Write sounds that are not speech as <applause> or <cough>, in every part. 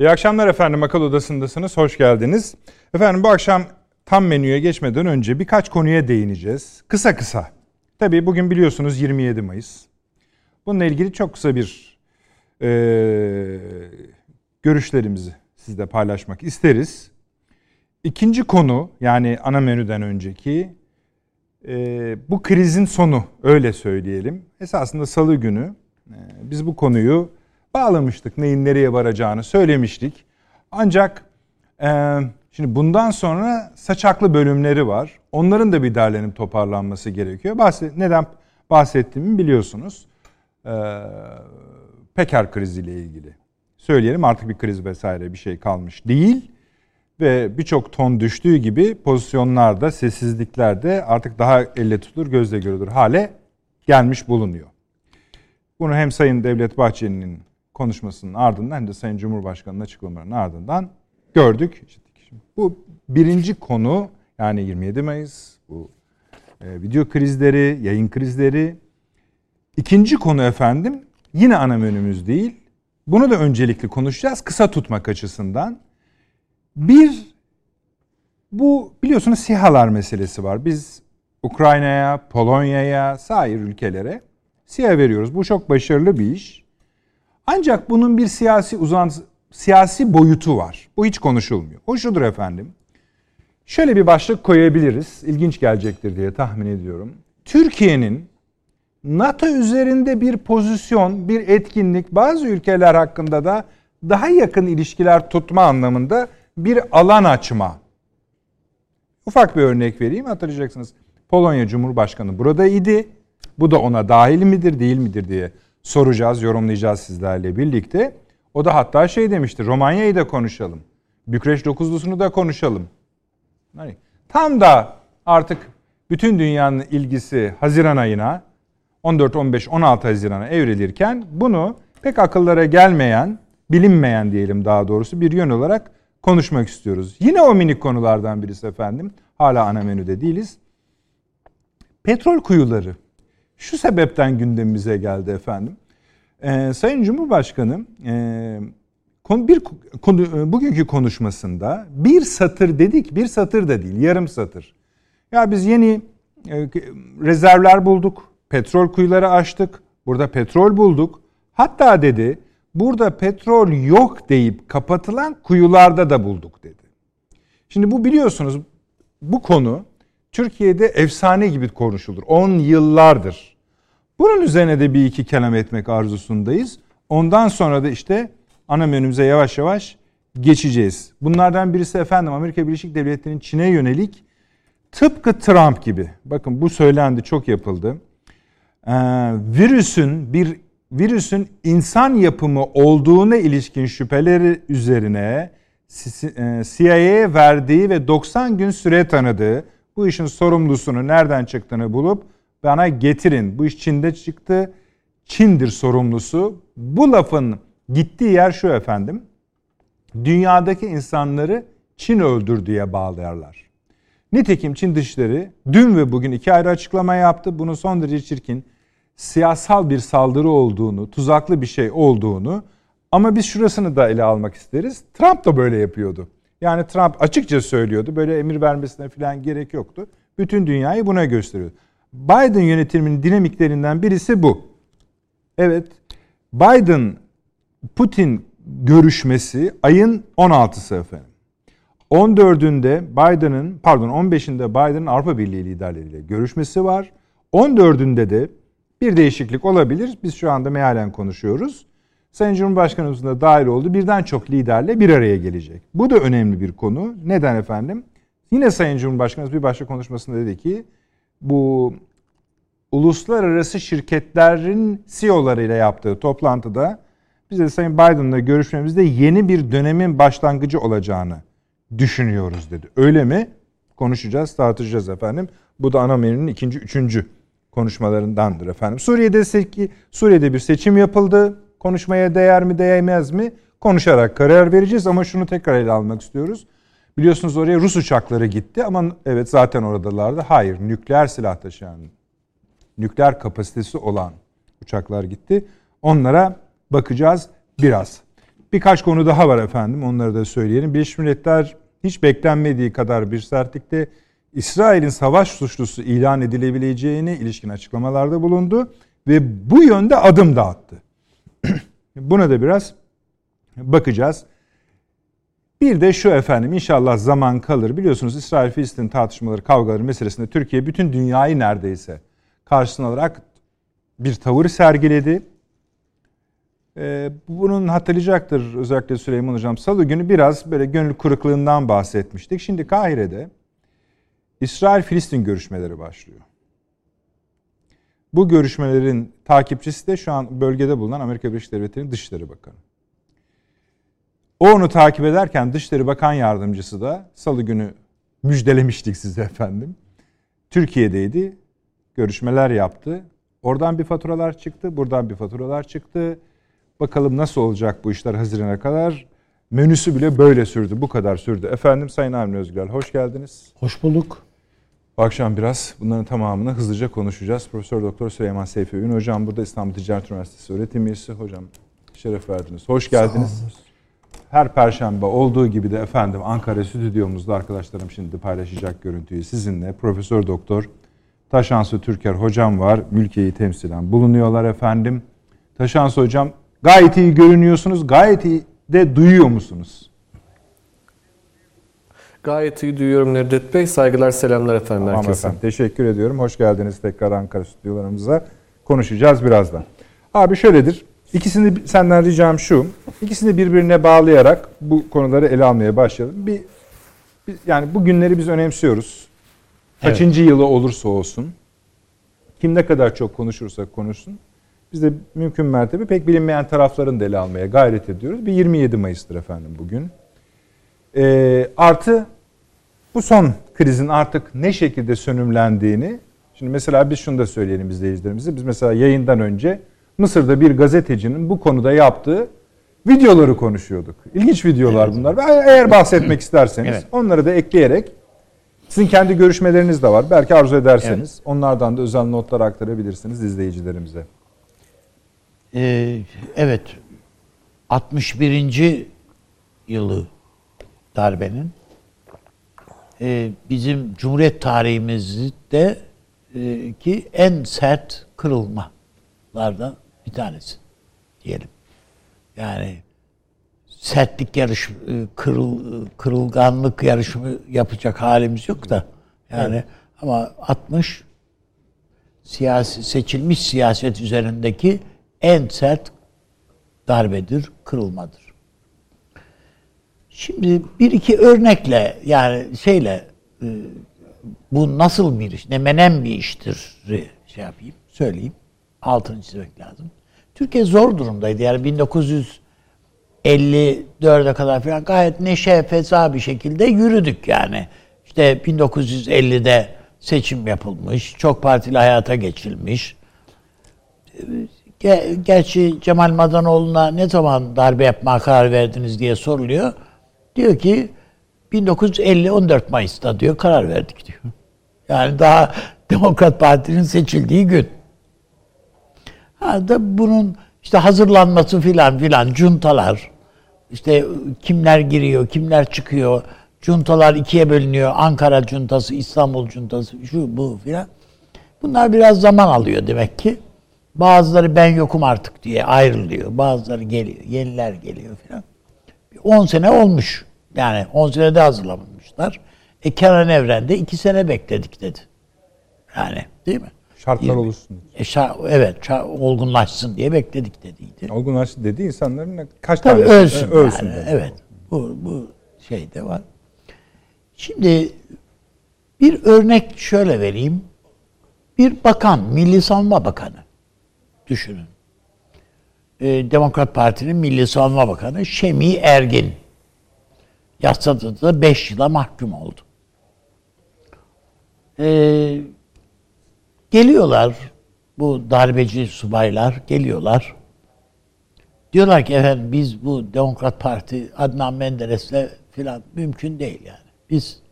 İyi akşamlar efendim. Akıl Odası'ndasınız. Hoş geldiniz. Efendim bu akşam tam menüye geçmeden önce birkaç konuya değineceğiz. Kısa kısa. Tabii bugün biliyorsunuz 27 Mayıs. Bununla ilgili çok kısa bir e, görüşlerimizi sizle paylaşmak isteriz. İkinci konu yani ana menüden önceki e, bu krizin sonu öyle söyleyelim. Esasında salı günü e, biz bu konuyu bağlamıştık. Neyin nereye varacağını söylemiştik. Ancak e, şimdi bundan sonra saçaklı bölümleri var. Onların da bir derlenip toparlanması gerekiyor. Bahset, neden bahsettiğimi biliyorsunuz. E, Peker kriziyle ilgili. Söyleyelim artık bir kriz vesaire bir şey kalmış değil. Ve birçok ton düştüğü gibi pozisyonlarda, sessizliklerde artık daha elle tutulur, gözle görülür hale gelmiş bulunuyor. Bunu hem Sayın Devlet Bahçeli'nin konuşmasının ardından hem de Sayın Cumhurbaşkanı'nın açıklamalarının ardından gördük. Bu birinci konu yani 27 Mayıs bu e, video krizleri, yayın krizleri. İkinci konu efendim yine ana menümüz değil. Bunu da öncelikli konuşacağız kısa tutmak açısından. Bir bu biliyorsunuz SİHA'lar meselesi var. Biz Ukrayna'ya, Polonya'ya, sair ülkelere SİHA veriyoruz. Bu çok başarılı bir iş. Ancak bunun bir siyasi uzantısı, siyasi boyutu var. Bu hiç konuşulmuyor. O şudur efendim. Şöyle bir başlık koyabiliriz. İlginç gelecektir diye tahmin ediyorum. Türkiye'nin NATO üzerinde bir pozisyon, bir etkinlik, bazı ülkeler hakkında da daha yakın ilişkiler tutma anlamında bir alan açma. Ufak bir örnek vereyim hatırlayacaksınız. Polonya Cumhurbaşkanı burada idi. Bu da ona dahil midir değil midir diye soracağız, yorumlayacağız sizlerle birlikte. O da hatta şey demişti, Romanya'yı da konuşalım. Bükreş dokuzlusunu da konuşalım. Hani tam da artık bütün dünyanın ilgisi Haziran ayına 14, 15, 16 Haziran'a evrilirken bunu pek akıllara gelmeyen, bilinmeyen diyelim daha doğrusu bir yön olarak konuşmak istiyoruz. Yine o minik konulardan birisi efendim. Hala ana menüde değiliz. Petrol kuyuları. Şu sebepten gündemimize geldi efendim. Ee, Sayın Cumhurbaşkanı e, konu, bir konu, e, bugünkü konuşmasında bir satır dedik, bir satır da değil, yarım satır. Ya biz yeni e, rezervler bulduk, petrol kuyuları açtık, burada petrol bulduk. Hatta dedi burada petrol yok deyip kapatılan kuyularda da bulduk dedi. Şimdi bu biliyorsunuz bu konu Türkiye'de efsane gibi konuşulur. 10 yıllardır. Bunun üzerine de bir iki kelam etmek arzusundayız. Ondan sonra da işte ana menümüze yavaş yavaş geçeceğiz. Bunlardan birisi efendim Amerika Birleşik Devletleri'nin Çin'e yönelik tıpkı Trump gibi. Bakın bu söylendi çok yapıldı. Ee, virüsün bir virüsün insan yapımı olduğuna ilişkin şüpheleri üzerine CIA'ye verdiği ve 90 gün süre tanıdığı bu işin sorumlusunu nereden çıktığını bulup bana getirin. Bu iş Çin'de çıktı. Çin'dir sorumlusu. Bu lafın gittiği yer şu efendim. Dünyadaki insanları Çin öldür diye bağlayarlar. Nitekim Çin dışları dün ve bugün iki ayrı açıklama yaptı. Bunun son derece çirkin, siyasal bir saldırı olduğunu, tuzaklı bir şey olduğunu ama biz şurasını da ele almak isteriz. Trump da böyle yapıyordu. Yani Trump açıkça söylüyordu. Böyle emir vermesine falan gerek yoktu. Bütün dünyayı buna gösteriyordu. Biden yönetiminin dinamiklerinden birisi bu. Evet, Biden Putin görüşmesi ayın 16'sı efendim. 14'ünde Biden'ın pardon 15'inde Biden'ın Avrupa Birliği liderleriyle görüşmesi var. 14'ünde de bir değişiklik olabilir. Biz şu anda mealen konuşuyoruz. Sayın Cumhurbaşkanımızın da dahil oldu. Birden çok liderle bir araya gelecek. Bu da önemli bir konu. Neden efendim? Yine Sayın Cumhurbaşkanımız bir başka konuşmasında dedi ki bu uluslararası şirketlerin CEO'larıyla yaptığı toplantıda biz de Sayın Biden'la görüşmemizde yeni bir dönemin başlangıcı olacağını düşünüyoruz dedi. Öyle mi? Konuşacağız, tartışacağız efendim. Bu da ana menünün ikinci, üçüncü konuşmalarındandır efendim. Suriye'de Suriye'de bir seçim yapıldı. Konuşmaya değer mi değmez mi? Konuşarak karar vereceğiz ama şunu tekrar ele almak istiyoruz. Biliyorsunuz oraya Rus uçakları gitti ama evet zaten oradalardı. Hayır nükleer silah taşıyan, nükleer kapasitesi olan uçaklar gitti. Onlara bakacağız biraz. Birkaç konu daha var efendim. Onları da söyleyelim. Birleşmiş Milletler hiç beklenmediği kadar bir sertlikte İsrail'in savaş suçlusu ilan edilebileceğini ilişkin açıklamalarda bulundu ve bu yönde adım da attı. Buna da biraz bakacağız. Bir de şu efendim inşallah zaman kalır. Biliyorsunuz İsrail-Filistin tartışmaları, kavgaları meselesinde Türkiye bütün dünyayı neredeyse karşısına alarak bir tavır sergiledi. Ee, bunun hatırlayacaktır özellikle Süleyman Hocam. Salı günü biraz böyle gönül kırıklığından bahsetmiştik. Şimdi Kahire'de İsrail-Filistin görüşmeleri başlıyor. Bu görüşmelerin takipçisi de şu an bölgede bulunan Amerika Birleşik Devletleri'nin Dışişleri Bakanı. O onu takip ederken Dışişleri Bakan Yardımcısı da salı günü müjdelemiştik size efendim. Türkiye'deydi. Görüşmeler yaptı. Oradan bir faturalar çıktı, buradan bir faturalar çıktı. Bakalım nasıl olacak bu işler Haziran'a kadar. Menüsü bile böyle sürdü, bu kadar sürdü. Efendim Sayın Avni Özgürel, hoş geldiniz. Hoş bulduk. Bu akşam biraz bunların tamamını hızlıca konuşacağız. Profesör Doktor Süleyman Seyfi Ün hocam burada İstanbul Ticaret Üniversitesi öğretim üyesi. Hocam şeref verdiniz. Hoş geldiniz. Her perşembe olduğu gibi de efendim Ankara stüdyomuzda arkadaşlarım şimdi paylaşacak görüntüyü sizinle. Profesör Doktor Taşansı Türker hocam var. Mülkiye'yi temsilen bulunuyorlar efendim. Taşansı hocam gayet iyi görünüyorsunuz. Gayet iyi de duyuyor musunuz? Gayet iyi duyuyorum Nedret Bey. Saygılar, selamlar efendim Tamam herkese. efendim. Teşekkür ediyorum. Hoş geldiniz tekrar Ankara stüdyolarımıza. Konuşacağız birazdan. Abi şöyledir. İkisini senden ricam şu. İkisini birbirine bağlayarak bu konuları ele almaya başlayalım. Bir, bir yani bu günleri biz önemsiyoruz. Kaçıncı yılı olursa olsun. Kim ne kadar çok konuşursa konuşsun. Biz de mümkün mertebe pek bilinmeyen taraflarını da ele almaya gayret ediyoruz. Bir 27 Mayıs'tır efendim bugün. E, artı bu son krizin artık ne şekilde sönümlendiğini şimdi mesela biz şunu da söyleyelim izleyicilerimize. Biz mesela yayından önce Mısır'da bir gazetecinin bu konuda yaptığı videoları konuşuyorduk. İlginç videolar evet. bunlar. Eğer bahsetmek isterseniz evet. onları da ekleyerek sizin kendi görüşmeleriniz de var. Belki arzu ederseniz evet. onlardan da özel notlar aktarabilirsiniz izleyicilerimize. Ee, evet. 61. yılı darbenin e, bizim Cumhuriyet tarihimizde e, ki en sert kırılmalardan bir tanesi diyelim. Yani sertlik yarış e, kırıl, kırılganlık yarışımı yapacak halimiz yok da yani evet. ama 60 siyasi seçilmiş siyaset üzerindeki en sert darbedir, kırılmadır. Şimdi bir iki örnekle yani şeyle e, bu nasıl bir iş, ne menen bir iştir şey yapayım, söyleyeyim. Altını çizmek lazım. Türkiye zor durumdaydı. Yani 1954'e kadar falan gayet neşe feza bir şekilde yürüdük yani. İşte 1950'de seçim yapılmış, çok partili hayata geçilmiş. Gerçi Cemal Madanoğlu'na ne zaman darbe yapmaya karar verdiniz diye soruluyor. Diyor ki 1950 14 Mayıs'ta diyor karar verdik diyor. Yani daha Demokrat Parti'nin seçildiği gün. Ha da bunun işte hazırlanması filan filan cuntalar işte kimler giriyor, kimler çıkıyor. Cuntalar ikiye bölünüyor. Ankara cuntası, İstanbul cuntası, şu bu filan. Bunlar biraz zaman alıyor demek ki. Bazıları ben yokum artık diye ayrılıyor. Bazıları geliyor, yeniler geliyor filan. 10 sene olmuş. Yani 10 senede hazırlanmışlar. E Kenan Evren'de 2 sene bekledik dedi. Yani değil mi? Şartlar 20. oluşsun. E, şar, evet, şar, olgunlaşsın diye bekledik dediydi. Olgunlaşsın dedi insanların kaç Tabii tanesi ölsün, ölsün yani, dedi. Evet. Bu, bu şey de var. Şimdi bir örnek şöyle vereyim. Bir bakan, Milli Savunma Bakanı düşünün. Ee, Demokrat Parti'nin Milli Savunma Bakanı Şemi Ergin. Yasada da 5 yıla mahkum oldu. Ee, geliyorlar bu darbeci subaylar geliyorlar. Diyorlar ki efendim biz bu Demokrat Parti Adnan Menderes'le filan mümkün değil yani. Biz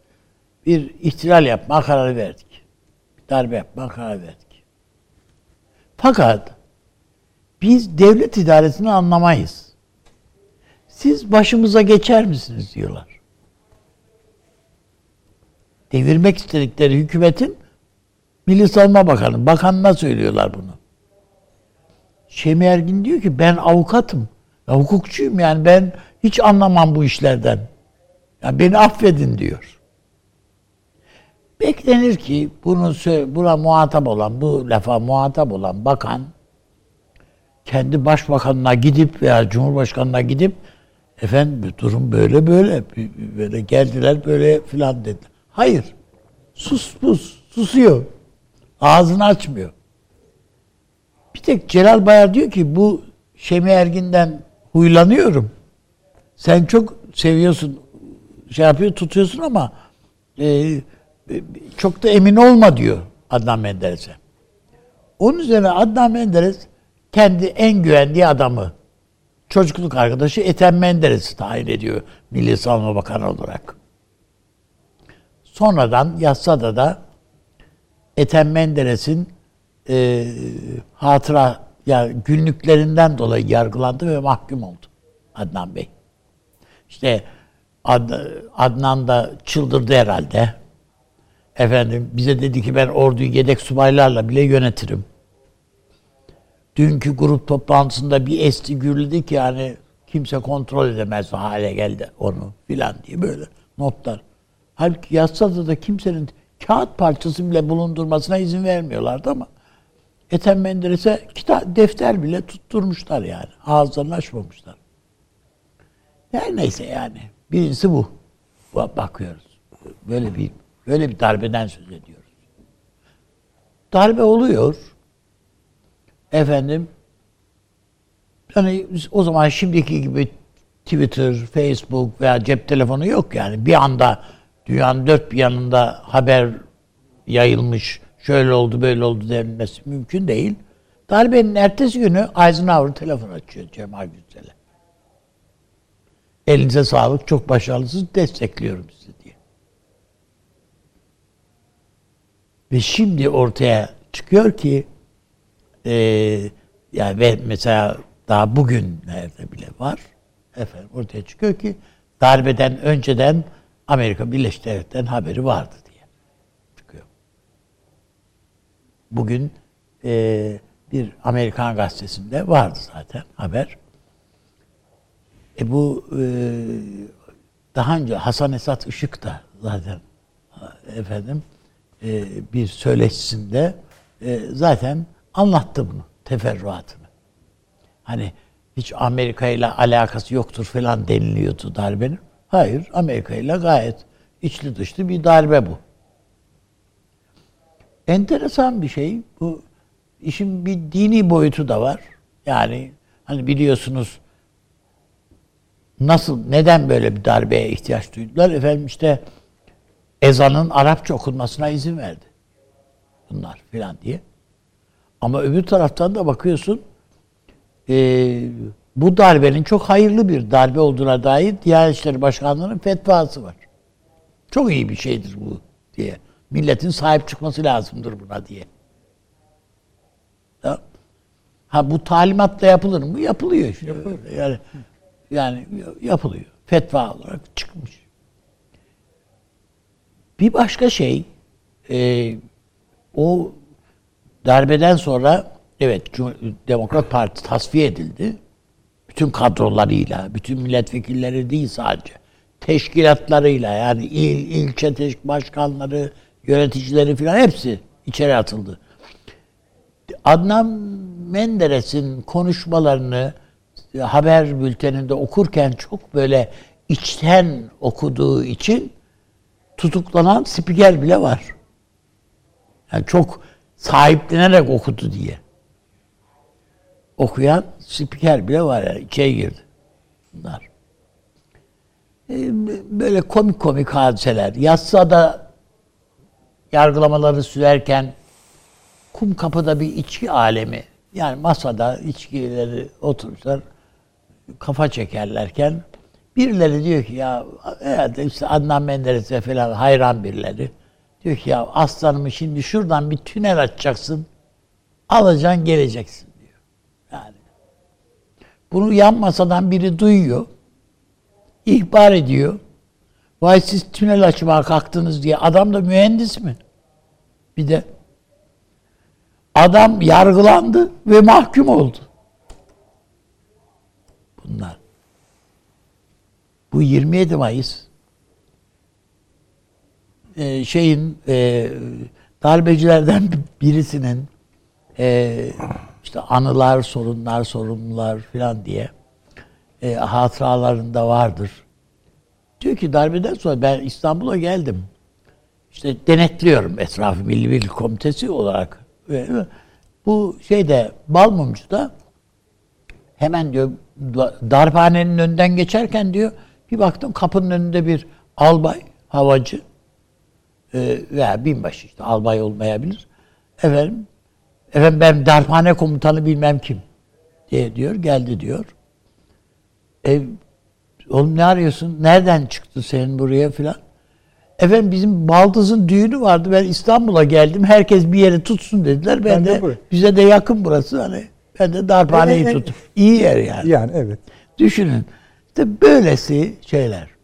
bir ihtilal yapma kararı verdik. Bir darbe yapma kararı verdik. Fakat biz devlet idaresini anlamayız Siz başımıza geçer misiniz diyorlar. Devirmek istedikleri hükümetin Milli Savunma Bakanı, bakanına söylüyorlar bunu. Şemi Ergin diyor ki ben avukatım. Ya, hukukçuyum yani ben hiç anlamam bu işlerden. Ya beni affedin diyor. Beklenir ki bunu buna muhatap olan, bu lafa muhatap olan bakan kendi başbakanına gidip veya cumhurbaşkanına gidip efendim durum böyle böyle böyle geldiler böyle filan dedi. Hayır. Sus pus susuyor. Ağzını açmıyor. Bir tek Celal Bayar diyor ki bu Şemi Ergin'den huylanıyorum. Sen çok seviyorsun, şey yapıyor, tutuyorsun ama e, çok da emin olma diyor Adnan Menderes'e. Onun üzerine Adnan Menderes kendi en güvendiği adamı, çocukluk arkadaşı Ethem Menderes'i tayin ediyor Milli Savunma Bakanı olarak. Sonradan yassada da Ethem Menderes'in e, hatıra yani günlüklerinden dolayı yargılandı ve mahkum oldu Adnan Bey. İşte Ad, Adnan da çıldırdı herhalde. Efendim bize dedi ki ben orduyu yedek subaylarla bile yönetirim. Dünkü grup toplantısında bir esti gürledi ki yani kimse kontrol edemez hale geldi onu filan diye böyle notlar. Halbuki yatsada da kimsenin kağıt parçası bile bulundurmasına izin vermiyorlardı ama Ethem Menderes'e kitap, defter bile tutturmuşlar yani. Ağızlarını açmamışlar. Her neyse yani. Birincisi bu. Bakıyoruz. Böyle bir böyle bir darbeden söz ediyoruz. Darbe oluyor. Efendim yani o zaman şimdiki gibi Twitter, Facebook veya cep telefonu yok yani. Bir anda dünyanın dört bir yanında haber yayılmış, şöyle oldu böyle oldu denilmesi mümkün değil. Darbenin ertesi günü Eisenhower telefon açıyor Cemal Güzel'e. Elinize sağlık, çok başarılısınız, destekliyorum sizi diye. Ve şimdi ortaya çıkıyor ki e, yani ve mesela daha bugün nerede bile var efendim ortaya çıkıyor ki darbeden önceden Amerika Birleşik Devletleri'nin haberi vardı diye çıkıyor. Bugün e, bir Amerikan gazetesinde vardı zaten haber. E bu e, daha önce Hasan Esat Işık da zaten efendim e, bir söyleşisinde e, zaten anlattı bunu teferruatını. Hani hiç Amerika ile alakası yoktur falan deniliyordu darbenin. Hayır, Amerika ile gayet içli dışlı bir darbe bu. Enteresan bir şey. Bu işin bir dini boyutu da var. Yani hani biliyorsunuz nasıl, neden böyle bir darbeye ihtiyaç duydular? Efendim işte ezanın Arapça okunmasına izin verdi. Bunlar filan diye. Ama öbür taraftan da bakıyorsun e, bu darbenin çok hayırlı bir darbe olduğuna dair Diyanet İşleri Başkanlığı'nın fetvası var. Çok iyi bir şeydir bu diye. Milletin sahip çıkması lazımdır buna diye. Ya, ha bu talimatla yapılır mı? Yapılıyor. Işte. Yapılır. Yani yani yapılıyor. Fetva olarak çıkmış. Bir başka şey e, o darbeden sonra evet Demokrat Parti tasfiye edildi. Bütün kadrolarıyla, bütün milletvekilleri değil sadece. Teşkilatlarıyla yani il, ilçe teşk başkanları, yöneticileri falan hepsi içeri atıldı. Adnan Menderes'in konuşmalarını haber bülteninde okurken çok böyle içten okuduğu için tutuklanan spiker bile var. Yani çok sahiplenerek okudu diye. Okuyan spiker bile var yani içeri girdi. Bunlar. Ee, böyle komik komik hadiseler. Yassada yargılamaları sürerken kum kapıda bir içki alemi yani masada içkileri oturmuşlar kafa çekerlerken birileri diyor ki ya herhalde işte Adnan Menderes'e falan hayran birileri. Diyor ki ya aslanımı şimdi şuradan bir tünel açacaksın. Alacaksın geleceksin diyor. Yani bunu yan masadan biri duyuyor. ihbar ediyor. Vay siz tünel açmaya kalktınız diye. Adam da mühendis mi? Bir de adam yargılandı ve mahkum oldu. Bunlar. Bu 27 Mayıs e, şeyin e, darbecilerden birisinin e, işte anılar, sorunlar, sorunlar falan diye e, hatıralarında vardır. Diyor ki darbeden sonra ben İstanbul'a geldim. İşte denetliyorum etrafı Milli Birlik Komitesi olarak. Bu şeyde Balmumcu'da hemen diyor darphanenin önünden geçerken diyor bir baktım kapının önünde bir albay, havacı e, veya binbaşı işte albay olmayabilir. Efendim, efendim ben darphane komutanı bilmem kim diye diyor. Geldi diyor. E, oğlum ne arıyorsun? Nereden çıktı senin buraya filan? Efendim bizim Baldız'ın düğünü vardı. Ben İstanbul'a geldim. Herkes bir yere tutsun dediler. Ben, ben de, de bize de yakın burası. Hani ben de darphaneyi evet, tuttum. İyi yer yani. Yani evet. Düşünün. İşte böylesi şeyler.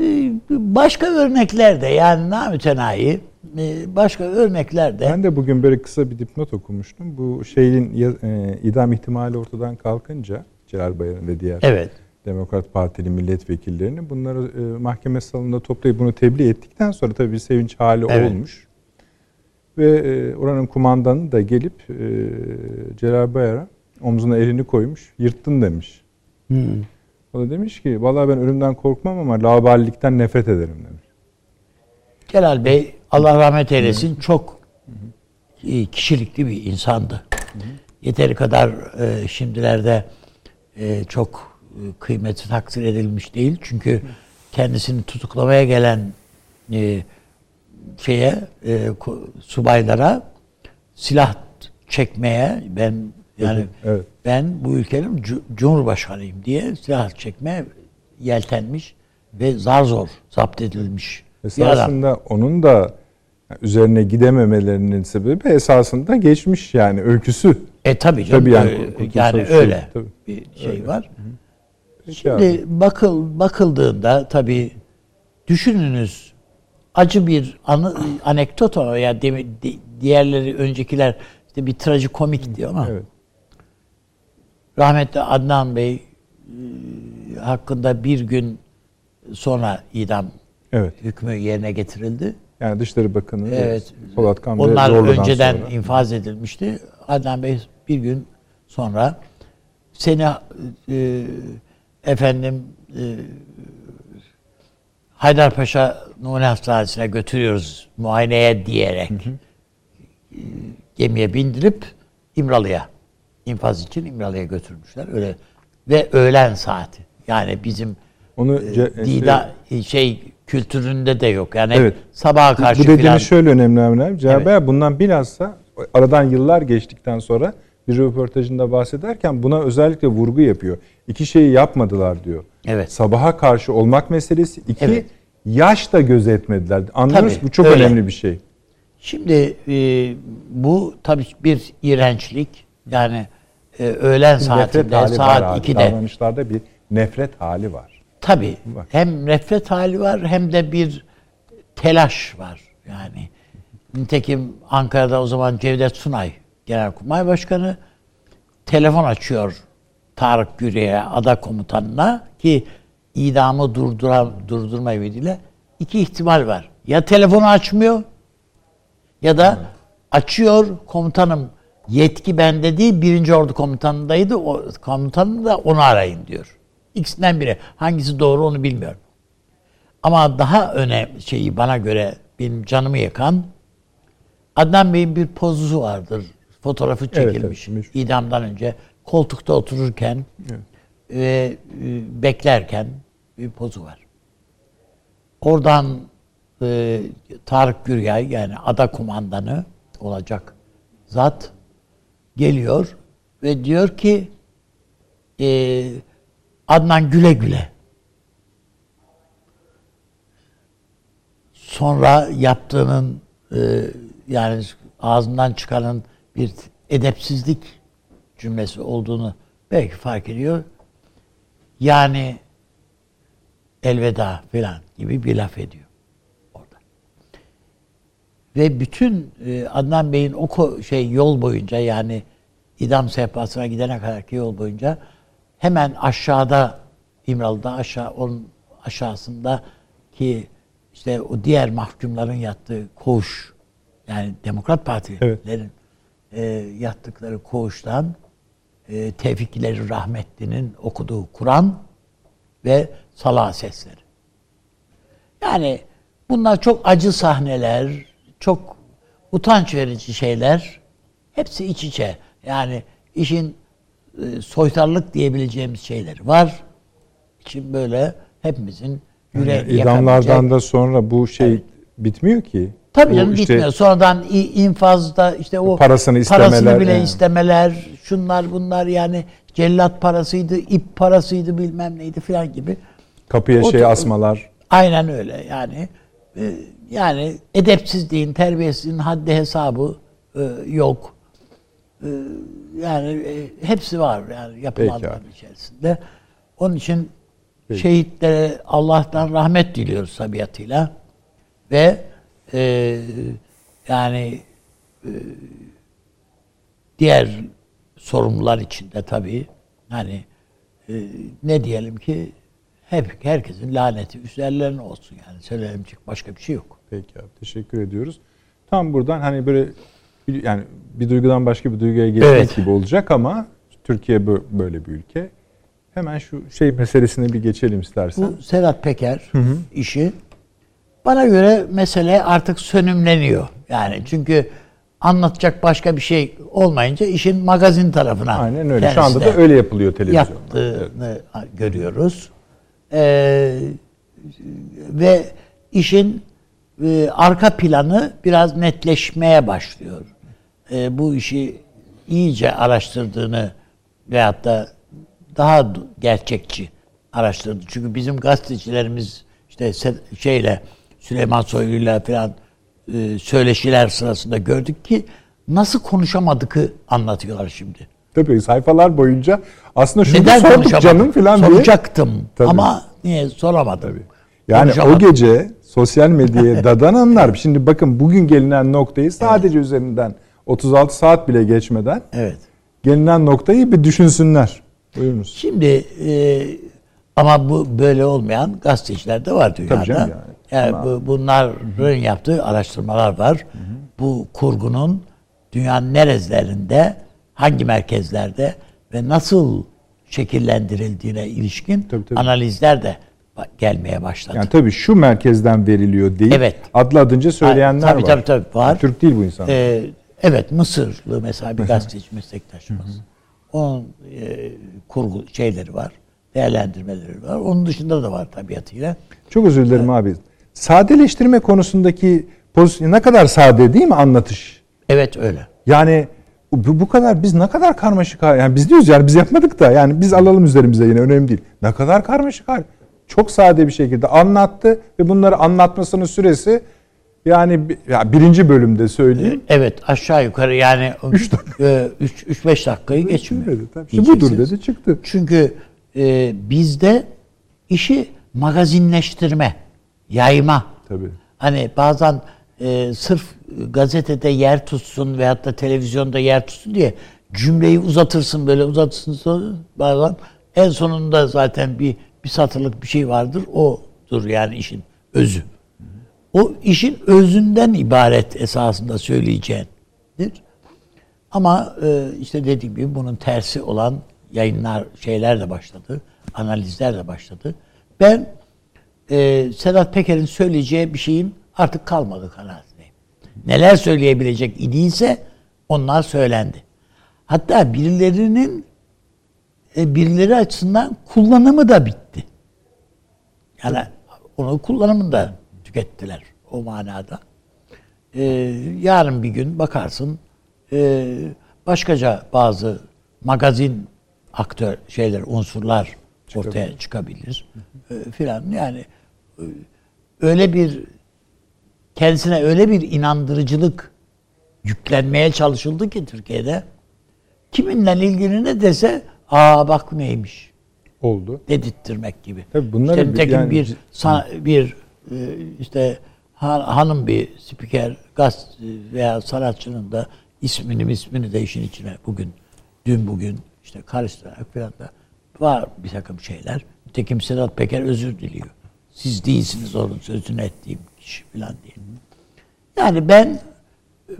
Ee, başka örnekler de yani namütenayi e, başka örnekler de. Ben de bugün böyle kısa bir dipnot okumuştum. Bu şeyin e, idam ihtimali ortadan kalkınca Celal Bayar'ın ve diğer evet. Demokrat Partili milletvekillerini bunları e, mahkeme salonunda toplayıp bunu tebliğ ettikten sonra tabii bir sevinç hali evet. olmuş. Ve e, oranın kumandanı da gelip Celal Bayar'a omzuna elini koymuş, yırttın demiş. Hmm. O da demiş ki vallahi ben ölümden korkmam ama laubalilikten nefret ederim demiş. Celal Bey Allah rahmet eylesin çok Hı. kişilikli bir insandı. Yeteri kadar e, şimdilerde e, çok e, kıymeti takdir edilmiş değil. Çünkü kendisini tutuklamaya gelen e, şeye e, subaylara silah çekmeye ben yani evet. ben bu ülkenin cumhurbaşkanıyım diye silah çekme yeltenmiş ve zar zor zapt edilmiş. Esasında onun da üzerine gidememelerinin sebebi esasında geçmiş yani öyküsü. E tabii canım. Tabii yani, öyle, yani öyle tabii. bir şey öyle. var. Peki Şimdi abi. bakıl bakıldığında tabii düşününüz acı bir anı, anekdot o ya yani diğerleri öncekiler işte bir trajikomik diyor ama evet rahmetli Adnan Bey e, hakkında bir gün sonra idam evet. hükmü yerine getirildi. Yani Dışişleri Bakanı evet, Polat Kambe Onlar önceden sonra. infaz edilmişti. Adnan Bey bir gün sonra seni e, efendim e, Haydarpaşa Numune Hastanesi'ne götürüyoruz muayeneye diyerek hı hı. gemiye bindirip İmralı'ya infaz için İmralı'ya götürmüşler. Öyle ve öğlen saati. Yani bizim onu e, dida şey, şey kültüründe de yok. Yani evet. sabaha karşı Bu dediğiniz falan... şöyle önemli önemli. Cevap evet. bundan bilhassa aradan yıllar geçtikten sonra bir röportajında bahsederken buna özellikle vurgu yapıyor. İki şeyi yapmadılar diyor. Evet. Sabaha karşı olmak meselesi. iki evet. yaş da gözetmediler. Anlıyoruz bu çok öyle. önemli bir şey. Şimdi e, bu tabii bir iğrençlik. Yani e, öğlen bir saatinde saat 2'de. Davranışlarda bir nefret hali var. Tabii. Bak. Hem nefret hali var hem de bir telaş var. Yani nitekim Ankara'da o zaman Cevdet Sunay Genelkurmay Başkanı telefon açıyor Tarık Güre'ye, ada komutanına ki idamı durdura, durdurma ümidiyle iki ihtimal var. Ya telefonu açmıyor ya da açıyor komutanım Yetki bende değil, birinci ordu komutanındaydı. O komutanı da onu arayın diyor. İkisinden biri. Hangisi doğru onu bilmiyorum. Ama daha önemli şeyi bana göre benim canımı yakan Adnan Bey'in bir pozu vardır. Fotoğrafı çekilmiş evet, evet, idamdan önce. Koltukta otururken evet. ve e, beklerken bir pozu var. Oradan e, Tarık Gürgay yani ada kumandanı olacak zat geliyor ve diyor ki e, Adnan güle güle. Sonra yaptığının e, yani ağzından çıkanın bir edepsizlik cümlesi olduğunu belki fark ediyor. Yani elveda falan gibi bir laf ediyor orada. Ve bütün e, Adnan Bey'in o ko- şey yol boyunca yani idam sehpasına gidene kadarki yol boyunca hemen aşağıda İmralı'da aşağı onun aşağısında ki işte o diğer mahkumların yattığı koğuş yani Demokrat Partilerin e, yattıkları koğuştan e, Tevfikleri Rahmetli'nin okuduğu Kur'an ve Salah sesleri. Yani bunlar çok acı sahneler, çok utanç verici şeyler. Hepsi iç içe. Yani işin e, soytarlık diyebileceğimiz şeyler var. İçin böyle hepimizin yüreğini Yani idamlardan da sonra bu şey Evet. bitmiyor ki. Tabii canım işte bitmiyor. Sonradan infazda işte o Parasını parasını istemeler, bile yani. istemeler, şunlar bunlar yani cellat parasıydı, ip parasıydı bilmem neydi filan gibi. Kapıya O şey asmalar. Aynen öyle yani. e, Yani edepsizliğin, terbiyesizliğin haddi hesabı e, yok. E, Yani e, hepsi var yani yapılanların abi. içerisinde. Onun için Peki. şehitlere Allah'tan rahmet diliyoruz tabiatıyla. Ve e, yani e, diğer sorumlular için de tabii hani e, ne diyelim ki hep herkesin laneti üzerlerine olsun yani söylenecek başka bir şey yok. Peki abi teşekkür ediyoruz. Tam buradan hani böyle yani bir duygudan başka bir duyguya geçmek Evet. gibi olacak ama Türkiye bö- böyle bir ülke. Hemen şu şey meselesine bir geçelim istersen. Bu Sedat Peker işi bana göre mesele artık sönümleniyor. Yani çünkü anlatacak başka bir şey olmayınca işin magazin tarafına Aynen öyle. Şu anda da öyle yapılıyor televizyonda. yaptığını görüyoruz. Ee, ve işin e, arka planı biraz netleşmeye başlıyor. Ee, bu işi iyice araştırdığını veyahut da daha gerçekçi araştırdı. Çünkü bizim gazetecilerimiz işte şeyle Süleyman Soylu'yla falan e, söyleşiler sırasında gördük ki nasıl konuşamadığı anlatıyorlar şimdi. Tabii sayfalar boyunca aslında şunu Neden sorduk canım falan diye. Soracaktım Tabii. ama niye soramadım. Yani o gece sosyal medyaya <laughs> dadananlar şimdi bakın bugün gelinen noktayı sadece üzerinden 36 saat bile geçmeden Evet. gelinen noktayı bir düşünsünler. Buyurunuz. Şimdi e, ama bu böyle olmayan gazeteciler de var dünyada. canım yani. yani Ama- bu, bunların yaptığı araştırmalar var. Bu kurgunun dünyanın nerelerinde, hangi merkezlerde ve nasıl şekillendirildiğine ilişkin Tabii, tabii. analizler de gelmeye başladı. Yani tabii şu merkezden veriliyor deyip Evet. adlı adınca söyleyenler tabii, var. tabii, tabii, var. Türk değil bu insanlar. Ee, evet Mısırlı mesela bir gazeteci meslektaşımız. Onun e, kurgu şeyleri var. Değerlendirmeleri var. Onun dışında da var tabiatıyla. Çok özür dilerim abi. Sadeleştirme konusundaki pozisyon ne kadar sade değil mi anlatış? Evet öyle. Yani bu, bu kadar biz ne kadar karmaşık hal- yani biz diyoruz yani biz yapmadık da yani biz alalım üzerimize yine önemli değil. Ne kadar karmaşık hal. Çok sade bir şekilde anlattı ve bunları anlatmasının süresi yani ya birinci bölümde söyleyeyim. Evet aşağı yukarı yani 3-5 dakikayı geçmiyor. Dedi, tabii. İşte budur dedi çıktı. Çünkü e, bizde işi magazinleştirme, yayma. Tabii. Hani bazen e, sırf gazetede yer tutsun veyahut da televizyonda yer tutsun diye cümleyi uzatırsın böyle uzatırsın sonra bazen en sonunda zaten bir bir satırlık bir şey vardır. Odur yani işin özü. O işin özünden ibaret esasında söyleyeceğindir. Ama e, işte dediğim gibi bunun tersi olan yayınlar, şeyler de başladı. Analizler de başladı. Ben e, Sedat Peker'in söyleyeceği bir şeyin artık kalmadı kanaatindeyim. Neler söyleyebilecek idiyse onlar söylendi. Hatta birilerinin e, birileri açısından kullanımı da bitti. Yani onu kullanımını da tükettiler o manada. Ee, yarın bir gün bakarsın e, başkaca bazı magazin aktör şeyler unsurlar ortaya çıkabilir e, filan yani e, öyle bir kendisine öyle bir inandırıcılık yüklenmeye çalışıldı ki Türkiye'de kiminle ilgili ne dese aa bak neymiş Oldu. Dedirttirmek gibi. Tabii bunları işte bir- nitekim yani- bir sana- bir e, işte han- hanım bir spiker gaz veya sanatçının da ismini ismini de işin içine bugün dün bugün işte karıştırarak falan da var bir takım şeyler. Nitekim Sedat Peker özür diliyor. Siz değilsiniz onun sözünü ettiğim kişi falan diye. Yani ben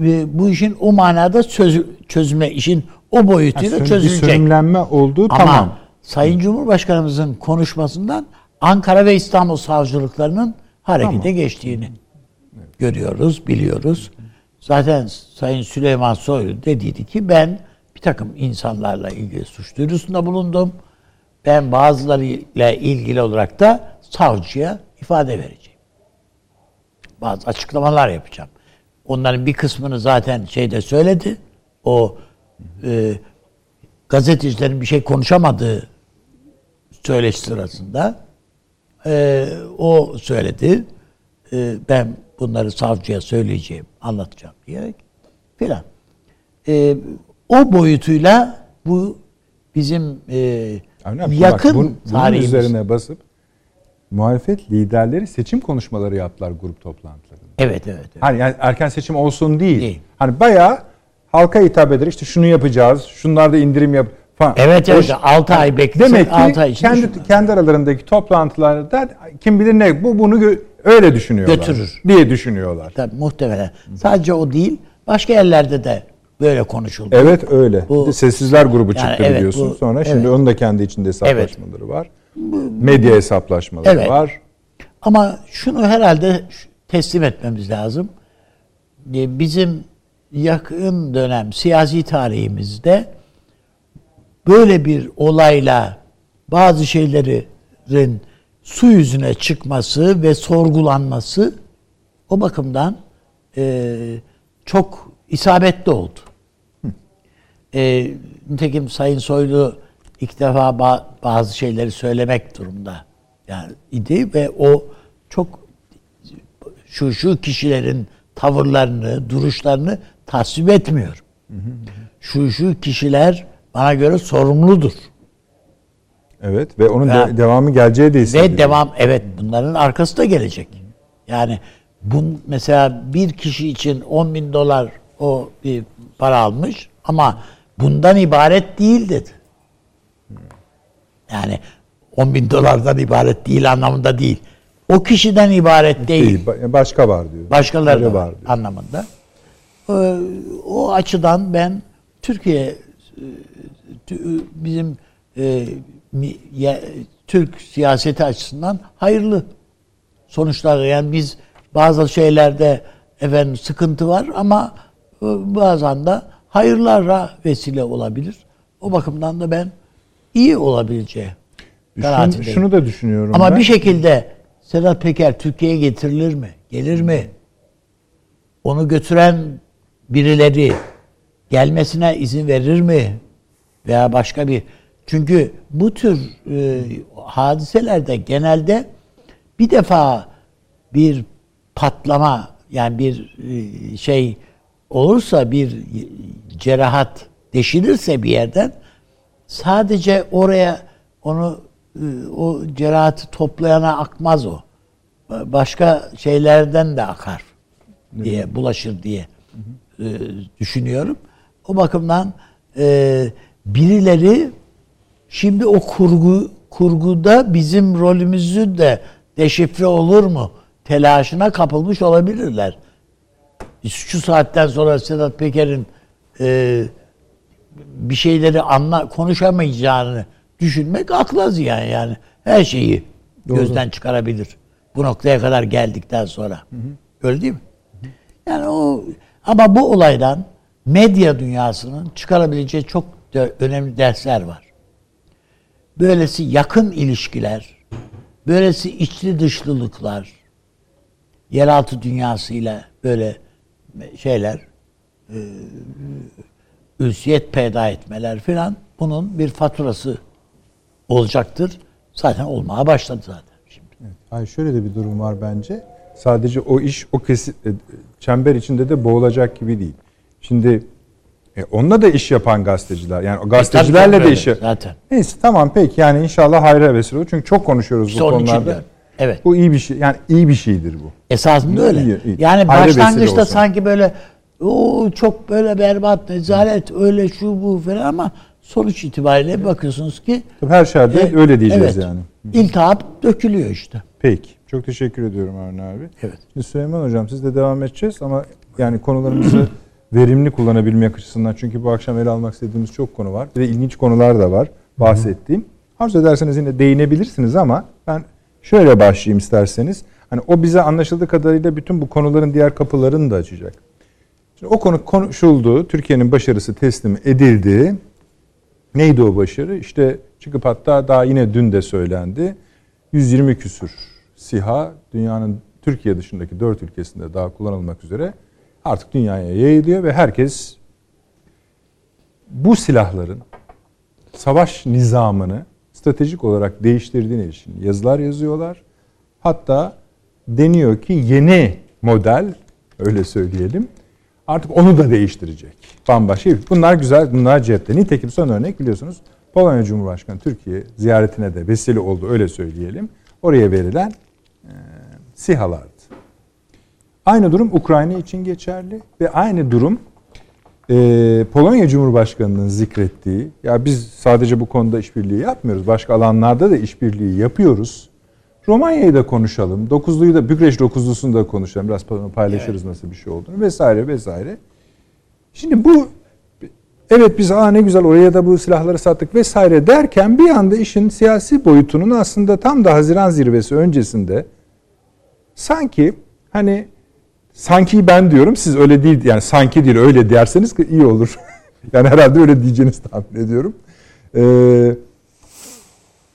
e, bu işin o manada çöz, çözüme işin o boyutuyla Yani bir çözülecek. sönümlenme olduğu Ama tamam. Sayın Cumhurbaşkanımızın konuşmasından Ankara ve İstanbul savcılıklarının harekete Tamam. geçtiğini görüyoruz, biliyoruz. Zaten Sayın Süleyman Soylu dediydi ki ben bir takım insanlarla ilgili suç duyurusunda bulundum. Ben bazılarıyla ilgili olarak da savcıya ifade vereceğim. Bazı açıklamalar yapacağım. Onların bir kısmını zaten şeyde söyledi. O e, gazetecilerin bir şey konuşamadığı söyleşi sırasında e, o söyledi. E, ben bunları savcıya söyleyeceğim, anlatacağım diyerek filan. E, o boyutuyla bu bizim e, abi, yakın bak, bun- bunun tarihimiz. üzerine basıp muhalefet liderleri seçim konuşmaları yaptılar grup toplantılarında. Evet, evet. evet. Hani yani erken seçim olsun değil. Değil. Hani bayağı halka hitap eder. İşte şunu yapacağız. Şunlarda indirim yap falan. Evet, evet. ş- 6 ay beklese Demek ki 6 ay kendi şunlar. kendi aralarındaki toplantılarda kim bilir ne bu bunu öyle düşünüyorlar. Götürür. diye düşünüyorlar. Tabii muhtemelen. Sadece o değil, başka yerlerde de böyle konuşuldu. Evet öyle. Bu- sessizler grubu çıktı Yani evet, biliyorsun. bu- Sonra şimdi evet. onun da kendi içinde hesaplaşmaları var. Medya hesaplaşmaları Evet. var. Ama şunu herhalde teslim etmemiz lazım. E, Bizim yakın dönem siyasi tarihimizde böyle bir olayla bazı şeylerin su yüzüne çıkması ve sorgulanması o bakımdan e, çok isabetli oldu. E, nitekim Sayın Soylu ilk defa ba- bazı şeyleri söylemek durumda yani idi ve o çok şu şu kişilerin tavırlarını, duruşlarını tasvip etmiyor. Şu şu kişiler bana göre sorumludur. Evet ve onun Ya- de- devamı geleceği de. Ve devam evet bunların arkası da gelecek. Yani bun mesela bir kişi için 10 bin dolar o bir para almış ama bundan ibaret değil dedi. Yani 10 bin dolardan ibaret değil anlamında değil. O kişiden ibaret değil. Değil, ba- başka var diyor. Başkaları da var var diyor. anlamında. Ee, O açıdan ben Türkiye e, tü- bizim e, Türk siyaseti açısından hayırlı sonuçlar yani biz bazı şeylerde efendim sıkıntı var ama e, bazen de hayırlara vesile olabilir. O bakımdan da ben iyi olabileceği Şunu, kanaatindeyim. şunu da düşünüyorum Ama ben. bir şekilde Sedat Peker Türkiye'ye getirilir mi? Gelir mi? Onu götüren birileri gelmesine izin verir mi? Veya başka bir çünkü bu tür e, hadiselerde genelde bir defa bir patlama yani bir e, şey olursa bir cerahat deşilirse bir yerden sadece oraya onu e, o cerahatı toplayana akmaz o. Başka şeylerden de akar diye bulaşır diye e, düşünüyorum. O bakımdan e, birileri şimdi o kurgu kurguda bizim rolümüzü de deşifre olur mu telaşına kapılmış olabilirler. Şu saatten sonra Sedat Peker'in e, bir şeyleri anla konuşamayacağını düşünmek akla ziyan yani. Her şeyi gözden çıkarabilir. Bu noktaya kadar geldikten sonra. Öyle değil mi? Yani o ama bu olaydan medya dünyasının çıkarabileceği çok önemli dersler var. Böylesi yakın ilişkiler, böylesi içli dışlılıklar, yeraltı dünyasıyla böyle şeyler, e, ünsiyet peyda etmeler filan bunun bir faturası olacaktır. Zaten olmaya başladı zaten şimdi. Hayır şöyle de bir durum var bence. Sadece o iş o kesi, e, çember içinde de boğulacak gibi değil. Şimdi E onunla da iş yapan gazeteciler. Yani o gazetecilerle tabii de iş yap- zaten. Neyse tamam peki yani inşallah hayra vesile olur. Çünkü çok konuşuyoruz İşte bu konularda. Evet. Bu iyi bir şey. Yani iyi bir şeydir bu. Esasında öyle. İyi, iyi. Yani Hayra başlangıçta sanki böyle o çok böyle berbat, rezalet, öyle şu bu falan ama sonuç itibariyle bir bakıyorsunuz ki Tabii her şerde e, öyle diyeceğiz evet, yani. İltihap dökülüyor işte. Peki. Çok teşekkür ediyorum Avni abi. Evet. Şimdi Süleyman Hocam siz de devam edeceğiz ama yani konularımızı <clears throat> verimli kullanabilmek açısından çünkü bu akşam ele almak istediğimiz çok konu var. Bir de ilginç konular da var bahsettiğim. Arzu ederseniz yine değinebilirsiniz ama ben şöyle başlayayım isterseniz. Hani o bize anlaşıldığı kadarıyla bütün bu konuların diğer kapılarını da açacak. Şimdi o konu konuşuldu. Türkiye'nin başarısı teslim edildi. Neydi o başarı? İşte çıkıp hatta daha yine dün de söylendi. 120 küsür SİHA dünyanın Türkiye dışındaki 4 ülkesinde daha kullanılmak üzere artık dünyaya yayılıyor ve herkes bu silahların savaş nizamını stratejik olarak değiştirdiğine ilişkin yazılar yazıyorlar. Hatta deniyor ki yeni model öyle söyleyelim artık onu da değiştirecek. Bambaşka. Bunlar güzel, bunlar cepte. Nitekim son örnek biliyorsunuz Polonya Cumhurbaşkanı Türkiye ziyaretine de vesile oldu öyle söyleyelim. Oraya verilen SİHA'lardı. Aynı durum Ukrayna için geçerli ve aynı durum e, Polonya Cumhurbaşkanı'nın zikrettiği, ya biz sadece bu konuda işbirliği yapmıyoruz, başka alanlarda da işbirliği yapıyoruz. Romanya'yı da konuşalım, dokuzluyu da, Bükreş dokuzlusunu da konuşalım, biraz paylaşırız nasıl bir şey olduğunu vesaire vesaire. Şimdi bu, evet biz aa ne güzel oraya da bu silahları sattık vesaire derken bir anda işin siyasi boyutunun aslında tam da Haziran zirvesi öncesinde sanki hani sanki ben diyorum siz öyle değil yani sanki değil öyle derseniz ki iyi olur. <laughs> yani herhalde öyle diyeceğinizi tahmin ediyorum. Ee,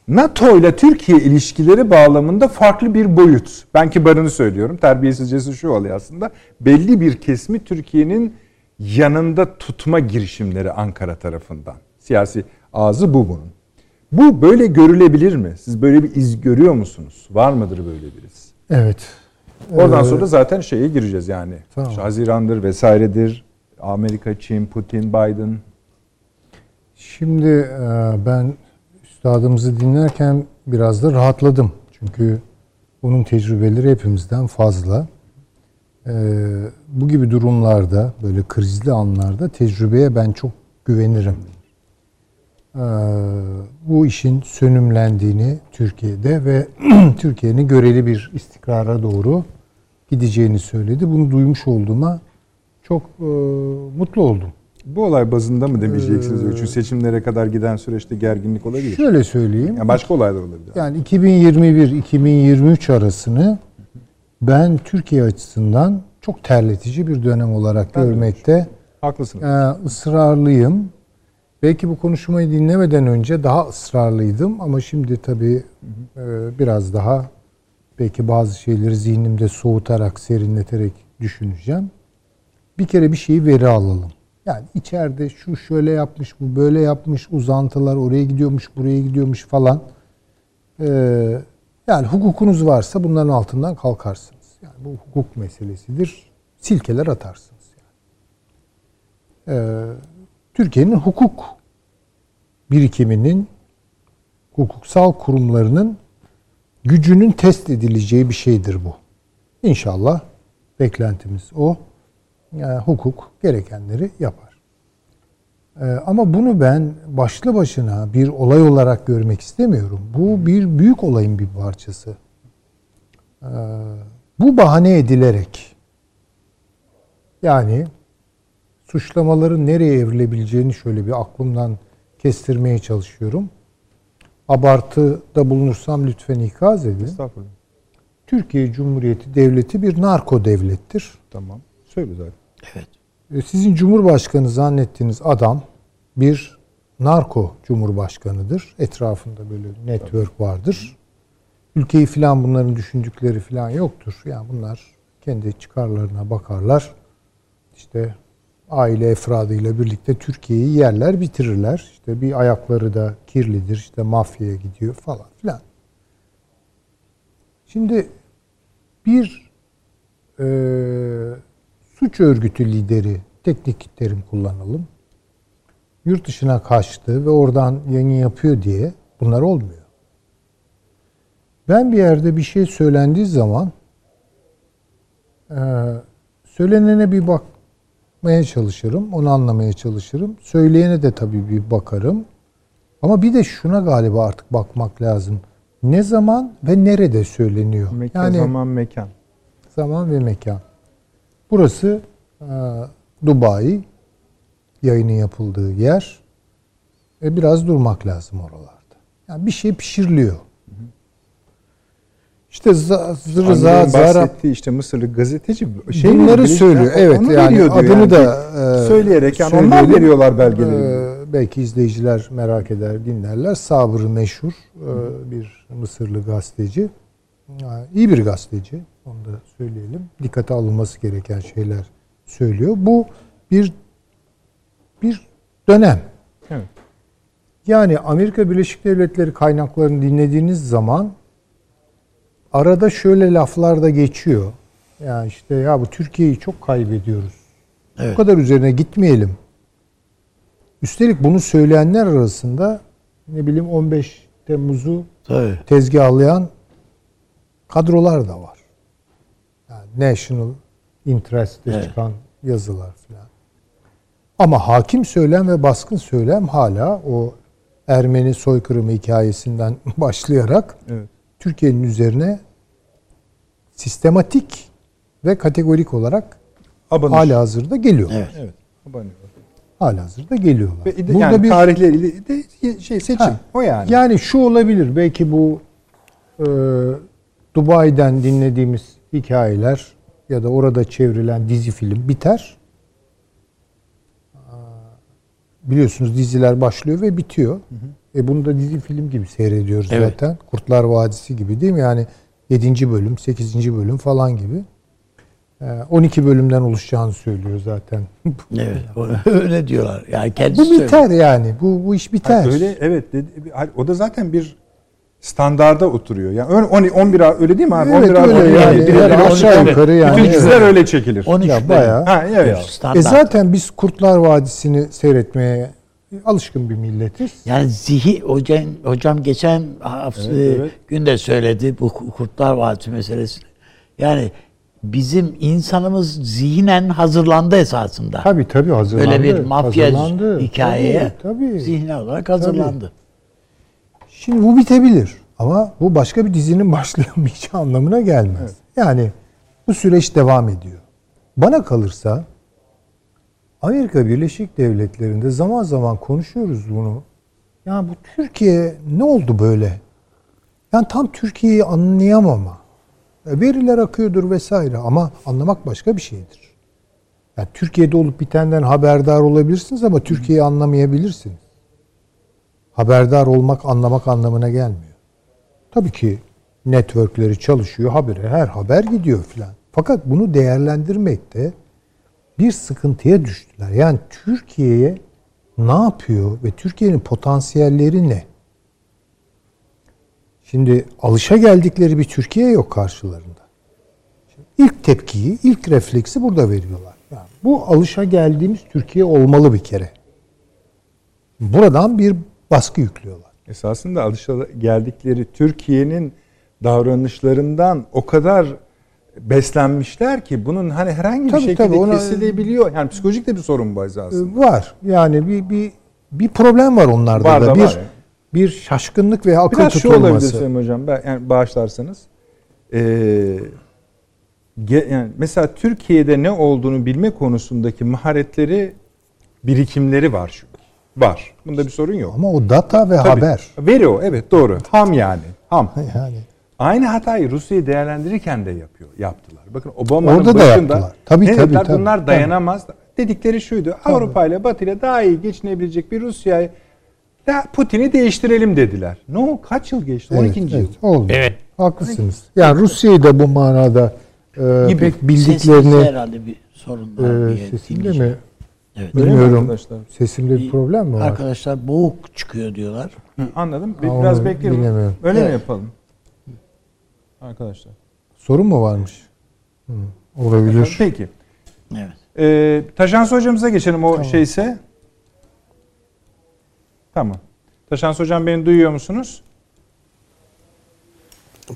NATO ile Türkiye ilişkileri bağlamında farklı bir boyut. Ben kibarını söylüyorum. Terbiyesizcesi şu oluyor aslında. Belli bir kesimi Türkiye'nin yanında tutma girişimleri Ankara tarafından. Siyasi ağzı bu bunun. Bu böyle görülebilir mi? Siz böyle bir iz görüyor musunuz? Var mıdır böyle birisi? Evet. Oradan Ee, sonra zaten şeye gireceğiz yani. Tamam. Haziran'dır vesairedir. Amerika, Çin, Putin, Biden. Şimdi e, ben üstadımızı dinlerken biraz da rahatladım. Çünkü onun tecrübeleri hepimizden fazla. E, Bu gibi durumlarda, böyle krizli anlarda tecrübeye ben çok güvenirim. E, Bu işin sönümlendiğini Türkiye'de ve <clears throat> Türkiye'nin göreli bir istikrara doğru gideceğini söyledi. Bunu duymuş olduğuma çok e, mutlu oldum. Bu olay bazında mı demeyeceksiniz? Çünkü seçimlere kadar giden süreçte gerginlik olabilir. Şöyle söyleyeyim. Yani başka olaylar olabilir. Yani 2021-2023 arasını ben Türkiye açısından çok terletici bir dönem olarak Ben görmekte Haklısınız. e, ısrarlıyım. Belki bu konuşmayı dinlemeden önce daha ısrarlıydım ama şimdi tabii e, biraz daha belki bazı şeyleri zihnimde soğutarak, serinleterek düşüneceğim. Bir kere bir şeyi veri alalım. Yani içeride şu şöyle yapmış, bu böyle yapmış, uzantılar oraya gidiyormuş, buraya gidiyormuş falan. Ee, yani hukukunuz varsa bunların altından kalkarsınız. Yani bu hukuk meselesidir. Silkeler atarsınız. Yani. Ee, Türkiye'nin hukuk birikiminin, hukuksal kurumlarının gücünün test edileceği bir şeydir bu. İnşallah beklentimiz o. Yani hukuk gerekenleri yapar. Ee, ama bunu ben başlı başına bir olay olarak görmek istemiyorum. Bu bir büyük olayın bir parçası. Ee, bu bahane edilerek yani suçlamaların nereye evrilebileceğini şöyle bir aklımdan kestirmeye çalışıyorum. Abartıda bulunursam lütfen ikaz edin. Estağfurullah. Türkiye Cumhuriyeti Devleti bir narko devlettir. Tamam. Söyle zaten. Evet. E, Sizin Cumhurbaşkanı zannettiğiniz adam bir narko cumhurbaşkanıdır. Etrafında böyle network vardır. Ülkeyi filan bunların düşündükleri filan yoktur. Yani bunlar kendi çıkarlarına bakarlar. İşte aile efradıyla birlikte Türkiye'yi yerler bitirirler. İşte bir ayakları da kirlidir. İşte mafyaya gidiyor falan filan. Şimdi bir e, suç örgütü lideri teknik terim kullanalım. yurt dışına kaçtı ve oradan yayın yapıyor diye bunlar olmuyor. Ben bir yerde bir şey söylendiği zaman e, söylenene bir bakmaya çalışırım, onu anlamaya çalışırım. Söyleyene de tabii bir bakarım. Ama bir de şuna galiba artık bakmak lazım. Ne zaman ve nerede söyleniyor? Mekan, yani zaman, mekan. zaman ve mekan. Burası e, Dubai yayının yapıldığı yer. E, biraz durmak lazım oralarda. Yani bir şey pişiriliyor. İşte za- Rıza Zara işte Mısırlı gazeteci şey bunları söylüyor. Onu Evet yani adını yani. da e, söyleyerek yani onlar söyleyelim. veriyorlar belgeleri. E, belki izleyiciler merak eder, dinlerler. Sabrı meşhur e, bir Mısırlı gazeteci. Ya, iyi bir gazeteci. Onu da söyleyelim. Dikkate alınması gereken şeyler söylüyor. Bu bir bir dönem. Evet. Yani Amerika Birleşik Devletleri kaynaklarını dinlediğiniz zaman arada şöyle laflar da geçiyor. Ya işte ya bu Türkiye'yi çok kaybediyoruz. Evet. Bu kadar üzerine gitmeyelim. Üstelik bunu söyleyenler arasında ne bileyim 15 Temmuz'u Tabii. tezgahlayan kadrolar da var. Yani National Interest'te Evet. çıkan yazılar falan. Ama hakim söylem ve baskın söylem hala o Ermeni soykırımı hikayesinden <laughs> başlayarak Evet. Türkiye'nin üzerine sistematik ve kategorik olarak Abanış. hala hazırda geliyor. Evet. Evet. Abanıyor. Hala hazırda geliyorlar. Ve Burada yani bir tarihleriyle de şey seçim. Ha. O yani. Yani şu olabilir. Belki bu e, Dubai'den dinlediğimiz hikayeler ya da orada çevrilen dizi film biter. Biliyorsunuz diziler başlıyor ve bitiyor. E bunu da dizi film gibi seyrediyoruz Evet. zaten. Kurtlar Vadisi gibi değil mi? Yani 7. bölüm, 8. bölüm falan gibi. E, 12 bölümden oluşacağını söylüyor zaten. <laughs> Evet. <laughs> Öyle diyorlar. Yani kendisi bu söylüyor. biter yani. Bu bu iş biter. Ha, öyle evet dedi, hayır, o da zaten bir standarda oturuyor. Yani öyle 10 11 ay- öyle değil mi abi? Evet, 11 ay- öyle 12 yani. Yani bir- aşağı yukarı yani, Bütün evet. diziler öyle çekilir. 13 Ya bayağı. Ha evet. E zaten biz Kurtlar Vadisi'ni seyretmeye alışkın bir milletiz. Yani zihi hocam, hocam geçen hafta Evet, evet. gün de söyledi bu Kurtlar Vadisi meselesini. Yani bizim insanımız zihnen hazırlandı esasında. Tabii tabii hazırlandı. Böyle bir mafya hazırlandı. hikayeye Tabii, tabii. zihni olarak hazırlandı. Şimdi bu bitebilir. Ama bu başka bir dizinin <laughs> başlayamayacağı anlamına gelmez. Yani bu süreç devam ediyor. Bana kalırsa Amerika Birleşik Devletleri'nde zaman zaman konuşuyoruz bunu. Ya bu Türkiye ne oldu böyle? Yani tam Türkiye'yi anlayamama. Veriler akıyordur vesaire ama anlamak başka bir şeydir. Yani Türkiye'de olup bitenden haberdar olabilirsiniz ama Türkiye'yi anlamayabilirsiniz. Haberdar olmak anlamak anlamına gelmiyor. Tabii ki networkleri çalışıyor, habere her haber gidiyor filan. Fakat bunu değerlendirmekte bir sıkıntıya düştüler. Yani Türkiye'ye ne yapıyor ve Türkiye'nin potansiyelleri ne? Şimdi alışa geldikleri bir Türkiye yok karşılarında. Şimdi ilk tepkiyi, ilk refleksi burada veriyorlar. Yani bu alışa geldiğimiz Türkiye olmalı bir kere. Buradan bir baskı yüklüyorlar. Esasında alışa geldikleri Türkiye'nin davranışlarından o kadar beslenmişler ki bunun hani herhangi bir Tabii, şekilde tabii, ona- kesilebiliyor. Yani psikolojik de bir sorun bu esasında. Ee, Var. Yani bir bir bir problem var onlarda Var da. da bir var. bir şaşkınlık ve akıl Biraz şu olabilir tutulması. Sayın Hocam, ben, yani bağışlarsanız. Ee, yani mesela Türkiye'de ne olduğunu bilme konusundaki maharetleri, birikimleri var çünkü. Var. Bunda bir sorun yok. Ama o data ve Tabii. haber. Veri o, evet doğru. Ham yani. Ham. <laughs> Yani Aynı hatayı Rusya'yı değerlendirirken de yapıyor, yaptılar. Bakın Obama'nın Orada da başında yaptılar. Tabii, ne tabii, dediler? tabii, bunlar tabii. dayanamaz. Dedikleri şuydu. Avrupa ile Batı ile daha iyi geçinebilecek bir Rusya'yı da Putin'i değiştirelim dediler. Ne o kaç yıl geçti? 12. evet, yıl. evet, oldu. Evet. Haklısınız. Yani Rusya'yı da bu manada e, Gibi. pek bildiklerini herhalde bir sorun var e, diye sesimde mi? Evet. Mi Bilmiyorum. arkadaşlar? Sesimde bir problem mi var? Arkadaşlar boğuk çıkıyor diyorlar. Hı, anladım. Bir- Ha, Biraz bekleyelim. Öyle mi Evet. yapalım? Arkadaşlar. Sorun mu varmış? Hı, olabilir. Peki. Evet. Ee, Tajans hocamıza geçelim o şeyse. Tamam. Taşans Hocam beni duyuyor musunuz?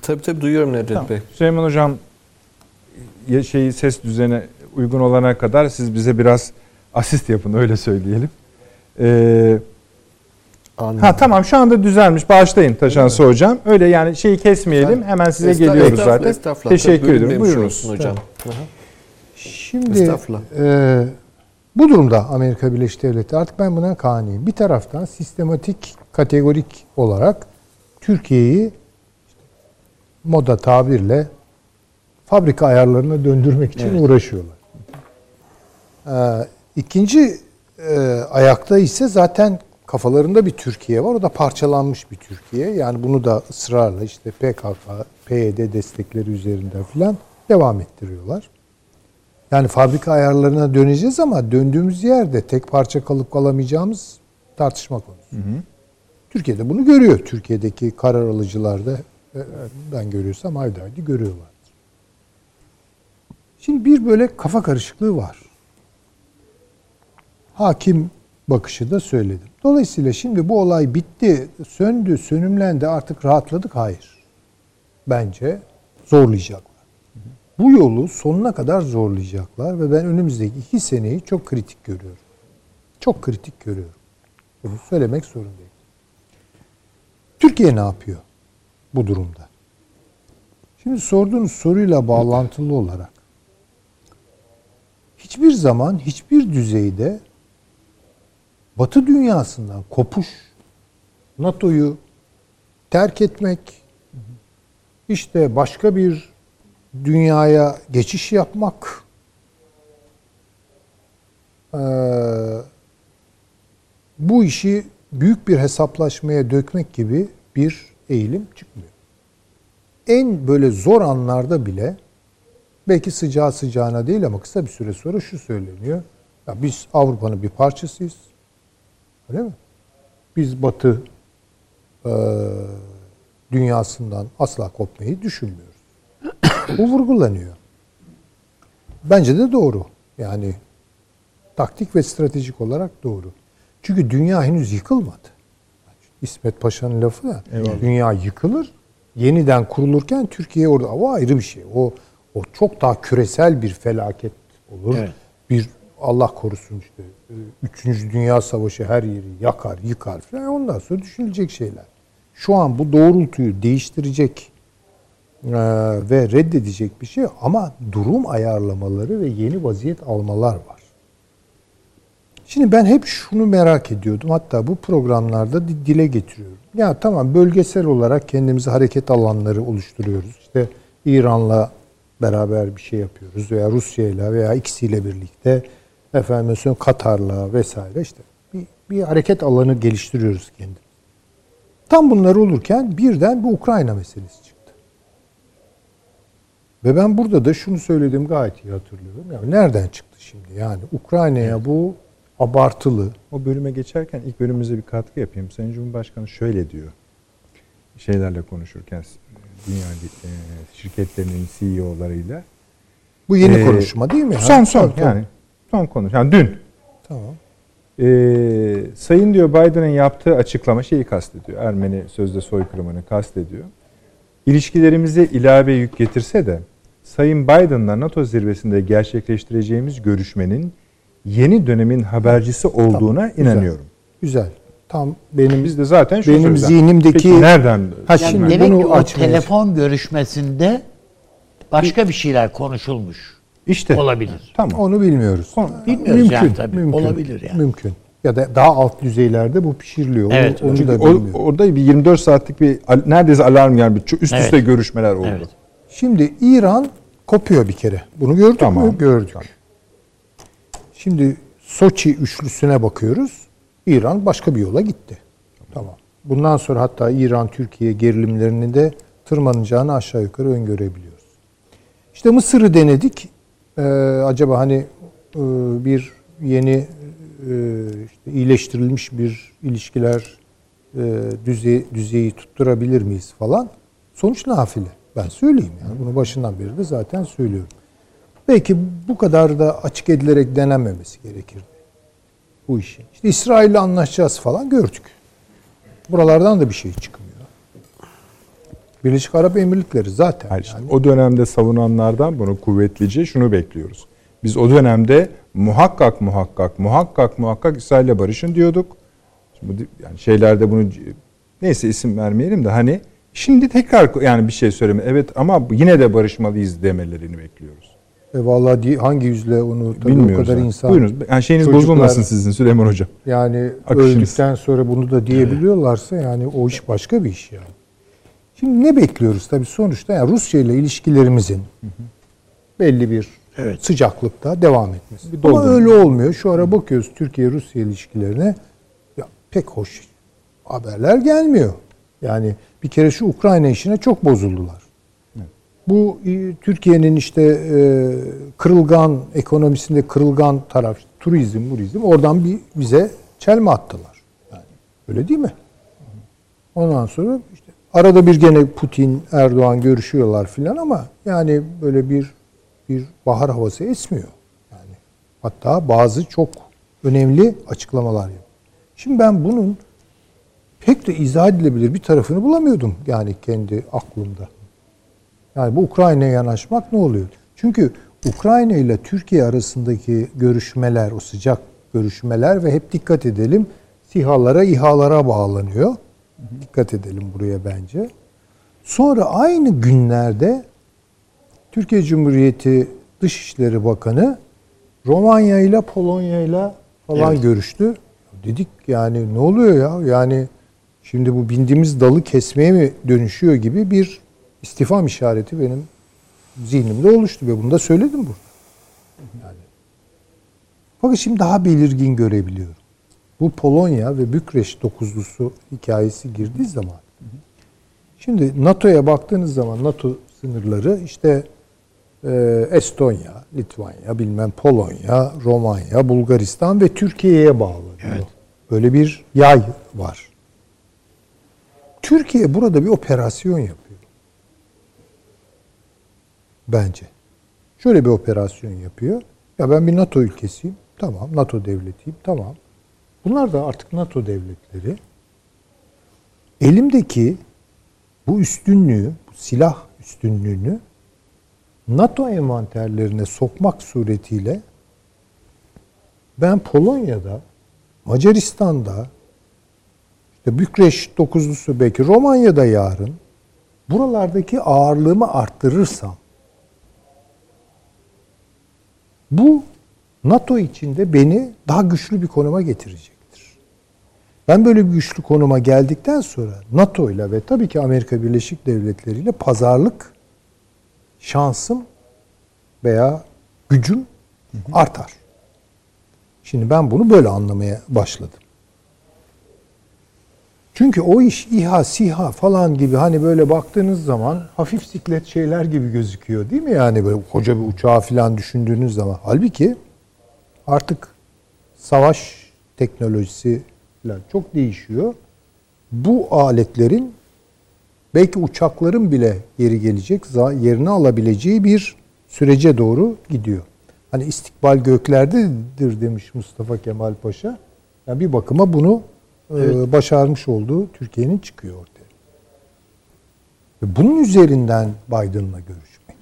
Tabii tabii duyuyorum Nedret Tamam. Bey. Süleyman Hocam şeyi ses düzeni uygun olana kadar siz bize biraz asist yapın öyle söyleyelim. Ee, Anladım. ha tamam şu anda düzelmiş. Bağışlayın Taşansı Hocam. Öyle yani şeyi kesmeyelim. Hemen size Estağ- geliyoruz estağfurullah, zaten. estağfurullah. Teşekkür bölünmemiş Buyurunuz. hocam. Şimdi Estağfurullah. e, bu durumda Amerika Birleşik Devletleri artık ben buna kaniyim. Bir taraftan sistematik, kategorik olarak Türkiye'yi moda tabirle fabrika ayarlarına döndürmek için uğraşıyorlar. E, ikinci e, ayakta ise zaten kafalarında bir Türkiye var. O da parçalanmış bir Türkiye. Yani bunu da ısrarla işte PKK, PYD destekleri üzerinden filan devam ettiriyorlar. Yani fabrika ayarlarına döneceğiz ama döndüğümüz yerde tek parça kalıp kalamayacağımız tartışma konusu. Türkiye'de bunu görüyor. Türkiye'deki karar alıcılar da e, ben görüyorsam haydi haydi görüyorlardır. Şimdi bir böyle kafa karışıklığı var. Hakim bakışı da söyledim. Dolayısıyla şimdi bu olay bitti, söndü, sönümlendi, artık rahatladık. Hayır. Bence zorlayacaklar. Bu yolu sonuna kadar zorlayacaklar ve ben önümüzdeki iki seneyi çok kritik görüyorum. Çok kritik görüyorum. Bunu söylemek zorundayım. Türkiye ne yapıyor bu durumda? Şimdi sorduğunuz soruyla bağlantılı olarak hiçbir zaman hiçbir düzeyde Batı dünyasından kopuş, NATO'yu terk etmek, işte başka bir dünyaya geçiş yapmak, bu işi büyük bir hesaplaşmaya dökmek gibi bir eğilim çıkmıyor. En böyle zor anlarda bile belki sıcağı sıcağına değil ama kısa bir süre sonra şu söyleniyor. Ya biz Avrupa'nın bir parçasıyız. Öyle mi? Biz Batı eee, dünyasından asla kopmayı düşünmüyoruz. Bu vurgulanıyor. Bence de doğru. Yani taktik ve stratejik olarak doğru. Çünkü dünya henüz yıkılmadı. İsmet Paşa'nın lafı da dünya yıkılır. Yeniden kurulurken Türkiye orada o ayrı bir şey. O o çok daha küresel bir felaket olur. Evet. Bir Allah korusun işte e, Üçüncü Dünya Savaşı her yeri yakar, yıkar falan. Ondan sonra düşünülecek şeyler. Şu an bu doğrultuyu değiştirecek e, ve reddedecek bir şey ama durum ayarlamaları ve yeni vaziyet almalar var. Şimdi ben hep şunu merak ediyordum. Hatta bu programlarda di- dile getiriyorum. Ya tamam bölgesel olarak kendimizi hareket alanları oluşturuyoruz. İşte İran'la beraber bir şey yapıyoruz veya Rusya'yla veya ikisiyle birlikte efendim söyleyeyim Katar'la vesaire işte bir, bir hareket alanı geliştiriyoruz kendimiz. Tam bunlar olurken birden bu Ukrayna meselesi çıktı. Ve ben burada da şunu söyledim gayet iyi hatırlıyorum. Yani nereden çıktı şimdi? Yani Ukrayna'ya bu abartılı. O bölüme geçerken ilk bölümümüze bir katkı yapayım. Sayın Cumhurbaşkanı şöyle diyor. Şeylerle konuşurken dünya e, şirketlerinin CEO'larıyla. Bu yeni Ee, konuşma değil mi? Son son yani son konuş. Yani dün Tamam. Ee, Sayın diyor Biden'ın yaptığı açıklama şeyi kastediyor. Ermeni sözde soykırımını kastediyor. İlişkilerimize ilave yük getirse de Sayın Biden'la NATO zirvesinde gerçekleştireceğimiz görüşmenin yeni dönemin habercisi olduğuna güzel. inanıyorum. Güzel. Tam benim Biz de zaten şu Benim söyleyeceğim. zihnimdeki- Peki nereden? Ha, Yani şimdi demek bunu ki o telefon görüşmesinde başka bir şeyler konuşulmuş İşte. olabilir. Tamam. onu bilmiyoruz. Bilmiyoruz yani tabii. Olabilir yani. Mümkün. Ya da daha alt düzeylerde bu pişiriliyor. Onu- Evet, onu, çünkü da bilmiyoruz. orada bir 24 saatlik bir neredeyse alarm yani bir üst üste Evet. görüşmeler oldu. Evet. Şimdi İran kopuyor bir kere. Bunu gördük Tamam. mü? Gördük. Şimdi Soçi üçlüsüne bakıyoruz. İran başka bir yola gitti. Tamam. Bundan sonra hatta İran-Türkiye gerilimlerini de tırmanacağını aşağı yukarı öngörebiliyoruz. İşte Mısır'ı denedik. Ee, acaba hani e, bir yeni e, işte iyileştirilmiş bir ilişkiler e, düzey, düzeyi tutturabilir miyiz falan. Sonuç nafile. Ben söyleyeyim yani. Bunu başından beri de zaten söylüyorum. Belki bu kadar da açık edilerek denenmemesi gerekirdi bu işin. İşte İsrail'le anlaşacağız falan gördük. Buralardan da bir şey çıkmıyor. Birleşik Arap Emirlikleri zaten. Hayır, işte yani. o dönemde savunanlardan bunu kuvvetlice şunu bekliyoruz. Biz o dönemde muhakkak muhakkak muhakkak muhakkak İsrail'le barışın diyorduk. Şimdi yani şeylerde bunu neyse isim vermeyelim de hani şimdi tekrar yani bir şey söyleme. Evet ama yine de barışmalıyız demelerini bekliyoruz. E vallahi hangi yüzle onu tabii Bilmiyoruz. o kadar yani. insan. Buyurunuz. Yani şeyiniz çocuklar- bozulmasın sizin Süleyman Hocam. Yani Akışınız. öldükten sonra bunu da diyebiliyorlarsa yani o iş başka bir iş yani. Şimdi ne bekliyoruz tabii sonuçta yani Rusya ile ilişkilerimizin belli bir Evet. sıcaklıkta devam etmesi. Bir Ama öyle olmuyor. Şu ara bakıyoruz Türkiye-Rusya ilişkilerine ya pek hoş haberler gelmiyor. Yani bir kere şu Ukrayna işine çok bozuldular. Bu e, Türkiye'nin işte e, kırılgan ekonomisinde kırılgan taraf turizm, turizm oradan bir bize çelme attılar. Yani öyle değil mi? Ondan sonra arada bir gene Putin, Erdoğan görüşüyorlar filan ama yani böyle bir bir bahar havası esmiyor. Yani hatta bazı çok önemli açıklamalar yapıyor. Şimdi ben bunun pek de izah edilebilir bir tarafını bulamıyordum yani kendi aklımda. Yani bu Ukrayna'ya yanaşmak ne oluyor? Çünkü Ukrayna ile Türkiye arasındaki görüşmeler, o sıcak görüşmeler ve hep dikkat edelim SİHA'lara, İHA'lara bağlanıyor. Dikkat edelim buraya bence. Sonra aynı günlerde Türkiye Cumhuriyeti Dışişleri Bakanı Romanya ile Polonya ile falan Evet. görüştü. Dedik yani ne oluyor ya? Yani şimdi bu bindiğimiz dalı kesmeye mi dönüşüyor gibi bir istifam işareti benim zihnimde oluştu ve bunu da söyledim burada. Yani. Fakat şimdi daha belirgin görebiliyorum. Bu Polonya ve Bükreş dokuzlusu hikayesi girdiği zaman Şimdi NATO'ya baktığınız zaman NATO sınırları işte e, Estonya, Litvanya, bilmem Polonya, Romanya, Bulgaristan ve Türkiye'ye bağlanıyor. Böyle bir yay var. Türkiye burada bir operasyon yapıyor. Bence. Şöyle bir operasyon yapıyor. Ya ben bir NATO ülkesiyim. Tamam. NATO devletiyim. Tamam. Bunlar da artık NATO devletleri. Elimdeki bu üstünlüğü, bu silah üstünlüğünü NATO envanterlerine sokmak suretiyle ben Polonya'da, Macaristan'da, işte Bükreş dokuzlusu belki Romanya'da yarın buralardaki ağırlığımı arttırırsam bu NATO içinde beni daha güçlü bir konuma getirecektir. Ben böyle bir güçlü konuma geldikten sonra NATO ile ve tabii ki Amerika Birleşik Devletleri ile pazarlık şansım veya gücüm artar. Şimdi ben bunu böyle anlamaya başladım. Çünkü o iş İHA, SİHA falan gibi hani böyle baktığınız zaman hafif siklet şeyler gibi gözüküyor değil mi? Yani böyle koca bir uçağı falan düşündüğünüz zaman. Halbuki artık savaş teknolojisi falan çok değişiyor. Bu aletlerin belki uçakların bile yeri gelecek, yerini alabileceği bir sürece doğru gidiyor. Hani istikbal göklerdedir demiş Mustafa Kemal Paşa. Yani bir bakıma bunu e, başarmış olduğu Türkiye'nin çıkıyor ortaya. Ve bunun üzerinden Biden'la görüşmek.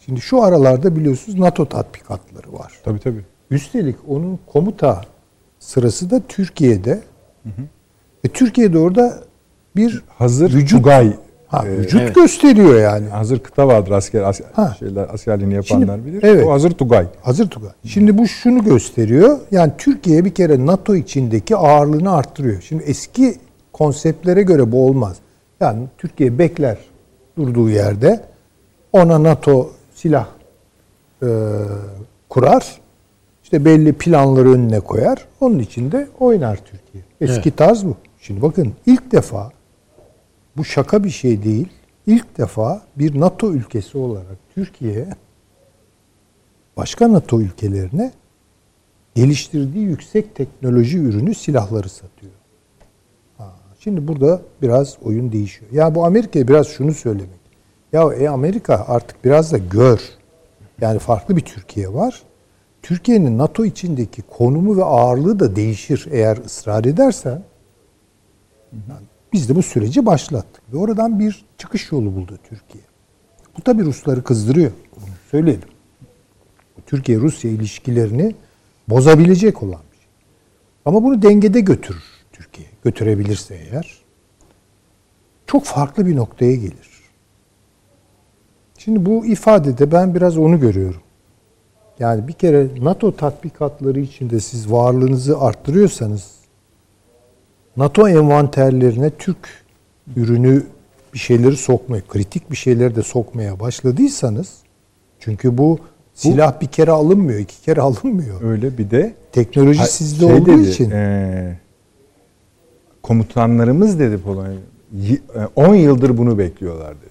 Şimdi şu aralarda biliyorsunuz NATO tatbikatları var. Tabii tabii. Üstelik onun komuta sırası da Türkiye'de. Ve Türkiye'de orada bir Hazır Vücut- Tugay ha, e, vücut evet. gösteriyor yani. hazır kıta vardır asker, asker Ha. şeyler askerliğini yapanlar Şimdi, bilir. evet. O hazır Tugay. Hazır Tugay. Şimdi bu şunu gösteriyor. Yani Türkiye bir kere NATO içindeki ağırlığını arttırıyor. Şimdi eski konseptlere göre bu olmaz. Yani Türkiye bekler durduğu yerde ona NATO silah e, kurar. İşte belli planları önüne koyar. Onun içinde oynar Türkiye. Eski tarz bu. Şimdi bakın ilk defa bu şaka bir şey değil. İlk defa bir NATO ülkesi olarak Türkiye başka NATO ülkelerine geliştirdiği yüksek teknoloji ürünü silahları satıyor. Ha, şimdi burada biraz oyun değişiyor. Ya bu Amerika'ya biraz şunu söylemek. Ya e Amerika artık biraz da gör. Yani farklı bir Türkiye var. Türkiye'nin NATO içindeki konumu ve ağırlığı da değişir eğer ısrar edersen. Biz de bu süreci başlattık ve oradan bir çıkış yolu buldu Türkiye. Bu tabii Rusları kızdırıyor. Bunu söyleyelim. Türkiye-Rusya ilişkilerini bozabilecek olan bir şey. Ama bunu dengede götürür Türkiye. Götürebilirse eğer. Çok farklı bir noktaya gelir. Şimdi bu ifadede ben biraz onu görüyorum. Yani bir kere NATO tatbikatları içinde siz varlığınızı arttırıyorsanız NATO envanterlerine Türk ürünü bir şeyleri sokmaya, kritik bir şeyleri de sokmaya başladıysanız çünkü bu silah bir kere alınmıyor, iki kere <laughs> alınmıyor. Öyle bir de Teknoloji Ha, sizde şey olduğu dedi, için. e, komutanlarımız dedi Polonya. y- e, 10 yıldır bunu bekliyorlar dedi.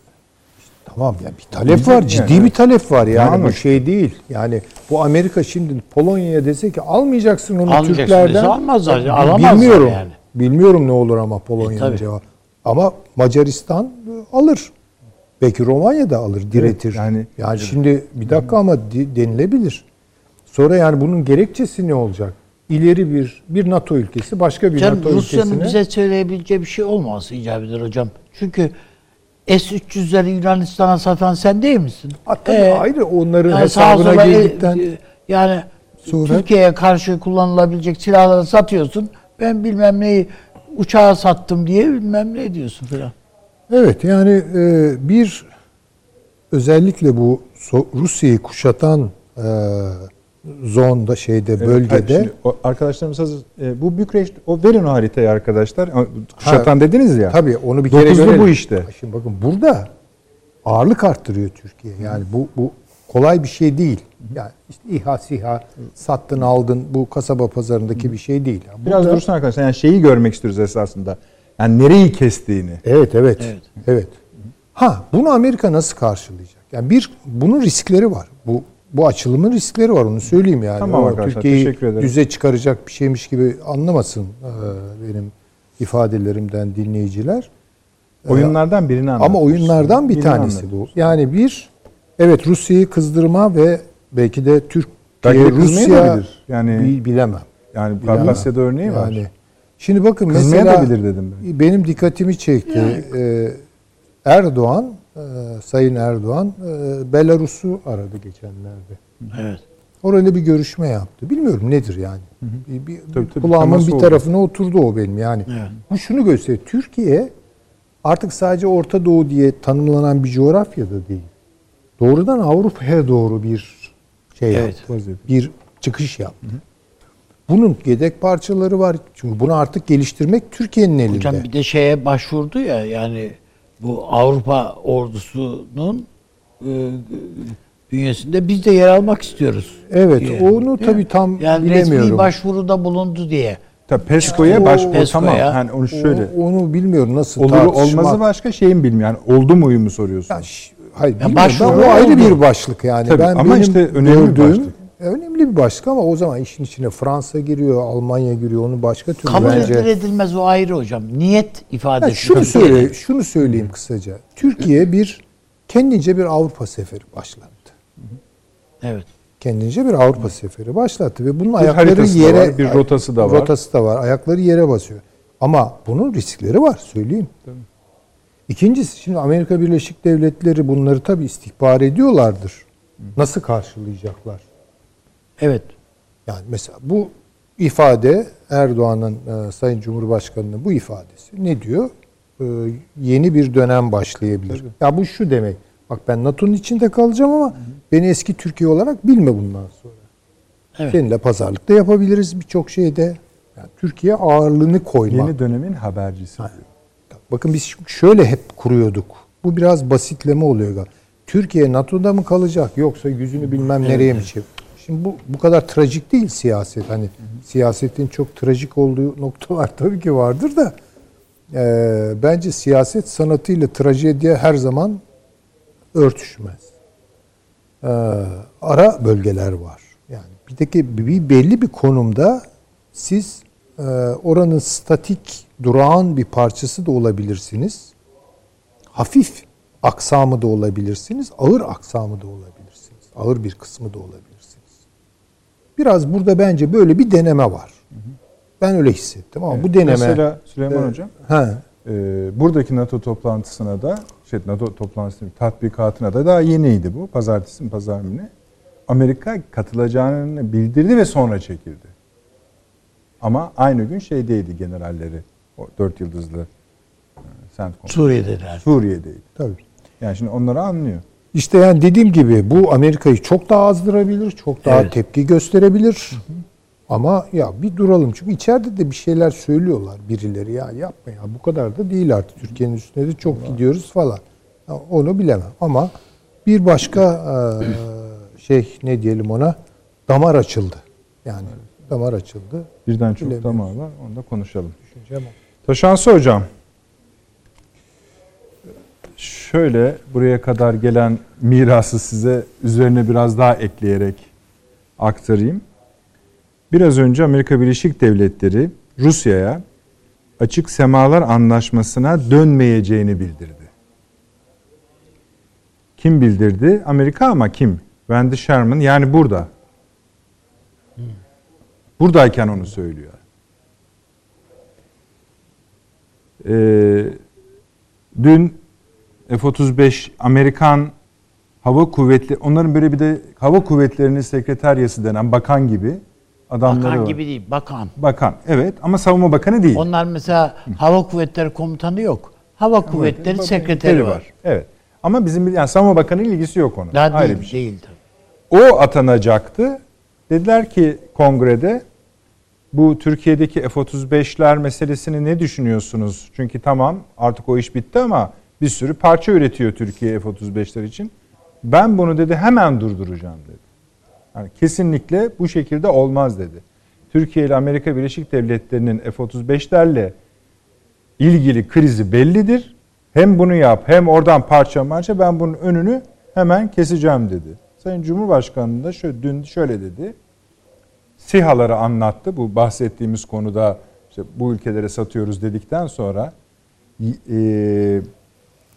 Tamam ya bir talep var, ciddi Yani. bir talep var yani Tamam. bu şey değil. Yani bu Amerika şimdi Polonya'ya dese ki almayacaksın onu Almayacaksın Türklerden. almazlar, alamazlar Bilmiyorum. yani. Bilmiyorum ne olur ama E, Polonya'nın tabii. cevabı. Ama Macaristan e, alır. Belki Romanya da alır, diretir. yani- yani şimdi bir dakika ama denilebilir. Sonra yani bunun gerekçesi ne olacak? İleri bir bir NATO ülkesi başka bir Canım NATO Rusya'nın ülkesine bize söyleyebileceği bir şey olmaması icap eder hocam. Çünkü S-300'leri Yunanistan'a satan sen değil misin? Ha, tabii Ee, ayrı onların yani hesabına e, girdikten e, yani sonra- Türkiye'ye karşı kullanılabilecek silahları satıyorsun. Ben bilmem neyi uçağa sattım diye bilmem ne diyorsun falan. Evet yani e, bir özellikle bu Rusya'yı kuşatan e, zonda şeyde Evet, bölgede şimdi o arkadaşlarımız hazır. E, bu Bükreş, o verin o haritayı arkadaşlar. Ha, Kuşatan dediniz ya. tabii onu bir kere görelim. bu işte. Şimdi bakın burada ağırlık arttırıyor Türkiye. Yani bu bu kolay bir şey değil. Yani işte İHA, SİHA sattın aldın bu kasaba pazarındaki bir şey değil. Yani Biraz burada- dursun arkadaşlar. Yani şeyi görmek istiyoruz esasında. Yani nereyi kestiğini. Evet, evet. Evet. Evet. Ha, bunu Amerika nasıl karşılayacak? Yani bir bunun riskleri var. Bu bu açılımın riskleri var onu söyleyeyim yani. Tamam O arkadaşlar, Türkiye'yi teşekkür ederim. düze çıkaracak bir şeymiş gibi anlamasın e, benim ifadelerimden dinleyiciler. Oyunlardan birini anlat. Ama oyunlardan bir Birini tanesi bu. Yani bir evet Rusya'yı kızdırma ve belki de Türkiye Belki Rusya. Yani- bi- bilemem. Yani Bilemem. Kafkasya'da örneği var. Yani şimdi bakın Kızmaya mesela da bilir dedim ben. benim dikkatimi çekti. Ee, Erdoğan, e, Sayın Erdoğan e, Belarus'u aradı geçenlerde. Evet. Orayla bir görüşme yaptı. Bilmiyorum nedir yani. Bir, bir- Tabii, tabii, kulağımın bir oldu. tarafına oturdu o benim yani. Evet. Bu şunu gösteriyor. Türkiye artık sadece Orta Doğu diye tanımlanan bir coğrafyada değil. Doğrudan Avrupa'ya doğru bir şey Evet. yaptı. Bir çıkış yaptı. Bunun yedek parçaları var. Çünkü bunu artık geliştirmek Türkiye'nin elinde. Hocam bir de şeye başvurdu ya yani bu Avrupa ordusunun e, bünyesinde biz de yer almak istiyoruz. Evet, diye. onu tabii tam yani bilemiyorum. resmi başvuruda bulundu diye. Tabii PESCO'ya O- baş o PESCO'ya. tamam. Yani onu şöyle. O- onu bilmiyorum nasıl olur tartışmak. olmazı başka şeyin bilmiyorum. Yani oldu muyu mu soruyorsun? Ya hayır, Ya bilmiyorum. Ben başvuru o ayrı oldu. bir başlık yani. Tabii, ben ama benim işte önemli bir gördüğüm- başlık. Önemli bir başlık ama o zaman işin içine Fransa giriyor, Almanya giriyor. Onu başka türlü Kabul bence. edilir edilmez o ayrı hocam. Niyet ifadesi. Ya şunu söyle, şunu söyleyeyim kısaca. Türkiye bir kendince bir Avrupa seferi başlattı. Evet. Kendince bir Avrupa seferi başlattı ve bunun ayakları haritası da yere var, bir rotası da var. Rotası da var. Ayakları yere basıyor. Ama bunun riskleri var söyleyeyim. İkincisi şimdi Amerika Birleşik Devletleri bunları tabii istihbar ediyorlardır. Nasıl karşılayacaklar? Evet. Yani mesela bu ifade Erdoğan'ın e, Sayın Cumhurbaşkanı'nın bu ifadesi ne diyor? E, yeni bir dönem başlayabilir. Ya bu şu demek. Bak ben NATO'nun içinde kalacağım ama beni eski Türkiye olarak bilme bundan sonra. Evet. Seninle pazarlık da yapabiliriz birçok şeyde. Yani Türkiye ağırlığını koymak. Yeni dönemin habercisi. diyor. Bakın biz şöyle hep kuruyorduk. Bu biraz basitleme oluyor galiba. Türkiye NATO'da mı kalacak yoksa yüzünü bilmem nereye mi çevir? Şimdi bu bu kadar trajik değil siyaset. Hani siyasetin çok trajik olduğu <laughs> noktalar tabii ki vardır da e, bence siyaset sanatıyla trajediye her zaman örtüşmez. E, ara bölgeler var. Yani bir de ki bir belli bir konumda siz e, oranın statik durağan bir parçası da olabilirsiniz. Hafif aksamı da olabilirsiniz. Ağır aksamı da olabilirsiniz. Ağır bir kısmı da olabilirsiniz. Biraz burada bence böyle bir deneme var. Ben öyle hissettim ama bu deneme... Mesela Süleyman e, Hocam, Ha, e, buradaki NATO toplantısına da, şey NATO toplantısının tatbikatına da daha yeniydi bu. Pazartesi mi, pazar mı ne? Amerika katılacağını bildirdi ve sonra çekildi. Ama aynı gün şeydeydi generalleri, o dört yıldızlı e. Suriye'deler. Suriye'deydi. tabii. Yani şimdi onları anlıyor. İşte yani dediğim gibi bu Amerika'yı çok daha azdırabilir, çok daha Evet. tepki gösterebilir. Ama ya bir duralım çünkü içeride de bir şeyler söylüyorlar birileri ya yapma ya bu kadar da değil artık Türkiye'nin üstüne de çok gidiyoruz falan. Ya onu bilemem ama bir başka e, şey ne diyelim ona damar açıldı. Yani damar açıldı. Birden çok damar var, onu da konuşalım. Düşüncem o. Taşansı hocam. Şöyle buraya kadar gelen mirası size üzerine biraz daha ekleyerek aktarayım. Biraz önce Amerika Birleşik Devletleri Rusya'ya açık semalar anlaşmasına dönmeyeceğini bildirdi. Kim bildirdi? Amerika ama kim? Wendy Sherman yani burada. Buradayken onu söylüyor. Ee, dün F-35 Amerikan Hava Kuvvetli, onların böyle bir de Hava Kuvvetleri'nin sekreteryası denen bakan gibi adamları Bakan var. gibi değil, bakan. Bakan, evet ama savunma bakanı değil. Onlar mesela Hava Kuvvetleri Komutanı yok. Hava Kuvvetleri Bakan- Sekreteri var. Evet. Ama bizim yani savunma bakanı ilgisi yok onun. Daha Ayrı değil, bir şey. değil tabii. O atanacaktı. Dediler ki kongrede bu Türkiye'deki F-35'ler meselesini ne düşünüyorsunuz? Çünkü tamam artık o iş bitti ama bir sürü parça üretiyor Türkiye F-35'ler için. Ben bunu dedi hemen durduracağım dedi. Yani kesinlikle bu şekilde olmaz dedi. Türkiye ile Amerika Birleşik Devletleri'nin F-35'lerle ilgili krizi bellidir. Hem bunu yap hem oradan parça parça ben bunun önünü hemen keseceğim dedi. Sayın Cumhurbaşkanı da şöyle, dün şöyle dedi. SİHA'ları anlattı. Bu bahsettiğimiz konuda işte bu ülkelere satıyoruz dedikten sonra e,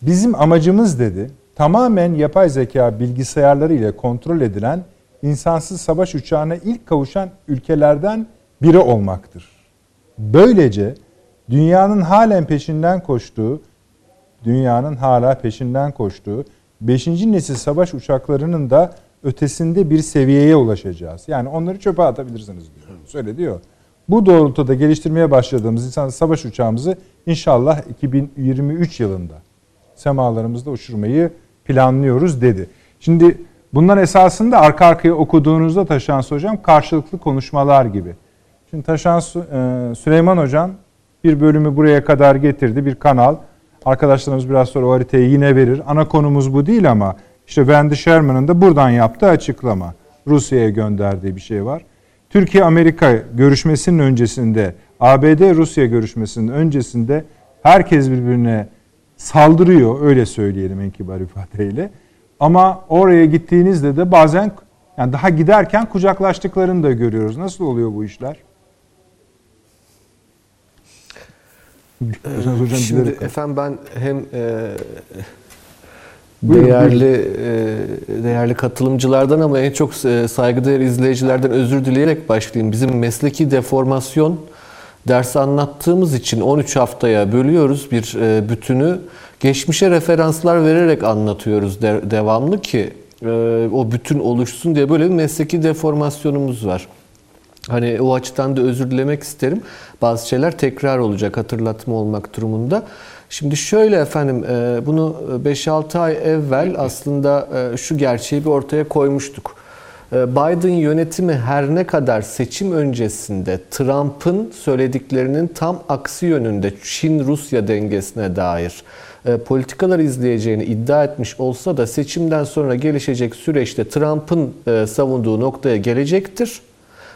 bizim amacımız dedi tamamen yapay zeka bilgisayarları ile kontrol edilen insansız savaş uçağına ilk kavuşan ülkelerden biri olmaktır. Böylece dünyanın halen peşinden koştuğu, dünyanın hala peşinden koştuğu 5. nesil savaş uçaklarının da ötesinde bir seviyeye ulaşacağız. Yani onları çöpe atabilirsiniz diyor. Söyle diyor. Bu doğrultuda geliştirmeye başladığımız insan savaş uçağımızı inşallah 2023 yılında semalarımızda uçurmayı planlıyoruz dedi. Şimdi bunlar esasında arka arkaya okuduğunuzda Taşans Hocam karşılıklı konuşmalar gibi. Şimdi Taşans e, Süleyman Hocam bir bölümü buraya kadar getirdi bir kanal. Arkadaşlarımız biraz sonra o haritayı yine verir. Ana konumuz bu değil ama işte Wendy Sherman'ın da buradan yaptığı açıklama. Rusya'ya gönderdiği bir şey var. Türkiye-Amerika görüşmesinin öncesinde, ABD-Rusya görüşmesinin öncesinde herkes birbirine saldırıyor öyle söyleyelim en kibar ifadeyle. Ama oraya gittiğinizde de bazen yani daha giderken kucaklaştıklarını da görüyoruz. Nasıl oluyor bu işler? Hocam Şimdi efendim ben hem e, Buyurun, değerli e, değerli katılımcılardan ama en çok e, saygıdeğer izleyicilerden özür dileyerek başlayayım. Bizim mesleki deformasyon ders anlattığımız için 13 haftaya bölüyoruz bir e, bütünü. Geçmişe referanslar vererek anlatıyoruz de- devamlı ki e, o bütün oluşsun diye böyle bir mesleki deformasyonumuz var. Hani o açıdan da özür dilemek isterim. Bazı şeyler tekrar olacak, hatırlatma olmak durumunda. Şimdi şöyle efendim, e, bunu 5-6 ay evvel aslında şu gerçeği bir ortaya koymuştuk. E, Biden yönetimi her ne kadar seçim öncesinde Trump'ın söylediklerinin tam aksi yönünde Çin-Rusya dengesine dair e, politikalar izleyeceğini iddia etmiş olsa da seçimden sonra gelişecek süreçte Trump'ın e, savunduğu noktaya gelecektir.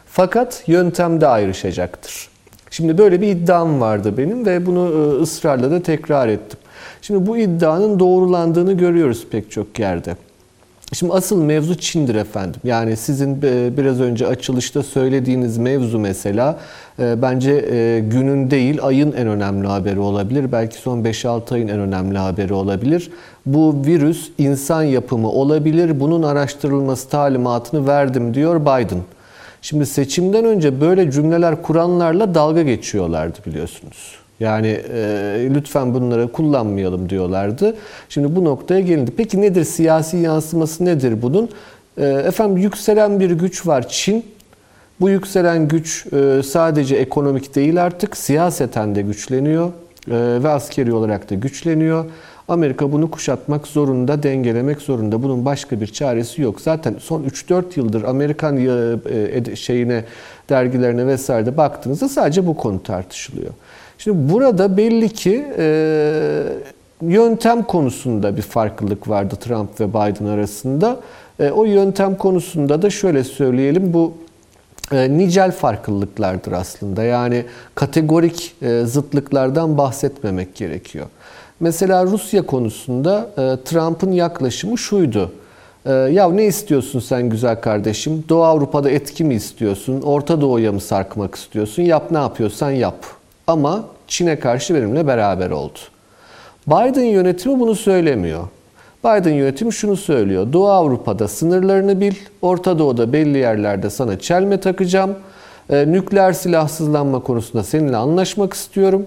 Fakat yöntemde ayrışacaktır. Şimdi böyle bir iddiam vardı benim ve bunu e, ısrarla da tekrar ettim. Şimdi bu iddianın doğrulandığını görüyoruz pek çok yerde. Şimdi asıl mevzu Çin'dir efendim. Yani sizin e, biraz önce açılışta söylediğiniz mevzu mesela e, bence e, günün değil ayın en önemli haberi olabilir. Belki son 5-6 ayın en önemli haberi olabilir. Bu virüs insan yapımı olabilir. Bunun araştırılması talimatını verdim diyor Biden. Şimdi seçimden önce böyle cümleler kuranlarla dalga geçiyorlardı biliyorsunuz. Yani e, lütfen bunları kullanmayalım diyorlardı. Şimdi bu noktaya gelindi. Peki nedir siyasi yansıması nedir bunun? E, efendim yükselen bir güç var Çin. Bu yükselen güç e, sadece ekonomik değil artık siyaseten de güçleniyor e, ve askeri olarak da güçleniyor. Amerika bunu kuşatmak zorunda, dengelemek zorunda. Bunun başka bir çaresi yok. Zaten son 3-4 yıldır Amerikan e, şeyine, dergilerine vesairede baktığınızda sadece bu konu tartışılıyor. Şimdi burada belli ki yöntem konusunda bir farklılık vardı Trump ve Biden arasında. O yöntem konusunda da şöyle söyleyelim bu e, nicel farklılıklardır aslında. Yani kategorik e, zıtlıklardan bahsetmemek gerekiyor. Mesela Rusya konusunda e, Trump'ın yaklaşımı şuydu. E, ya ne istiyorsun sen güzel kardeşim? Doğu Avrupa'da etki mi istiyorsun? Orta Doğu'ya mı sarkmak istiyorsun? Yap ne yapıyorsan yap. Ama Çin'e karşı benimle beraber oldu. Biden yönetimi bunu söylemiyor. Biden yönetimi şunu söylüyor. Doğu Avrupa'da sınırlarını bil, Orta Doğu'da belli yerlerde sana çelme takacağım. E, nükleer silahsızlanma konusunda seninle anlaşmak istiyorum.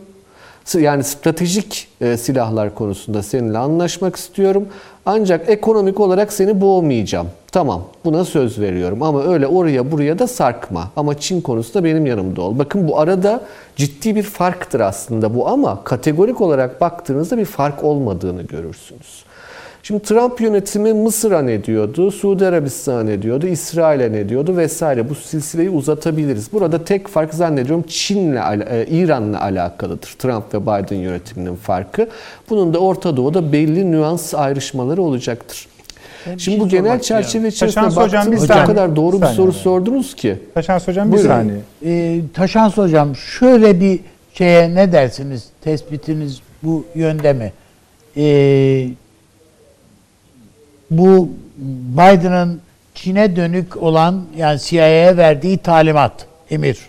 Yani stratejik e, silahlar konusunda seninle anlaşmak istiyorum. Ancak ekonomik olarak seni boğmayacağım. Tamam buna söz veriyorum ama öyle oraya buraya da sarkma. Ama Çin konusunda benim yanımda ol. Bakın bu arada ciddi bir farktır aslında bu ama kategorik olarak baktığınızda bir fark olmadığını görürsünüz. Şimdi Trump yönetimi Mısır'a ne diyordu, Suudi Arabistan'a ne diyordu, İsrail'e ne diyordu vesaire. Bu silsileyi uzatabiliriz. Burada tek fark zannediyorum Çin'le, e, İran'la alakalıdır. Trump ve Biden yönetiminin farkı. Bunun da Orta Doğu'da belli nüans ayrışmaları olacaktır. Şimdi bu genel çerçeve içerisinde baktığınızda o kadar doğru bir soru sordunuz ki. Taşans Hocam bir Buyurun. saniye. Ee, Taşans Hocam şöyle bir şeye ne dersiniz? Tespitiniz bu yönde mi? Ee, bu Biden'ın Çin'e dönük olan yani CIA'ya verdiği talimat, emir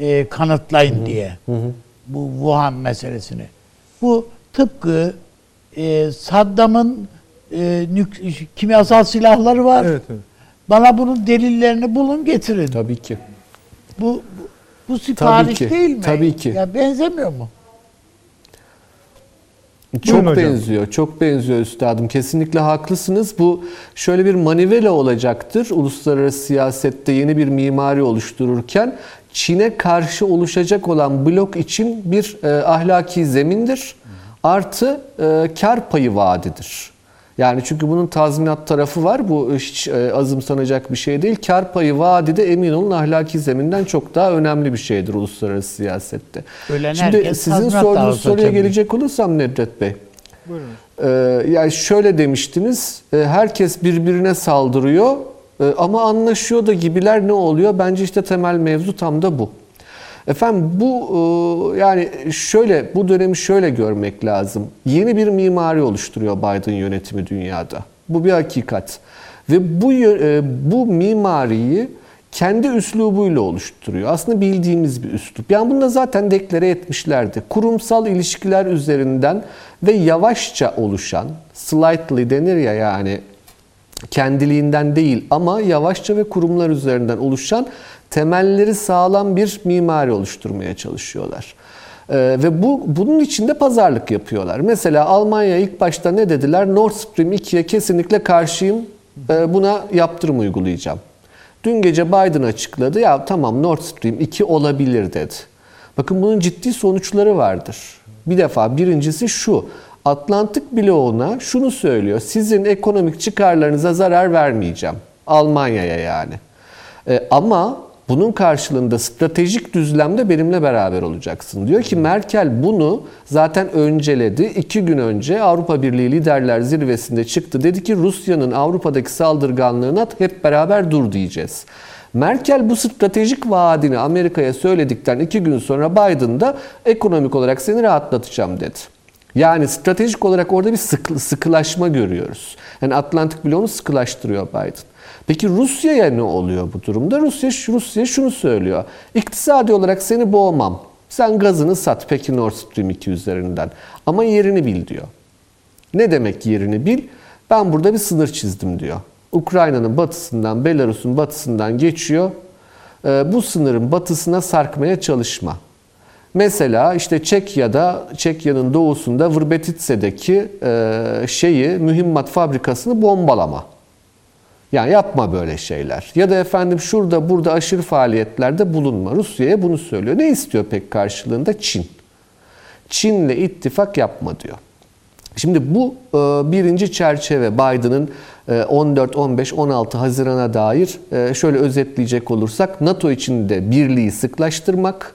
e, kanıtlayın hı hı. diye. Hı hı. Bu Wuhan meselesini. Bu tıpkı e, Saddam'ın e, nük- kimyasal silahları var. Evet, evet. Bana bunun delillerini bulun getirin. Tabii ki. Bu bu, bu sipariş Tabii ki. değil mi? Tabii ki. Ya benzemiyor mu? Çok Buyurun benziyor, hocam. çok benziyor üstadım. Kesinlikle haklısınız. Bu şöyle bir manivela olacaktır. Uluslararası siyasette yeni bir mimari oluştururken Çin'e karşı oluşacak olan blok için bir e, ahlaki zemindir. Artı e, kar payı vaadidir. Yani çünkü bunun tazminat tarafı var. Bu hiç e, azımsanacak bir şey değil. Kar payı vaadi de emin olun ahlaki zeminden çok daha önemli bir şeydir uluslararası siyasette. Ölen Şimdi sizin sorduğunuz soruya gelecek olursam Nedret Bey. Buyurun. Ee, yani şöyle demiştiniz. E, herkes birbirine saldırıyor e, ama anlaşıyor da gibiler ne oluyor? Bence işte temel mevzu tam da bu. Efendim bu e, yani şöyle bu dönemi şöyle görmek lazım. Yeni bir mimari oluşturuyor Biden yönetimi dünyada. Bu bir hakikat. Ve bu e, bu mimariyi kendi üslubuyla oluşturuyor. Aslında bildiğimiz bir üslup. Yani bunu da zaten deklare etmişlerdi. Kurumsal ilişkiler üzerinden ve yavaşça oluşan, slightly denir ya yani kendiliğinden değil ama yavaşça ve kurumlar üzerinden oluşan temelleri sağlam bir mimari oluşturmaya çalışıyorlar. Ee, ve bu bunun içinde pazarlık yapıyorlar. Mesela Almanya ilk başta ne dediler? Nord Stream 2'ye kesinlikle karşıyım. Ee, buna yaptırım uygulayacağım. Dün gece Biden açıkladı. Ya tamam Nord Stream 2 olabilir dedi. Bakın bunun ciddi sonuçları vardır. Bir defa birincisi şu. Atlantik bloğuna şunu söylüyor. Sizin ekonomik çıkarlarınıza zarar vermeyeceğim. Almanya'ya yani. E, ama bunun karşılığında stratejik düzlemde benimle beraber olacaksın. Diyor ki Merkel bunu zaten önceledi. İki gün önce Avrupa Birliği Liderler Zirvesi'nde çıktı. Dedi ki Rusya'nın Avrupa'daki saldırganlığına hep beraber dur diyeceğiz. Merkel bu stratejik vaadini Amerika'ya söyledikten iki gün sonra Biden da ekonomik olarak seni rahatlatacağım dedi. Yani stratejik olarak orada bir sıkı, sıkılaşma görüyoruz. Yani Atlantik bloğunu sıkılaştırıyor Biden. Peki Rusya'ya ne oluyor bu durumda? Rusya Rusya şunu söylüyor. İktisadi olarak seni boğmam. Sen gazını sat peki Nord Stream 2 üzerinden. Ama yerini bil diyor. Ne demek yerini bil? Ben burada bir sınır çizdim diyor. Ukrayna'nın batısından, Belarus'un batısından geçiyor. e, bu sınırın batısına sarkmaya çalışma. Mesela işte Çekya'da, Çekya'nın doğusunda Vrbetitse'deki e, şeyi, mühimmat fabrikasını bombalama. Yani yapma böyle şeyler. Ya da efendim şurada burada aşırı faaliyetlerde bulunma. Rusya'ya bunu söylüyor. Ne istiyor pek karşılığında? Çin. Çin'le ittifak yapma diyor. Şimdi bu e, birinci çerçeve Biden'ın e, 14, 15, 16 Haziran'a dair e, şöyle özetleyecek olursak NATO içinde birliği sıklaştırmak,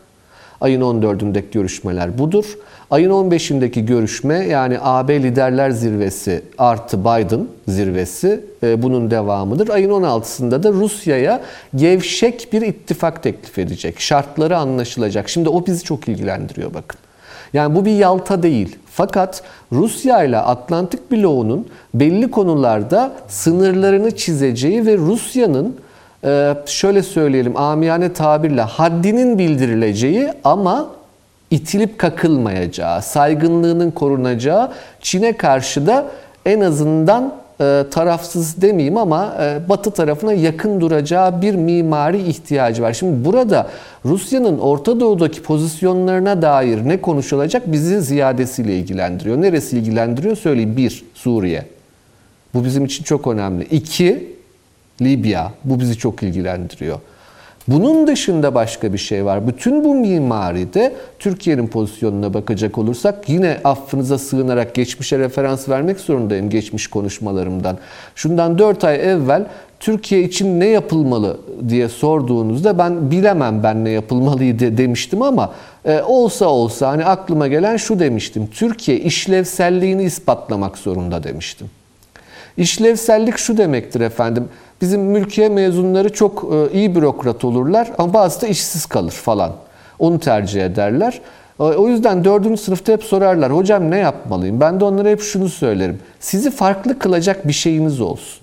ayın 14'ündeki görüşmeler budur. Ayın 15'indeki görüşme yani AB Liderler Zirvesi artı Biden zirvesi e, bunun devamıdır. Ayın 16'sında da Rusya'ya gevşek bir ittifak teklif edecek. Şartları anlaşılacak. Şimdi o bizi çok ilgilendiriyor bakın. Yani bu bir yalta değil. Fakat Rusya ile Atlantik bloğunun belli konularda sınırlarını çizeceği ve Rusya'nın e, şöyle söyleyelim amiyane tabirle haddinin bildirileceği ama itilip kakılmayacağı, saygınlığının korunacağı Çin'e karşı da en azından e, tarafsız demeyeyim ama e, Batı tarafına yakın duracağı bir mimari ihtiyacı var. Şimdi burada Rusya'nın Orta Doğu'daki pozisyonlarına dair ne konuşulacak bizi ziyadesiyle ilgilendiriyor. Neresi ilgilendiriyor söyleyeyim. Bir, Suriye. Bu bizim için çok önemli. İki, Libya. Bu bizi çok ilgilendiriyor. Bunun dışında başka bir şey var. Bütün bu mimaride Türkiye'nin pozisyonuna bakacak olursak yine affınıza sığınarak geçmişe referans vermek zorundayım geçmiş konuşmalarımdan. Şundan 4 ay evvel Türkiye için ne yapılmalı diye sorduğunuzda ben bilemem ben ne yapılmalıydı demiştim ama e, olsa olsa hani aklıma gelen şu demiştim. Türkiye işlevselliğini ispatlamak zorunda demiştim. İşlevsellik şu demektir efendim. Bizim mülkiye mezunları çok e, iyi bürokrat olurlar ama bazı da işsiz kalır falan. Onu tercih ederler. E, o yüzden dördüncü sınıfta hep sorarlar. Hocam ne yapmalıyım? Ben de onlara hep şunu söylerim. Sizi farklı kılacak bir şeyiniz olsun.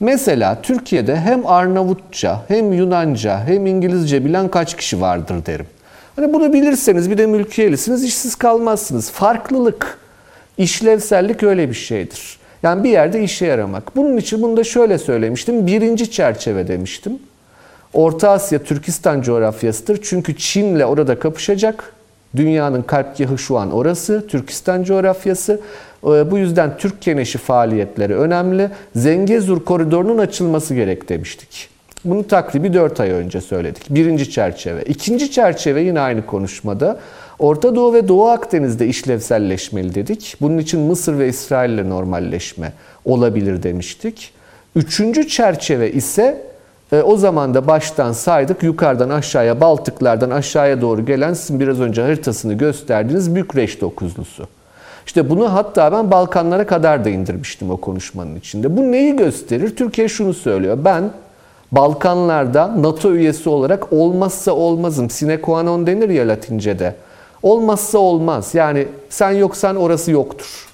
Mesela Türkiye'de hem Arnavutça, hem Yunanca, hem İngilizce bilen kaç kişi vardır derim. Hani bunu bilirseniz bir de mülkiyelisiniz, işsiz kalmazsınız. Farklılık, işlevsellik öyle bir şeydir. Yani bir yerde işe yaramak. Bunun için bunu da şöyle söylemiştim. Birinci çerçeve demiştim. Orta Asya Türkistan coğrafyasıdır. Çünkü Çin'le orada kapışacak. Dünyanın kalpgahı şu an orası. Türkistan coğrafyası. Ee, bu yüzden Türk keneşi faaliyetleri önemli. Zengezur koridorunun açılması gerek demiştik. Bunu takribi 4 ay önce söyledik. Birinci çerçeve. İkinci çerçeve yine aynı konuşmada. Orta Doğu ve Doğu Akdeniz'de işlevselleşmeli dedik. Bunun için Mısır ve İsrail ile normalleşme olabilir demiştik. Üçüncü çerçeve ise e, o zaman da baştan saydık yukarıdan aşağıya Baltıklardan aşağıya doğru gelen sizin biraz önce haritasını gösterdiğiniz Bükreş dokuzlusu. İşte bunu hatta ben Balkanlara kadar da indirmiştim o konuşmanın içinde. Bu neyi gösterir? Türkiye şunu söylüyor. Ben Balkanlarda NATO üyesi olarak olmazsa olmazım. Sine qua non denir ya Latince'de. Olmazsa olmaz. Yani sen yoksan orası yoktur.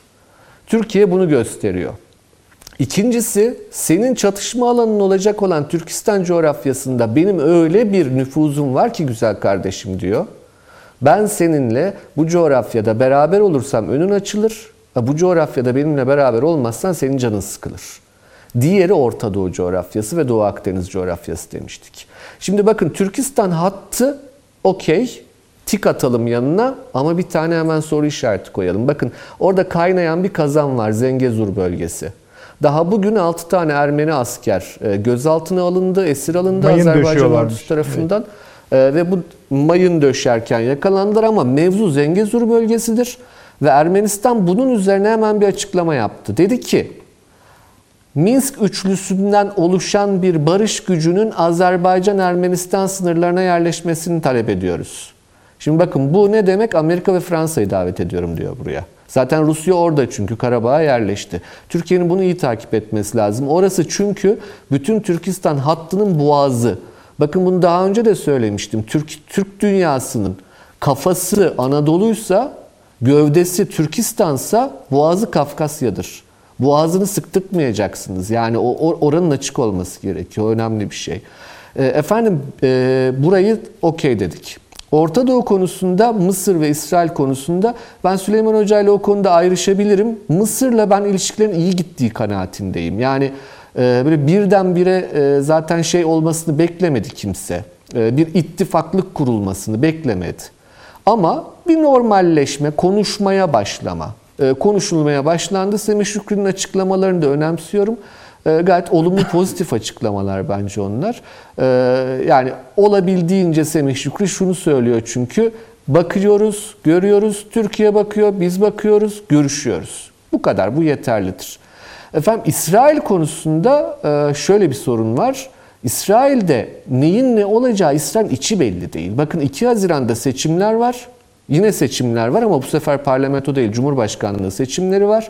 Türkiye bunu gösteriyor. İkincisi senin çatışma alanın olacak olan Türkistan coğrafyasında benim öyle bir nüfuzum var ki güzel kardeşim diyor. Ben seninle bu coğrafyada beraber olursam önün açılır. Bu coğrafyada benimle beraber olmazsan senin canın sıkılır. Diğeri Orta Doğu coğrafyası ve Doğu Akdeniz coğrafyası demiştik. Şimdi bakın Türkistan hattı okey tik atalım yanına ama bir tane hemen soru işareti koyalım. Bakın orada kaynayan bir kazan var Zengezur bölgesi. Daha bugün 6 tane Ermeni asker e, gözaltına alındı, esir alındı Mayın Azerbaycan ordusu tarafından. Evet. Ve bu mayın döşerken yakalandılar ama mevzu Zengezur bölgesidir. Ve Ermenistan bunun üzerine hemen bir açıklama yaptı. Dedi ki Minsk üçlüsünden oluşan bir barış gücünün Azerbaycan-Ermenistan sınırlarına yerleşmesini talep ediyoruz. Şimdi bakın bu ne demek? Amerika ve Fransa'yı davet ediyorum diyor buraya. Zaten Rusya orada çünkü Karabağ'a yerleşti. Türkiye'nin bunu iyi takip etmesi lazım. Orası çünkü bütün Türkistan hattının boğazı. Bakın bunu daha önce de söylemiştim. Türk, Türk dünyasının kafası Anadolu'ysa, gövdesi Türkistan'sa boğazı Kafkasya'dır. Boğazını sıktırtmayacaksınız. Yani o, oranın açık olması gerekiyor. Önemli bir şey. E, efendim e, burayı okey dedik. Orta Doğu konusunda Mısır ve İsrail konusunda ben Süleyman Hoca ile o konuda ayrışabilirim. Mısır'la ben ilişkilerin iyi gittiği kanaatindeyim. Yani e, böyle birdenbire e, zaten şey olmasını beklemedi kimse. E, bir ittifaklık kurulmasını beklemedi. Ama bir normalleşme, konuşmaya başlama, konuşulmaya başlandı. Semih Şükrü'nün açıklamalarını da önemsiyorum. E, gayet olumlu pozitif açıklamalar bence onlar. E, yani olabildiğince Semih Şükrü şunu söylüyor çünkü bakıyoruz, görüyoruz, Türkiye bakıyor, biz bakıyoruz, görüşüyoruz. Bu kadar, bu yeterlidir. Efendim İsrail konusunda e, şöyle bir sorun var. İsrail'de neyin ne olacağı İsrail içi belli değil. Bakın 2 Haziran'da seçimler var. Yine seçimler var ama bu sefer parlamento değil Cumhurbaşkanlığı seçimleri var.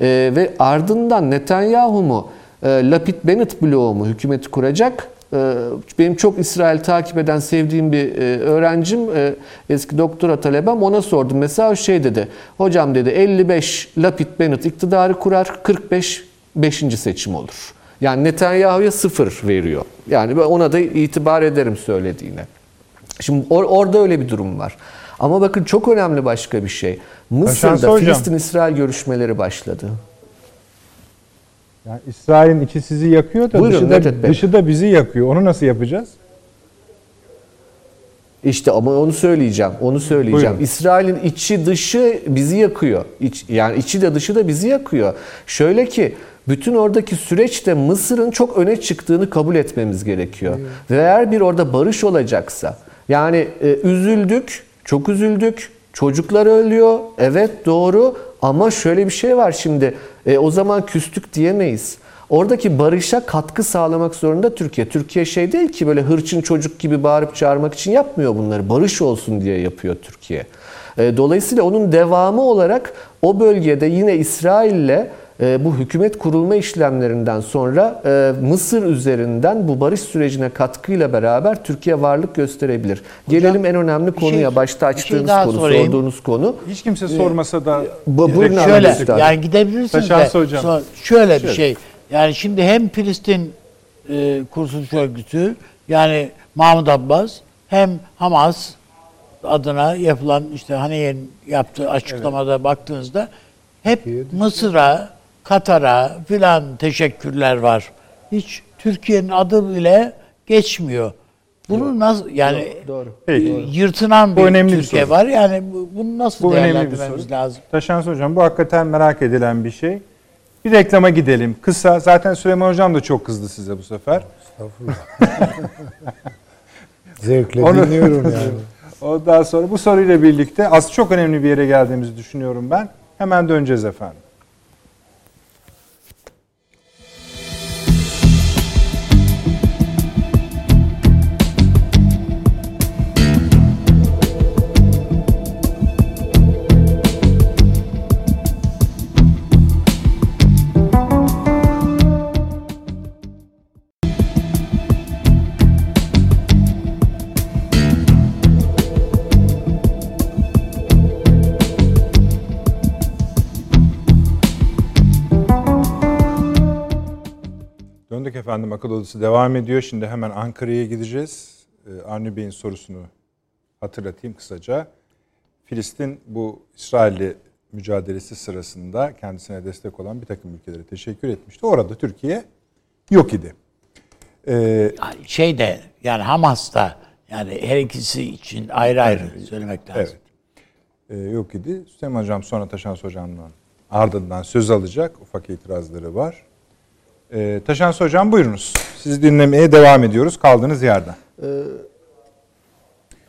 Ee, ve ardından Netanyahu mu Lapid Bennett bloğu mu hükümeti kuracak? Ee, benim çok İsrail takip eden sevdiğim bir e, öğrencim e, eski doktora talebem ona sordum. Mesela şey dedi. Hocam dedi 55 Lapid Bennett iktidarı kurar 45 5. seçim olur. Yani Netanyahu'ya sıfır veriyor. Yani ona da itibar ederim söylediğine. Şimdi or- orada öyle bir durum var. Ama bakın çok önemli başka bir şey. Mısır'da Filistin-İsrail görüşmeleri başladı. Yani İsrail'in içi sizi yakıyor da Buyurun, dışı, da, dışı da bizi yakıyor. Onu nasıl yapacağız? İşte ama onu söyleyeceğim. Onu söyleyeceğim. Buyurun. İsrail'in içi dışı bizi yakıyor. İç, yani içi de dışı da bizi yakıyor. Şöyle ki bütün oradaki süreçte Mısır'ın çok öne çıktığını kabul etmemiz gerekiyor. Ve eğer bir orada barış olacaksa yani e, üzüldük, çok üzüldük. Çocuklar ölüyor. Evet doğru ama şöyle bir şey var şimdi. E, o zaman küstük diyemeyiz. Oradaki barışa katkı sağlamak zorunda Türkiye. Türkiye şey değil ki böyle hırçın çocuk gibi bağırıp çağırmak için yapmıyor bunları. Barış olsun diye yapıyor Türkiye. E, Dolayısıyla onun devamı olarak o bölgede yine İsrail'le bu hükümet kurulma işlemlerinden sonra e, Mısır üzerinden bu barış sürecine katkıyla beraber Türkiye varlık gösterebilir. Gelelim en önemli bir şey- konuya, başta bir şey açtığınız daha konu, sorayım. sorduğunuz konu. Hiç kimse sormasa da bu- buyurun. Şöyle yani gidebilirsiniz Taşansı de hocam. sonra şöyle bir Şöyle. şey. Yani şimdi hem Filistin e, Kurtuluş Örgütü yani Mahmut Abbas hem Hamas adına yapılan işte Haney'in yaptığı açıklamada baktığınızda hep Mısır'a, Katar'a filan teşekkürler var. Hiç Türkiye'nin adı bile geçmiyor. Bunu nasıl yani Doğru. Peki. e, yırtınan Bu bir önemli bir Türkiye soru. var. Yani bu- bunu nasıl Bu bir değerlendirmemiz lazım? Taşans Hocam bu hakikaten merak edilen bir şey. Bir reklama gidelim. Kısa. Zaten Süleyman Hocam da çok kızdı size bu sefer. <laughs> Zevkle Onu- dinliyorum yani. <laughs> Ondan sonra bu soruyla birlikte az çok önemli bir yere geldiğimizi düşünüyorum ben. Hemen döneceğiz efendim. Efendim akıl odası devam ediyor. Şimdi hemen Ankara'ya gideceğiz. Ee, Avni Bey'in sorusunu hatırlatayım kısaca. Filistin bu İsrail'le mücadelesi sırasında kendisine destek olan bir takım ülkelere teşekkür etmişti. Orada Türkiye yok idi. Ee, şey de yani Hamas da yani her ikisi için ayrı ayrı söylemek lazım. evet. Ee, yok idi. Süleyman Hocam sonra Taşans Hocam'dan ardından söz alacak. Ufak itirazları var. Ee, Taşans Hocam buyurunuz. Sizi dinlemeye devam ediyoruz kaldığınız yerden.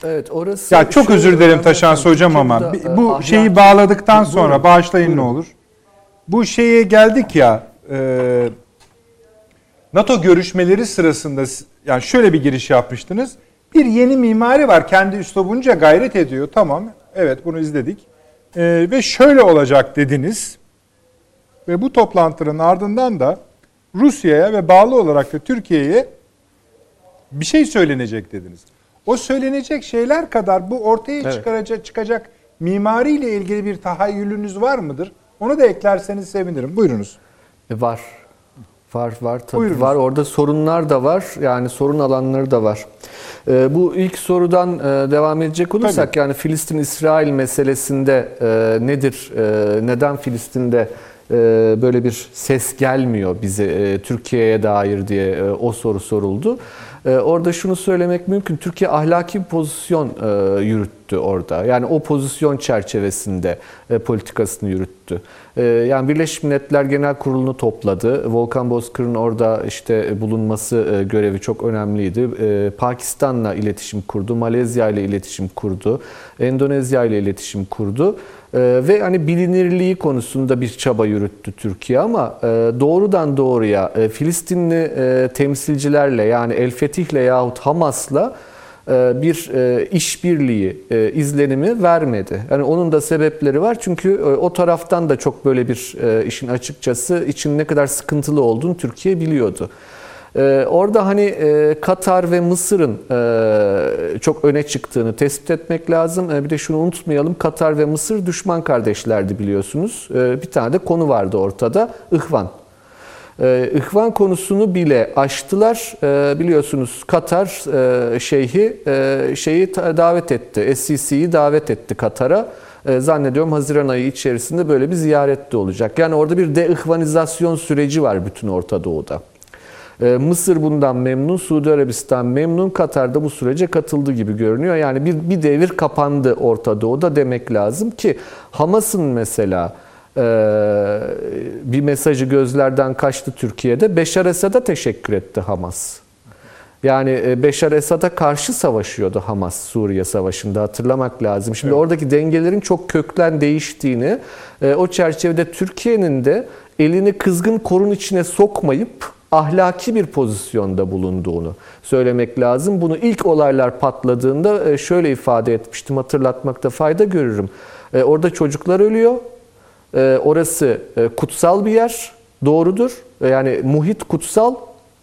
Evet orası... Ya çok özür dilerim Taşans hocam ama bi- e, bu ahlaki- şeyi bağladıktan Buyurun, sonra bağışlayın ne buyurun. olur. Bu şeye geldik ya e, NATO görüşmeleri sırasında yani şöyle bir giriş yapmıştınız. Bir yeni mimari var kendi üslubunca gayret ediyor tamam evet bunu izledik. E, ve şöyle olacak dediniz. Ve bu toplantının ardından da Rusya'ya ve bağlı olarak da Türkiye'ye bir şey söylenecek dediniz. O söylenecek şeyler kadar bu ortaya Evet. çıkaracak çıkacak mimariyle ilgili bir tahayyülünüz var mıdır? Onu da eklerseniz sevinirim. Buyurunuz. E, Var. Var var tabii Buyurunuz. var. Orada sorunlar da var. Yani sorun alanları da var. E, bu ilk sorudan e, devam edecek olursak yani Filistin-İsrail meselesinde e, nedir? E, neden Filistin'de böyle bir ses gelmiyor bize e, Türkiye'ye dair diye e, o soru soruldu. E, orada şunu söylemek mümkün. Türkiye ahlaki bir pozisyon e, yürüttü orada. Yani o pozisyon çerçevesinde politikasını yürüttü. E, yani Birleşmiş Milletler Genel Kurulu'nu topladı. Volkan Bozkır'ın orada işte bulunması e, görevi çok önemliydi. E, Pakistan'la iletişim kurdu, Malezya ile iletişim kurdu, Endonezya ile iletişim kurdu. Ee, ve hani bilinirliği konusunda bir çaba yürüttü Türkiye ama e, doğrudan doğruya e, Filistinli e, temsilcilerle yani El Fetih'le yahut Hamas'la e, bir e, işbirliği e, izlenimi vermedi. Yani onun da sebepleri var çünkü e, o taraftan da çok böyle bir e, işin açıkçası için ne kadar sıkıntılı olduğunu Türkiye biliyordu. Orada hani e, Katar ve Mısır'ın e, çok öne çıktığını tespit etmek lazım. E, bir de şunu unutmayalım. Katar ve Mısır düşman kardeşlerdi biliyorsunuz. E, bir tane de konu vardı ortada. İhvan. E, İhvan konusunu bile aştılar. E, biliyorsunuz Katar e, şeyhi e, şeyi davet etti. SCC'yi davet etti Katar'a. E, zannediyorum Haziran ayı içerisinde böyle bir ziyaret de olacak. Yani orada bir de-ihvanizasyon süreci var bütün Orta Doğu'da. Ee, Mısır bundan memnun, Suudi Arabistan memnun, Katar da bu sürece katıldı gibi görünüyor. Yani bir, bir devir kapandı Orta Doğu'da demek lazım ki Hamas'ın mesela bir mesajı gözlerden kaçtı Türkiye'de. Beşar Esad'a teşekkür etti Hamas. Yani e, Beşar Esad'a karşı savaşıyordu Hamas Suriye Savaşı'nda hatırlamak lazım. Şimdi evet. oradaki dengelerin çok kökten değiştiğini, e, o çerçevede Türkiye'nin de elini kızgın korun içine sokmayıp ahlaki bir pozisyonda bulunduğunu söylemek lazım. Bunu ilk olaylar patladığında e, şöyle ifade etmiştim, hatırlatmakta fayda görürüm. Orada çocuklar ölüyor, e, orası kutsal bir yer, doğrudur. Yani muhit kutsal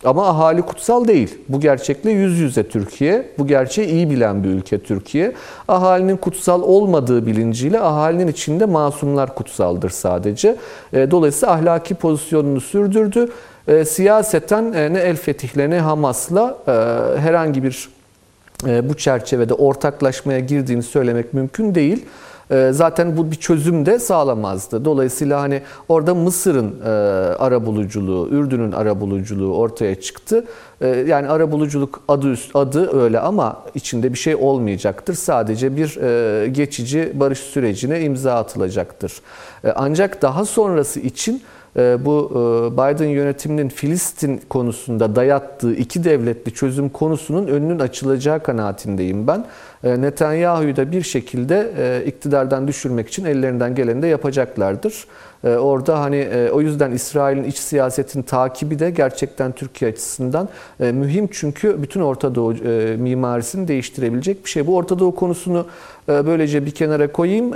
ama ahali kutsal değil. Bu gerçekle yüz yüze Türkiye. Bu gerçeği iyi bilen bir ülke Türkiye. Ahalinin kutsal olmadığı bilinciyle ahalinin içinde masumlar kutsaldır sadece. Dolayısıyla ahlaki pozisyonunu sürdürdü e, siyaseten e, ne El Fetih'le ne Hamas'la e, herhangi bir e, bu çerçevede ortaklaşmaya girdiğini söylemek mümkün değil. E, zaten bu bir çözüm de sağlamazdı. Dolayısıyla hani orada Mısır'ın e, arabuluculuğu, Ürdün'ün arabuluculuğu ortaya çıktı. E, yani arabuluculuk adı üst adı öyle ama içinde bir şey olmayacaktır. Sadece bir e, geçici barış sürecine imza atılacaktır. E, ancak daha sonrası için ee, bu e, Biden yönetiminin Filistin konusunda dayattığı iki devletli çözüm konusunun önünün açılacağı kanaatindeyim ben. Ee, Netanyahu'yu da bir şekilde e, iktidardan düşürmek için ellerinden geleni de yapacaklardır. Ee, orada hani e, o yüzden İsrail'in iç siyasetin takibi de gerçekten Türkiye açısından mühim çünkü bütün Orta Doğu mimarisini değiştirebilecek bir şey. Bu Orta Doğu konusunu böylece bir kenara koyayım.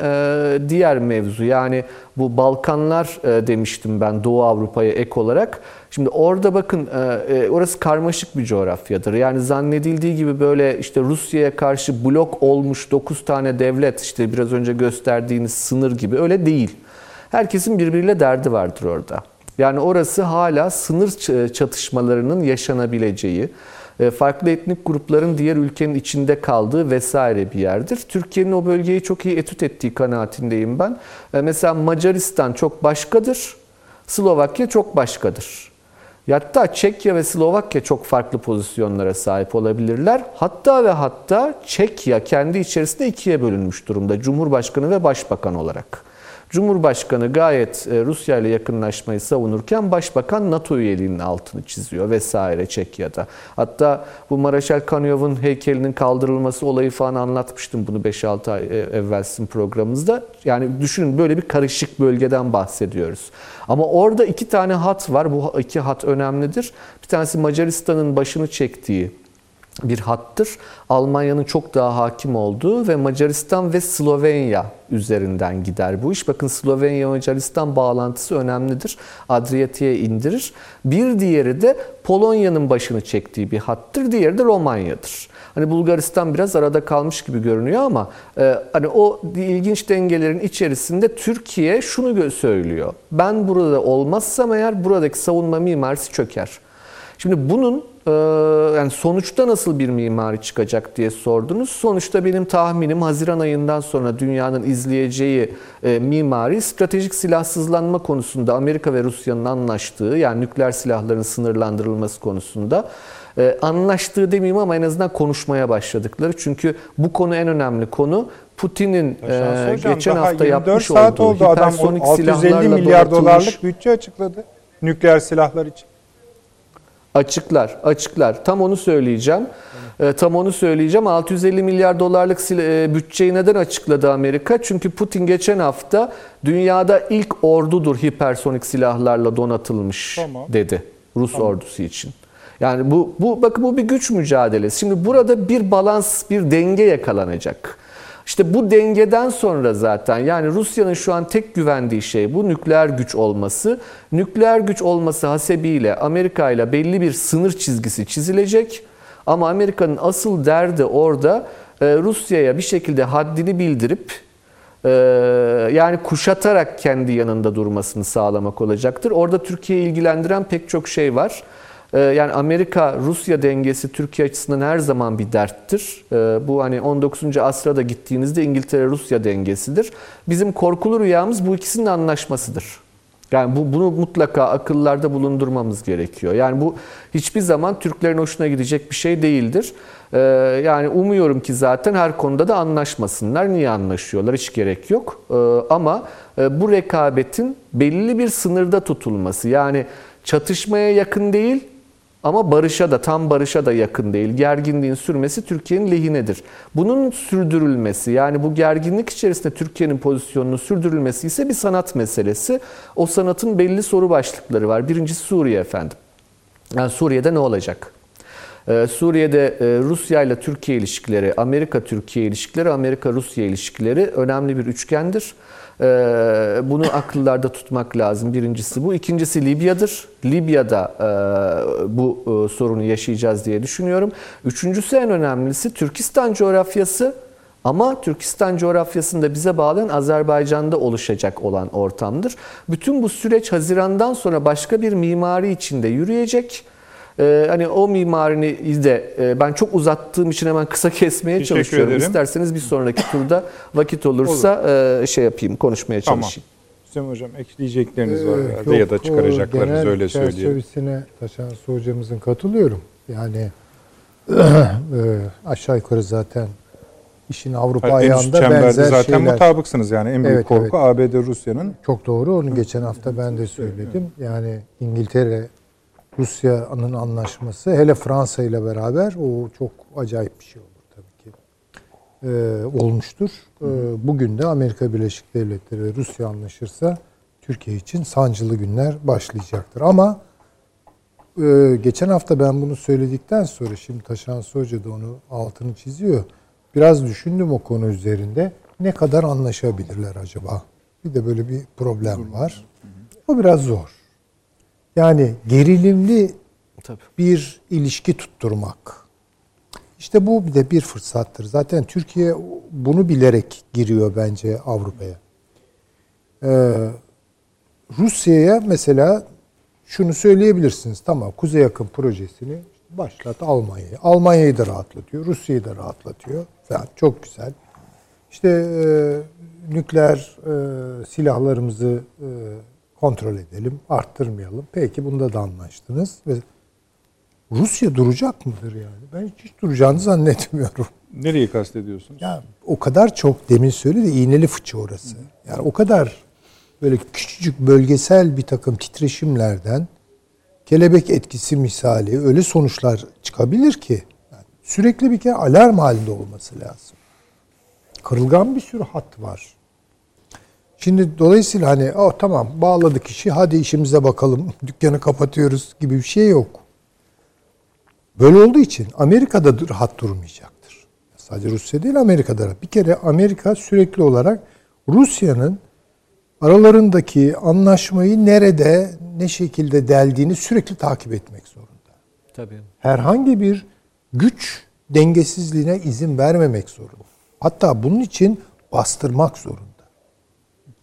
Diğer mevzu yani bu Balkanlar demiştim ben Doğu Avrupa'ya ek olarak. Şimdi orada bakın e, e, orası karmaşık bir coğrafyadır. Yani zannedildiği gibi böyle işte Rusya'ya karşı blok olmuş 9 tane devlet işte biraz önce gösterdiğiniz sınır gibi öyle değil. Herkesin birbiriyle derdi vardır orada. Yani orası hala sınır çatışmalarının yaşanabileceği, e, farklı etnik grupların diğer ülkenin içinde kaldığı vesaire bir yerdir. Türkiye'nin o bölgeyi çok iyi etüt ettiği kanaatindeyim ben. Mesela Macaristan çok başkadır, Slovakya çok başkadır. Hatta Çekya ve Slovakya çok farklı pozisyonlara sahip olabilirler. Hatta ve hatta Çekya kendi içerisinde ikiye bölünmüş durumda. Cumhurbaşkanı ve başbakan olarak. Cumhurbaşkanı gayet e, Rusya ile yakınlaşmayı savunurken Başbakan NATO üyeliğinin altını çiziyor vesaire Çekya'da. Hatta bu Maraşal Kanyov'un heykelinin kaldırılması olayı falan anlatmıştım bunu 5-6 ay e, evvel sizin programımızda. Yani düşünün böyle bir karışık bölgeden bahsediyoruz. Ama orada iki tane hat var. Bu iki hat önemlidir. Bir tanesi Macaristan'ın başını çektiği bir hattır. Almanya'nın çok daha hakim olduğu ve Macaristan ve Slovenya üzerinden gider bu iş. Bakın Slovenya Macaristan bağlantısı önemlidir. Adriyatik'e indirir. Bir diğeri de Polonya'nın başını çektiği bir hattır. Diğeri de Romanya'dır. Hani Bulgaristan biraz arada kalmış gibi görünüyor ama e, hani o ilginç dengelerin içerisinde Türkiye şunu söylüyor. Ben burada olmazsam eğer buradaki savunma mimarisi çöker. Şimdi bunun yani sonuçta nasıl bir mimari çıkacak diye sordunuz. Sonuçta benim tahminim Haziran ayından sonra dünyanın izleyeceği mimari stratejik silahsızlanma konusunda Amerika ve Rusya'nın anlaştığı yani nükleer silahların sınırlandırılması konusunda anlaştığı demeyeyim ama en azından konuşmaya başladıkları. Çünkü bu konu en önemli konu. Putin'in e, geçen hafta 24 yapmış saat olduğu oldu adam hipersonik 650 silahlarla milyar dolarlık bütçe açıkladı nükleer silahlar için. Açıklar, açıklar. Tam onu söyleyeceğim. Ee, tam onu söyleyeceğim. 650 milyar dolarlık e, bütçeyi neden açıkladı Amerika? Çünkü Putin geçen hafta dünyada ilk ordudur hipersonik silahlarla donatılmış Tamam. dedi Rus ordusu için. Yani bu bu bakın bu bir güç mücadelesi. Şimdi burada bir balans, bir denge yakalanacak. İşte bu dengeden sonra zaten yani Rusya'nın şu an tek güvendiği şey bu nükleer güç olması. Nükleer güç olması hasebiyle Amerika ile belli bir sınır çizgisi çizilecek. Ama Amerika'nın asıl derdi orada e, Rusya'ya bir şekilde haddini bildirip e, yani kuşatarak kendi yanında durmasını sağlamak olacaktır. Orada Türkiye'yi ilgilendiren pek çok şey var. E, Yani Amerika-Rusya dengesi Türkiye açısından her zaman bir derttir. E, Bu hani 19. asra da gittiğinizde İngiltere-Rusya dengesidir. Bizim korkulu rüyamız bu ikisinin anlaşmasıdır. Yani bu, bunu mutlaka akıllarda bulundurmamız gerekiyor. Yani bu hiçbir zaman Türklerin hoşuna gidecek bir şey değildir. Ee, yani umuyorum ki zaten her konuda da anlaşmasınlar. Niye anlaşıyorlar? Hiç gerek yok. Ee, ama e, bu rekabetin belli bir sınırda tutulması. Yani çatışmaya yakın değil ama barışa da tam barışa da yakın değil. Gerginliğin sürmesi Türkiye'nin lehinedir. Bunun sürdürülmesi yani bu gerginlik içerisinde Türkiye'nin pozisyonunun sürdürülmesi ise bir sanat meselesi. O sanatın belli soru başlıkları var. Birincisi Suriye efendim. Yani Suriye'de ne olacak? Ee, Suriye'de e, Rusya ile Türkiye ilişkileri, Amerika-Türkiye ilişkileri, Amerika-Rusya ilişkileri önemli bir üçgendir. Ee, Bunu akıllarda tutmak lazım. Birincisi bu. İkincisi Libya'dır. Libya'da e, bu e, sorunu yaşayacağız diye düşünüyorum. Üçüncüsü en önemlisi Türkistan coğrafyası. Ama Türkistan coğrafyasında bize bağlayan Azerbaycan'da oluşacak olan ortamdır. Bütün bu süreç Haziran'dan sonra başka bir mimari içinde yürüyecek. Ee, hani o mimarini de e, ben çok uzattığım için hemen kısa kesmeye Teşekkür çalışıyorum. ederim. İsterseniz bir sonraki turda vakit olursa e, şey yapayım, konuşmaya Tamam. çalışayım. Hüseyin Hocam ekleyecekleriniz var Ee, yok, ya da çıkaracaklarınız öyle söyleyelim. çerçevesine Taşan Su hocamızın katılıyorum. Yani <clears throat> e, aşağı yukarı zaten işin Avrupa üst ayağında benzer zaten şeyler. mutabıksınız yani en büyük Evet, korku ABD Rusya'nın Çok doğru. Onu geçen hafta ben de söyledim. Yani İngiltere Rusya'nın anlaşması hele Fransa ile beraber o çok acayip bir şey olur tabii ki. Ee, olmuştur. Ee, bugün de Amerika Birleşik Devletleri ve Rusya anlaşırsa Türkiye için sancılı günler başlayacaktır. Ama e, geçen hafta ben bunu söyledikten sonra şimdi Taşan Hoca da onu altını çiziyor. Biraz düşündüm o konu üzerinde. Ne kadar anlaşabilirler acaba? Bir de böyle bir problem var. O biraz zor. Yani gerilimli Tabii. bir ilişki tutturmak. İşte bu bir de bir fırsattır. Zaten Türkiye bunu bilerek giriyor bence Avrupa'ya. Ee, Rusya'ya mesela şunu söyleyebilirsiniz. Tamam Kuzey Yakın projesini başlat Almanya'yı. Almanya'yı da rahatlatıyor. Rusya'yı da rahatlatıyor. Falan. Çok güzel. İşte e, nükleer e, silahlarımızı e, kontrol edelim, arttırmayalım. Peki bunda da anlaştınız. Ve Rusya duracak mıdır yani? Ben hiç duracağını zannetmiyorum. nereyi kastediyorsunuz? Ya o kadar çok demin söyledi iğneli fıçı orası. Yani o kadar böyle küçücük bölgesel bir takım titreşimlerden kelebek etkisi misali öyle sonuçlar çıkabilir ki yani sürekli bir kere alarm halinde olması lazım. Kırılgan bir sürü hat var. Şimdi dolayısıyla hani oh, tamam bağladık işi hadi işimize bakalım <laughs> dükkanı kapatıyoruz gibi bir şey yok. Böyle olduğu için Amerika'da dur- rahat durmayacaktır. Sadece Rusya değil Amerika'da. Bir kere Amerika sürekli olarak Rusya'nın aralarındaki anlaşmayı nerede, ne şekilde deldiğini sürekli takip etmek zorunda. Tabii. Herhangi bir güç dengesizliğine izin vermemek zorunda. Hatta bunun için bastırmak zorunda.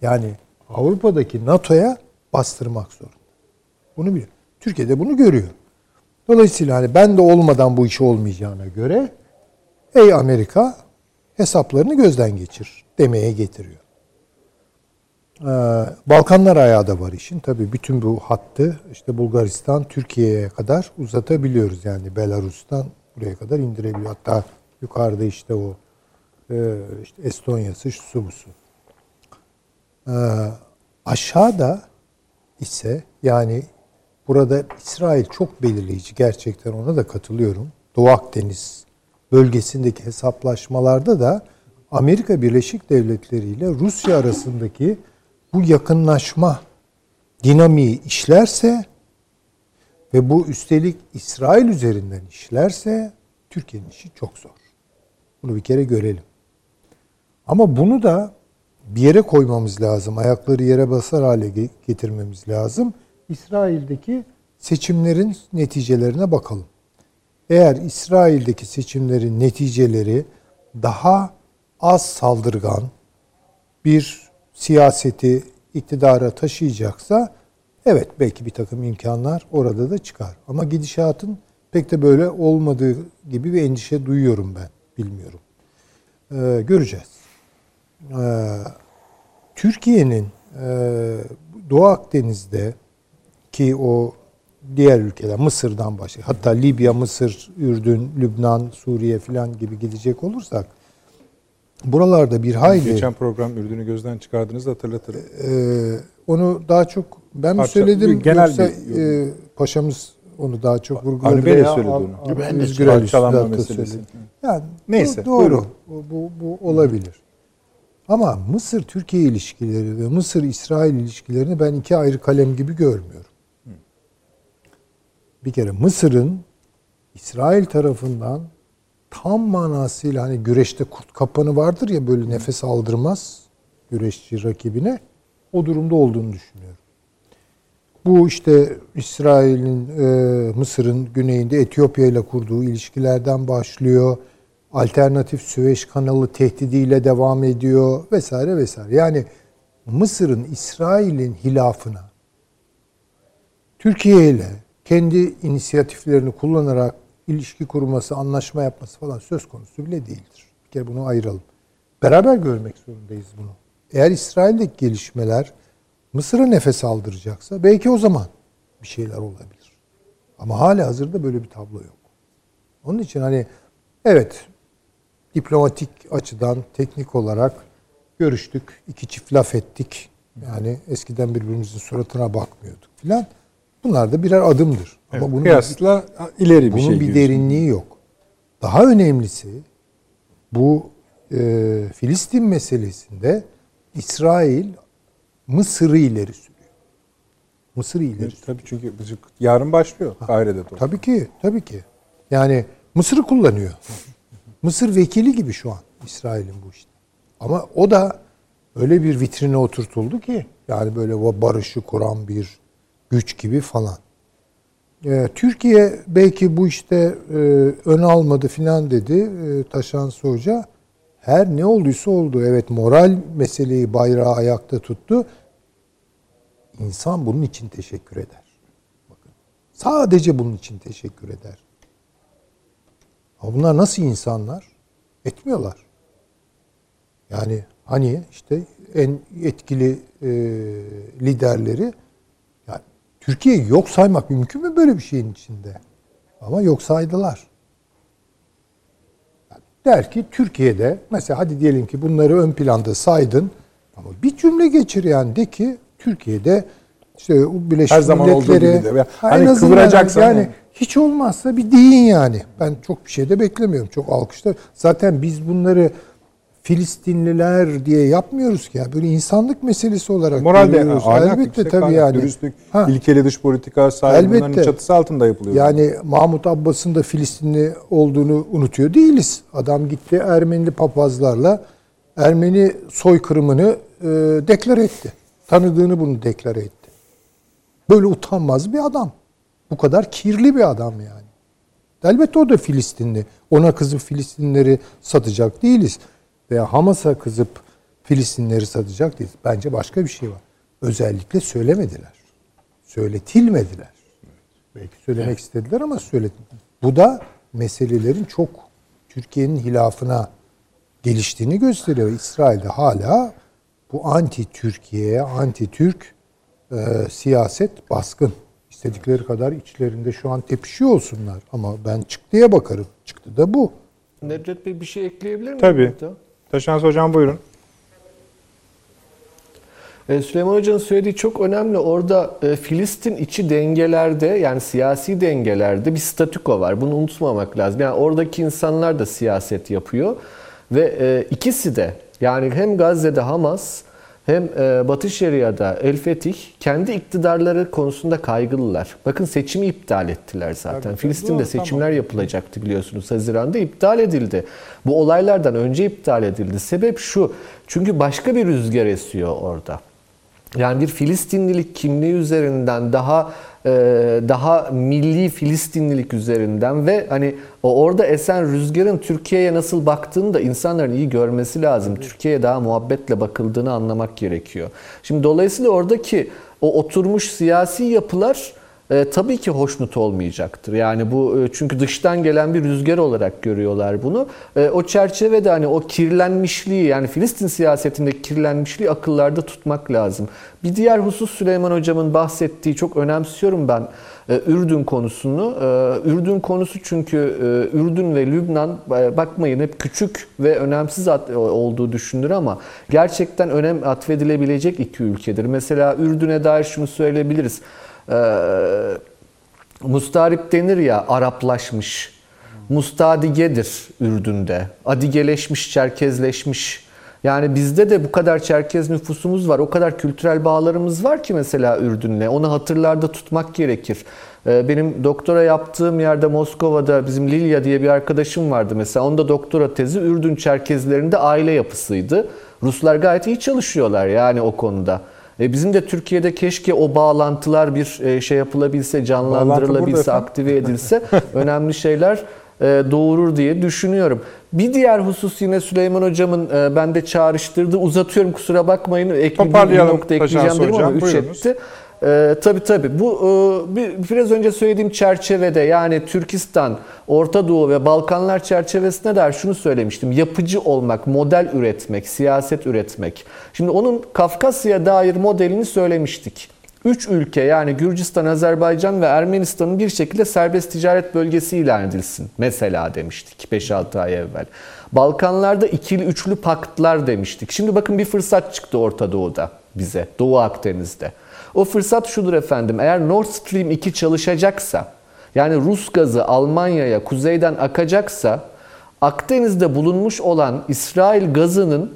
Yani Avrupa'daki NATO'ya bastırmak zorunda. Bunu biliyor. Türkiye de bunu görüyor. Dolayısıyla hani ben de olmadan bu iş olmayacağına göre ey Amerika hesaplarını gözden geçir demeye getiriyor. Ee, Balkanlar ayağı da var işin. Tabii bütün bu hattı işte Bulgaristan, Türkiye'ye kadar uzatabiliyoruz. Yani Belarus'tan buraya kadar indirebiliyor. Hatta yukarıda işte o e, işte Estonya'sı, şu busu. Ee, aşağıda ise yani burada İsrail çok belirleyici gerçekten ona da katılıyorum. Doğu Akdeniz bölgesindeki hesaplaşmalarda da Amerika Birleşik Devletleri ile Rusya arasındaki bu yakınlaşma dinamiği işlerse ve bu üstelik İsrail üzerinden işlerse Türkiye'nin işi çok zor. Bunu bir kere görelim. Ama bunu da bir yere koymamız lazım. Ayakları yere basar hale getirmemiz lazım. İsrail'deki seçimlerin neticelerine bakalım. Eğer İsrail'deki seçimlerin neticeleri daha az saldırgan bir siyaseti iktidara taşıyacaksa evet belki bir takım imkanlar orada da çıkar. Ama gidişatın pek de böyle olmadığı gibi bir endişe duyuyorum ben. Bilmiyorum. Ee, göreceğiz. Ee, Türkiye'nin e, Doğu Akdeniz'de ki o diğer ülkeler Mısır'dan başlıyor. Hatta Libya, Mısır, Ürdün, Lübnan, Suriye falan gibi gidecek olursak buralarda bir hayli... Geçen program Ürdün'ü gözden çıkardığınızda hatırlatırım. E, onu daha çok ben mi söyledim genel yoksa bir e, paşamız onu daha çok vurguladı. Avni Bey de söyledi onu. Ben de meselesi. Yani Neyse, doğru. Buyurun. Bu, bu, bu olabilir. Ama Mısır-Türkiye ilişkileri ve Mısır-İsrail ilişkilerini ben iki ayrı kalem gibi görmüyorum. Bir kere Mısır'ın İsrail tarafından tam manasıyla hani güreşte kurt kapanı vardır ya böyle nefes aldırmaz güreşçi rakibine o durumda olduğunu düşünüyorum. Bu işte İsrail'in e, Mısır'ın güneyinde Etiyopya ile kurduğu ilişkilerden başlıyor. Alternatif Süveyş kanalı tehdidiyle devam ediyor vesaire vesaire. Yani Mısır'ın İsrail'in hilafına Türkiye ile kendi inisiyatiflerini kullanarak ilişki kurması, anlaşma yapması falan söz konusu bile değildir. Bir kere bunu ayıralım. Beraber görmek zorundayız bunu. Eğer İsrail'deki gelişmeler Mısır'a nefes aldıracaksa belki o zaman bir şeyler olabilir. Ama hala hazırda böyle bir tablo yok. Onun için hani evet diplomatik açıdan teknik olarak görüştük, iki çift laf ettik. Yani eskiden birbirimizin suratına bakmıyorduk filan. Bunlar da birer adımdır. Evet, Ama bunun kıyasla bir, ileri bir bunun şey. Bunun bir derinliği yok. Daha önemlisi bu e, Filistin meselesinde İsrail Mısır'ı ileri sürüyor. Mısır'ı ileri evet, sürüyor. Tabii çünkü yarın başlıyor Kahire'de. Tabii ki, tabii ki. Yani Mısır'ı kullanıyor. <laughs> Mısır vekili gibi şu an İsrail'in bu işte. Ama o da öyle bir vitrine oturtuldu ki yani böyle barışı kuran bir güç gibi falan. Ee, Türkiye belki bu işte e, ön almadı filan dedi e, Taşan Hoca. Her ne olduysa oldu. Evet moral meseleyi bayrağı ayakta tuttu. İnsan bunun için teşekkür eder. Bakın. Sadece bunun için teşekkür eder. Ama bunlar nasıl insanlar? Etmiyorlar. Yani hani işte en etkili e, liderleri Türkiye yok saymak mümkün mü böyle bir şeyin içinde? Ama yok saydılar. Yani der ki Türkiye'de mesela hadi diyelim ki bunları ön planda saydın ama bir cümle geçir yani de ki Türkiye'de işte Birleşmiş Her zaman Milletleri olduğu gibi de. Hani kıvıracaksan yani, yani hiç olmazsa bir deyin yani. Ben çok bir şey de beklemiyorum. Çok alkışlar. Zaten biz bunları Filistinliler diye yapmıyoruz ki ya. Böyle insanlık meselesi olarak Moral görüyoruz. Ahlak, Elbette tabii ahlak, yani. Dürüstlük, ha. ilkeli dış politika sahibi bunların çatısı altında yapılıyor. Yani Mahmut Abbas'ın da Filistinli olduğunu unutuyor değiliz. Adam gitti Ermenili papazlarla Ermeni soykırımını e, deklar etti. Tanıdığını bunu deklar etti. Böyle utanmaz bir adam. Bu kadar kirli bir adam yani. Elbette o da Filistinli. Ona kızıp Filistinleri satacak değiliz veya Hamas'a kızıp Filistinleri satacak değil. Bence başka bir şey var. Özellikle söylemediler. Söyletilmediler. Belki söylemek istediler ama söyledim. Bu da meselelerin çok Türkiye'nin hilafına geliştiğini gösteriyor. İsrail'de hala bu anti Türkiye'ye, anti Türk e, siyaset baskın. İstedikleri kadar içlerinde şu an tepişiyor olsunlar. Ama ben çıktıya bakarım. Çıktı da bu. Nedret Bey bir şey ekleyebilir miyim? Tabii. Taşans Hocam buyurun. E, Süleyman Hoca'nın söylediği çok önemli. Orada e, Filistin içi dengelerde yani siyasi dengelerde bir statüko var. Bunu unutmamak lazım. Yani oradaki insanlar da siyaset yapıyor. Ve e, ikisi de yani hem Gazze'de Hamas hem e, Batı Şeria'da El Fetih kendi iktidarları konusunda kaygılılar. Bakın seçimi iptal ettiler zaten. Tabii, Filistin'de seçimler tamam. yapılacaktı biliyorsunuz. Haziran'da iptal edildi. Bu olaylardan önce iptal edildi. Sebep şu. Çünkü başka bir rüzgar esiyor orada. Yani bir Filistinlilik kimliği üzerinden daha daha milli Filistinlilik üzerinden ve hani orada esen rüzgarın Türkiye'ye nasıl baktığını da insanların iyi görmesi lazım. Türkiye'ye daha muhabbetle bakıldığını anlamak gerekiyor. Şimdi dolayısıyla oradaki o oturmuş siyasi yapılar e, tabii ki hoşnut olmayacaktır. Yani bu e, çünkü dıştan gelen bir rüzgar olarak görüyorlar bunu. E, o çerçevede hani o kirlenmişliği yani Filistin siyasetindeki kirlenmişliği akıllarda tutmak lazım. Bir diğer husus Süleyman Hocam'ın bahsettiği çok önemsiyorum ben e, Ürdün konusunu. E, Ürdün konusu çünkü e, Ürdün ve Lübnan e, bakmayın hep küçük ve önemsiz at- olduğu düşünülür ama gerçekten önem atfedilebilecek iki ülkedir. Mesela Ürdün'e dair şunu söyleyebiliriz. Ee, mustarip denir ya Araplaşmış. Mustadigedir Ürdün'de. Adigeleşmiş, Çerkezleşmiş. Yani bizde de bu kadar Çerkez nüfusumuz var. O kadar kültürel bağlarımız var ki mesela Ürdün'le. Onu hatırlarda tutmak gerekir. Ee, Benim doktora yaptığım yerde Moskova'da bizim Lilya diye bir arkadaşım vardı mesela. Onda doktora tezi Ürdün Çerkezlerinde aile yapısıydı. Ruslar gayet iyi çalışıyorlar yani o konuda. E bizim de Türkiye'de keşke o bağlantılar bir e, şey yapılabilse, canlandırılabilse, aktive edilse <laughs> önemli şeyler e, doğurur diye düşünüyorum. Bir diğer husus yine Süleyman Hocamın e, bende çağrıştırdı. Uzatıyorum kusura bakmayın. Ekleyeyim, bir nokta ekleyeceğim dedim ama Hocam, 3 buyurunuz. etti. Ee, tabii tabii. Bu e, bir- biraz önce söylediğim çerçevede yani Türkistan, Orta Doğu ve Balkanlar çerçevesine dair şunu söylemiştim. Yapıcı olmak, model üretmek, siyaset üretmek. Şimdi onun Kafkasya dair modelini söylemiştik. Üç ülke yani Gürcistan, Azerbaycan ve Ermenistan'ın bir şekilde serbest ticaret bölgesi ilan edilsin. Mesela demiştik 5-6 ay evvel. Balkanlarda ikili üçlü paktlar demiştik. Şimdi bakın bir fırsat çıktı Orta Doğu'da bize, Doğu Akdeniz'de. O fırsat şudur efendim. Eğer Nord Stream 2 çalışacaksa, yani Rus gazı Almanya'ya kuzeyden akacaksa, Akdeniz'de bulunmuş olan İsrail gazının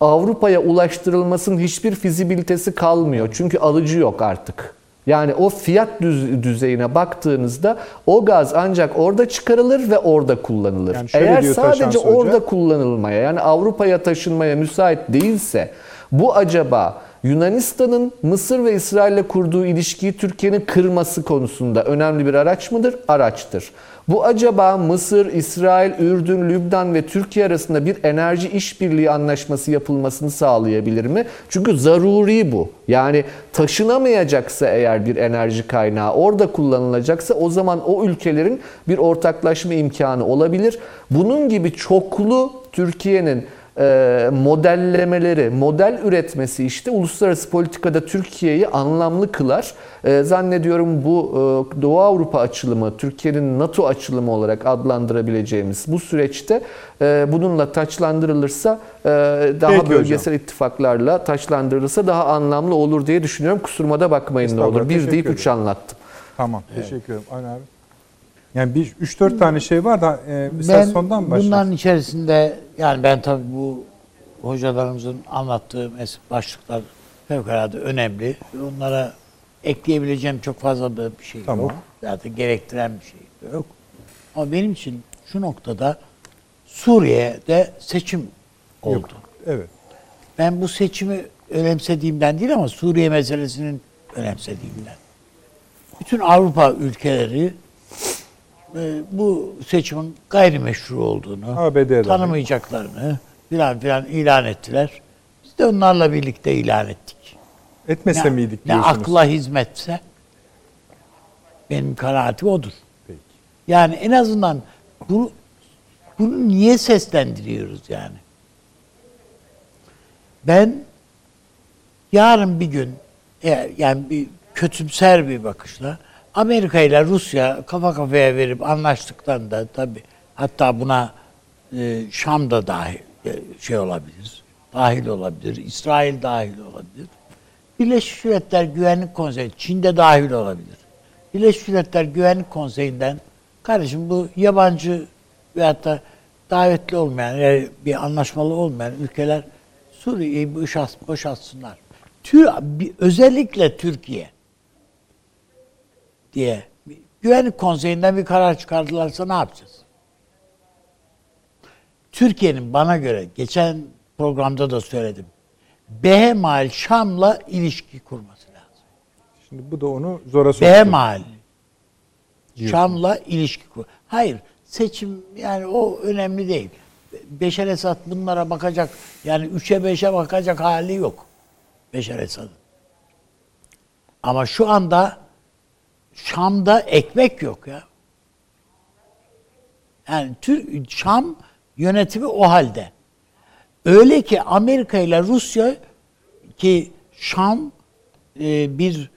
Avrupa'ya ulaştırılmasının hiçbir fizibilitesi kalmıyor. Çünkü alıcı yok artık. Yani o fiyat düz- düzeyine baktığınızda o gaz ancak orada çıkarılır ve orada kullanılır. Yani Eğer sadece Taşans Hoca. orada kullanılmaya yani Avrupa'ya taşınmaya müsait değilse bu acaba Yunanistan'ın Mısır ve İsrail'le kurduğu ilişkiyi Türkiye'nin kırması konusunda önemli bir araç mıdır? Araçtır. Bu acaba Mısır, İsrail, Ürdün, Lübnan ve Türkiye arasında bir enerji işbirliği anlaşması yapılmasını sağlayabilir mi? Çünkü zaruri bu. Yani taşınamayacaksa eğer bir enerji kaynağı orada kullanılacaksa o zaman o ülkelerin bir ortaklaşma imkanı olabilir. Bunun gibi çoklu Türkiye'nin modellemeleri, model üretmesi işte uluslararası politikada Türkiye'yi anlamlı kılar. E, zannediyorum bu e, Doğu Avrupa açılımı, Türkiye'nin NATO açılımı olarak adlandırabileceğimiz bu süreçte e, bununla taçlandırılırsa, e, daha Peki hocam. bölgesel ittifaklarla taçlandırılırsa daha anlamlı olur diye düşünüyorum. Kusuruma da bakmayın ne olur. Bir deyip üç anlattım. Tamam. Teşekkür ederim. Aynen abi. Yani bir 3-4 tane şey var da e, Ben sondan mı başlayalım? bunların içerisinde yani ben tabii bu hocalarımızın anlattığı başlıklar fevkalade önemli. Onlara ekleyebileceğim çok fazla bir şey Tamam. yok. Zaten gerektiren bir şey yok. Ama benim için şu noktada Suriye'de seçim oldu. Yok. Evet. Ben bu seçimi önemsediğimden değil ama Suriye meselesinin önemsediğimden. Bütün Avrupa ülkeleri bu seçimin gayrimeşru olduğunu, ABD'de. tanımayacaklarını filan filan ilan ettiler. Biz de onlarla birlikte ilan ettik. Etmese Ne, miydik ne diyorsunuz? akla hizmetse Benim kanaatim odur. Yani en azından bunu, bunu niye seslendiriyoruz yani? Ben yarın bir gün eğer yani bir kötümser bir bakışla Amerika ile Rusya kafa kafaya verip anlaştıklarında tabi hatta buna e, Şam da dahil e, şey olabilir. Dahil olabilir. İsrail dahil olabilir. Birleşmiş Milletler Güvenlik Konseyi Çin'de dahil olabilir. Birleşmiş Milletler Güvenlik Konseyi'nden kardeşim bu yabancı veyahut da davetli olmayan yani bir anlaşmalı olmayan ülkeler Suriye'yi boşalt, boşaltsınlar. Tür, özellikle Türkiye diye güvenlik konseyinden bir karar çıkardılarsa ne yapacağız? Türkiye'nin bana göre geçen programda da söyledim. Behemal Şam'la ilişki kurması lazım. Şimdi bu da onu zora soktu. Behemal Şam'la ilişki kur. Hayır, seçim yani o önemli değil. Beşer Esad bunlara bakacak yani üçe beşe bakacak hali yok. Beşer Esad'ın. Ama şu anda Şam'da ekmek yok ya. Yani Türk, Şam yönetimi o halde. Öyle ki Amerika ile Rusya ki Şam e, bir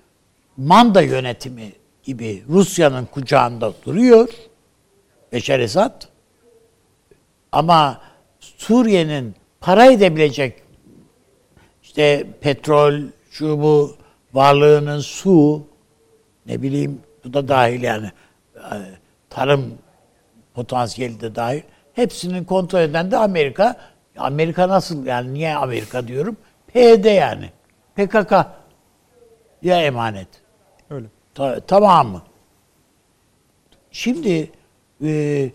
manda yönetimi gibi Rusya'nın kucağında duruyor. Beşer Esad. Ama Suriye'nin para edebilecek işte petrol, şu bu varlığının su, ne bileyim bu da dahil yani e, tarım potansiyeli de dahil. Hepsinin kontrol eden de Amerika. Amerika nasıl yani niye Amerika diyorum? PYD yani. PKK ya emanet. Öyle. Ta- tamamı. Şimdi e,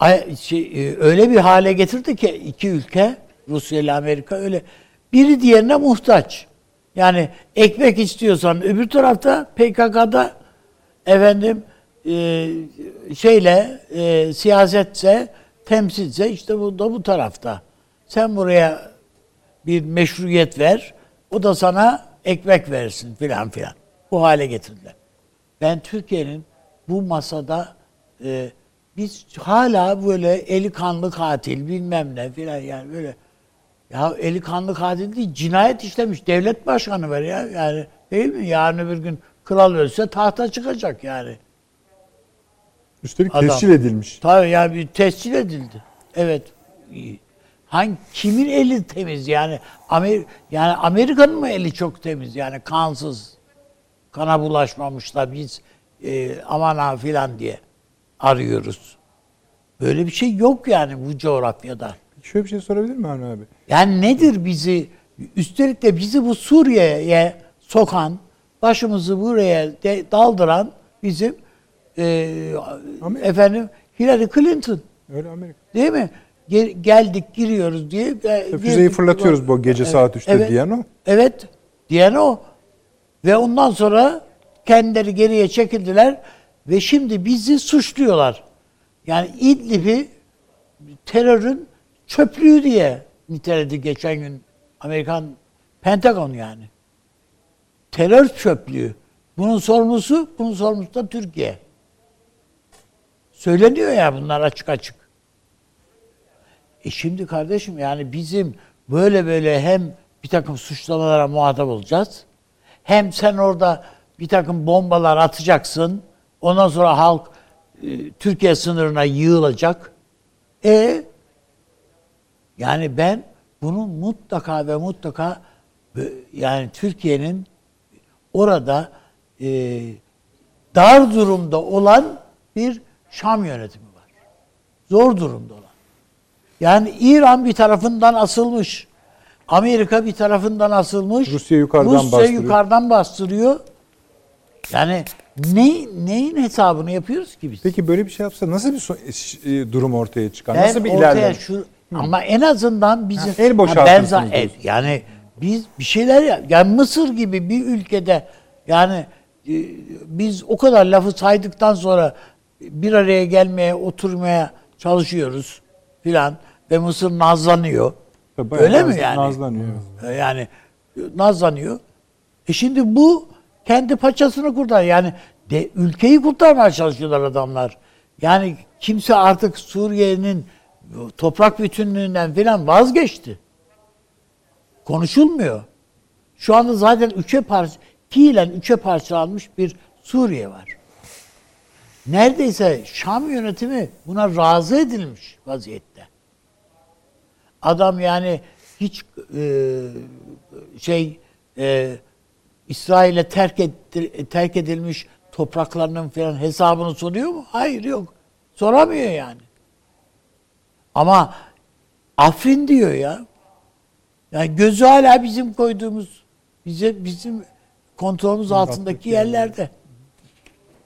ay- şey, e, öyle bir hale getirdi ki iki ülke Rusya ile Amerika öyle biri diğerine muhtaç. Yani ekmek istiyorsan öbür tarafta PKK'da efendim e, şeyle e, siyasetse temsilse işte bu da bu tarafta. Sen buraya bir meşruiyet ver. O da sana ekmek versin filan filan. Bu hale getirdiler. Ben Türkiye'nin bu masada e, biz hala böyle eli kanlı katil bilmem ne filan yani böyle ya eli kanlı katil değil cinayet işlemiş devlet başkanı var ya yani değil mi? Yarın öbür gün kral ölse tahta çıkacak yani. Üstelik Adam. tescil edilmiş. Tabii yani bir tescil edildi. Evet. Hangi kimin eli temiz yani? Amer yani Amerika'nın mı eli çok temiz yani kansız. Kana bulaşmamış da biz e, aman ha filan diye arıyoruz. Böyle bir şey yok yani bu coğrafyada. Şöyle bir şey sorabilir miyim Avni abi? Yani nedir bizi üstelik de bizi bu Suriye'ye sokan, başımızı buraya de, daldıran bizim e, Amerika. efendim Hillary Clinton. Öyle Amerika. Değil mi? Gel- geldik giriyoruz diye. e, Füzeyi fırlatıyoruz bu gece saat 3'te evet, diyen o. Evet. Diyen o. Ve ondan sonra kendileri geriye çekildiler ve şimdi bizi suçluyorlar. Yani İdlib'i terörün çöplüğü diye niteledi geçen gün Amerikan Pentagon yani. Terör çöplüğü. Bunun sorumlusu, bunun sorumlusu da Türkiye. Söyleniyor ya bunlar açık açık. E şimdi kardeşim yani bizim böyle böyle hem bir takım suçlamalara muhatap olacağız. Hem sen orada bir takım bombalar atacaksın. Ondan sonra halk e, Türkiye sınırına yığılacak. E yani ben bunun mutlaka ve mutlaka yani Türkiye'nin orada e, dar durumda olan bir Şam yönetimi var. Zor durumda olan. Yani İran bir tarafından asılmış. Amerika bir tarafından asılmış. Rusya yukarıdan Rusya bastırıyor. yukarıdan bastırıyor. Yani ne, neyin hesabını yapıyoruz ki biz? Peki böyle bir şey yapsa nasıl bir so- e, durum ortaya çıkar? Ben nasıl bir ortaya ilerleme? şu ama en azından bizim Ha, el Ha, boşaltırsınız ben za- diyorsun. e, yani biz bir şeyler ya yani Mısır gibi bir ülkede yani e, biz o kadar lafı saydıktan sonra bir araya gelmeye oturmaya çalışıyoruz filan ve Mısır nazlanıyor. Tabii Öyle mi naz- yani? Nazlanıyor. E, Yani e, nazlanıyor. E şimdi bu kendi paçasını kurtar. Yani de, ülkeyi kurtarmaya çalışıyorlar adamlar. Yani kimse artık Suriye'nin toprak bütünlüğünden falan vazgeçti. Konuşulmuyor. Şu anda zaten üçe parça, fiilen üçe parçalanmış bir Suriye var. Neredeyse Şam yönetimi buna razı edilmiş vaziyette. Adam yani hiç e, şey e, İsrail'e terk, etti, terk edilmiş topraklarının falan hesabını soruyor mu? Hayır yok. Soramıyor yani. Ama Afrin diyor ya. Yani gözü hala bizim koyduğumuz bize bizim kontrolümüz altındaki yerlerde.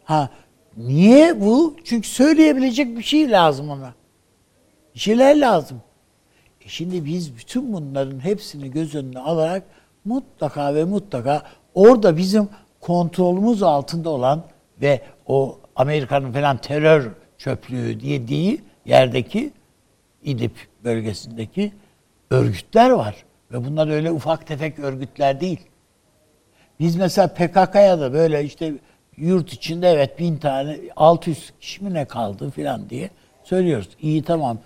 Ha niye bu? Çünkü söyleyebilecek bir şey lazım ona. Bir şeyler lazım. E şimdi biz bütün bunların hepsini göz önüne alarak mutlaka ve mutlaka orada bizim kontrolümüz altında olan ve o Amerika'nın falan terör çöplüğü diye değil yerdeki İdlib bölgesindeki örgütler var. Ve bunlar öyle ufak tefek örgütler değil. Biz mesela PKK'ya da böyle işte yurt içinde evet bin tane 600 kişi mi ne kaldı falan diye söylüyoruz. İyi tamam.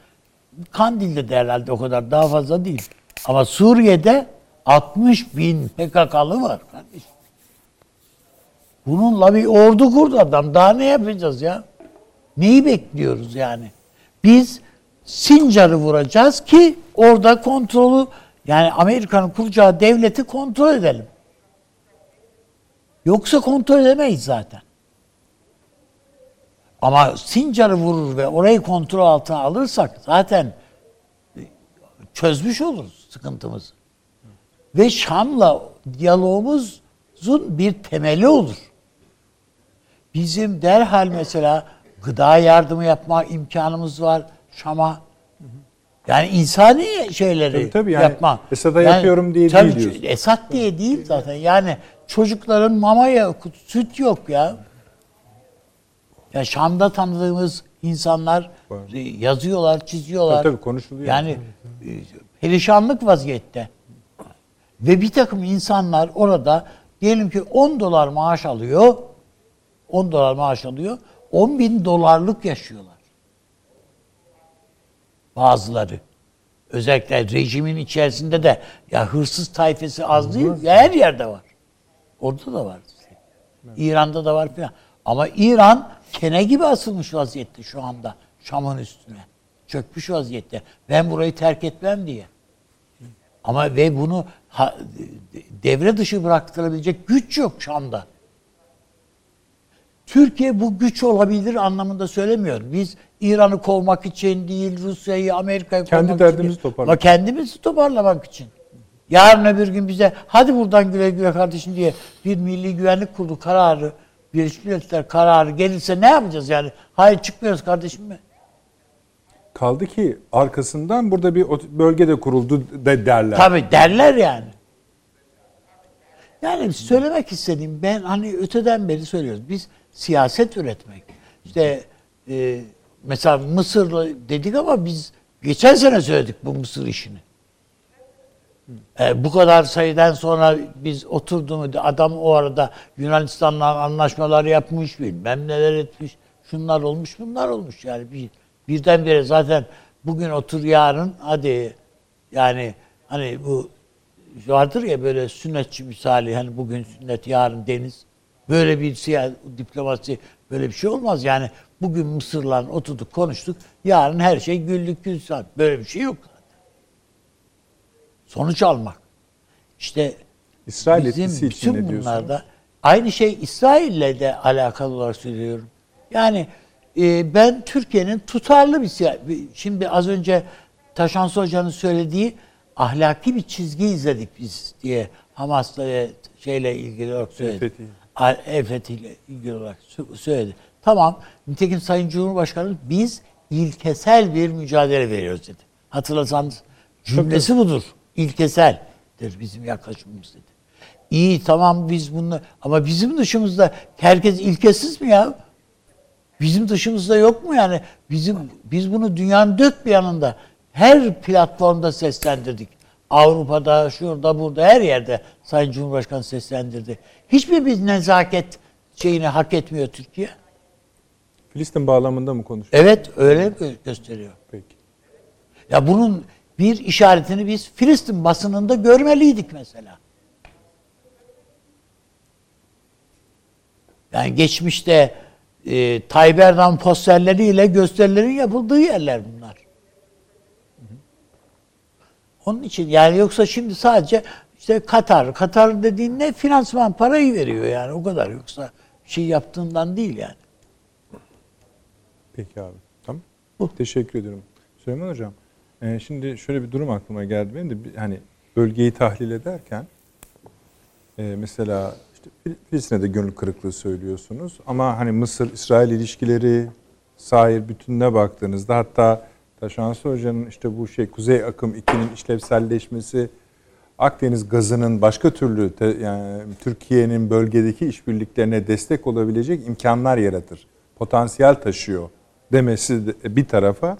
Kandil'de de herhalde o kadar daha fazla değil. Ama Suriye'de 60 bin PKK'lı var. Bununla bir ordu kurdu adam. Daha ne yapacağız ya? Neyi bekliyoruz yani? Biz Sincar'ı vuracağız ki orada kontrolü yani Amerika'nın kuracağı devleti kontrol edelim. Yoksa kontrol edemeyiz zaten. Ama Sincar'ı vurur ve orayı kontrol altına alırsak zaten çözmüş oluruz sıkıntımızı. Ve Şam'la diyalogumuzun bir temeli olur. Bizim derhal mesela gıda yardımı yapma imkanımız var Şam'a. Yani insani şeyleri Tabii tabii yani yapma. Esad'a Yani yapıyorum diye tabii değil diyorsun. Esad diye değil zaten. Yani çocukların mama yok, süt yok ya. Ya Şam'da tanıdığımız insanlar e, yazıyorlar, çiziyorlar. Tabii, tabii, konuşuluyor. Yani e, perişanlık vaziyette. Ve bir takım insanlar orada diyelim ki 10 dolar maaş alıyor. 10 dolar maaş alıyor. 10 bin dolarlık yaşıyorlar. Bazıları. Özellikle rejimin içerisinde de ya hırsız tayfesi az değil. Ya her yerde var. Orada da var. İran'da da var filan. Ama İran kene gibi asılmış vaziyette şu anda Şam'ın üstüne. Çökmüş vaziyette. Ben burayı terk etmem diye. Ama ve bunu ha, devre dışı bıraktırabilecek güç yok Şam'da. Türkiye bu güç olabilir anlamında söylemiyorum. Biz İran'ı kovmak için değil, Rusya'yı, Amerika'yı Kendi kovmak derdimizi için. toparlamak. Ama kendimizi toparlamak için. Yarın öbür gün bize hadi buradan güle güle kardeşim diye bir milli güvenlik kurulu kararı, Birleşmiş Milletler kararı gelirse ne yapacağız yani? Hayır çıkmıyoruz kardeşim mi? Kaldı ki arkasından burada bir bölge de kuruldu de derler. Tabii derler yani. Yani söylemek istediğim ben hani öteden beri söylüyoruz. Biz siyaset üretmek. İşte e, mesela Mısır'la dedik ama biz geçen sene söyledik bu Mısır işini. E, bu kadar sayıdan sonra biz oturduğumuzda adam o arada Yunanistan'la anlaşmalar yapmış bilmem neler etmiş. Şunlar olmuş bunlar olmuş yani bir, birdenbire zaten bugün otur yarın hadi yani hani bu vardır ya böyle sünnetçi misali hani bugün sünnet yarın deniz böyle bir siyasi diplomasi böyle bir şey olmaz yani bugün Mısır'la oturduk konuştuk yarın her şey güllük gülistanlık böyle bir şey yok zaten. Sonuç almak. İşte İsrail bizim bütün bunlarda aynı şey İsrail'le de alakalı olarak söylüyorum. Yani e, ben Türkiye'nin tutarlı bir bir- şimdi az önce Taşansı Hoca'nın söylediği ahlaki bir çizgi izledik biz diye Hamas'la ve şeyle ilgili olarak söyledi. Fetih. Al- El Fethi ile ilgili olarak sö- söyledi. Tamam. Nitekim Sayın Cumhurbaşkanı biz ilkesel bir mücadele veriyoruz dedi. Hatırlasanız cümlesi budur. İlkeseldir bizim yaklaşımımız dedi. İyi tamam biz bunu ama bizim dışımızda herkes ilkesiz mi ya? Bizim dışımızda yok mu yani? Bizim biz bunu dünyanın dört bir yanında her platformda seslendirdik. Avrupa'da, şurada, burada, her yerde Sayın Cumhurbaşkanı seslendirdi. Hiçbir bir nezaket şeyini hak etmiyor Türkiye. Filistin bağlamında mı konuşuyor? Evet, öyle gö- gösteriyor. Peki. Ya bunun bir işaretini biz Filistin basınında görmeliydik mesela. Yani geçmişte e, Tayyip Erdoğan posterleriyle gösterilerin yapıldığı yerler bunlar. Onun için yani yoksa şimdi sadece işte Katar, Katar dediğin ne finansman parayı veriyor yani o kadar yoksa şey yaptığından değil yani. Peki abi. Tamam. Teşekkür ediyorum. Süleyman Hocam, e, şimdi şöyle bir durum aklıma geldi benim de hani bölgeyi tahlil ederken e, mesela işte Fil- Filistin'e de gönül kırıklığı söylüyorsunuz ama hani Mısır-İsrail ilişkileri sahil bütününe baktığınızda hatta Taşansı Hoca'nın işte bu şey Kuzey Akım 2'nin işlevselleşmesi Akdeniz gazının başka türlü yani Türkiye'nin bölgedeki işbirliklerine destek olabilecek imkanlar yaratır. Potansiyel taşıyor demesi de bir tarafa.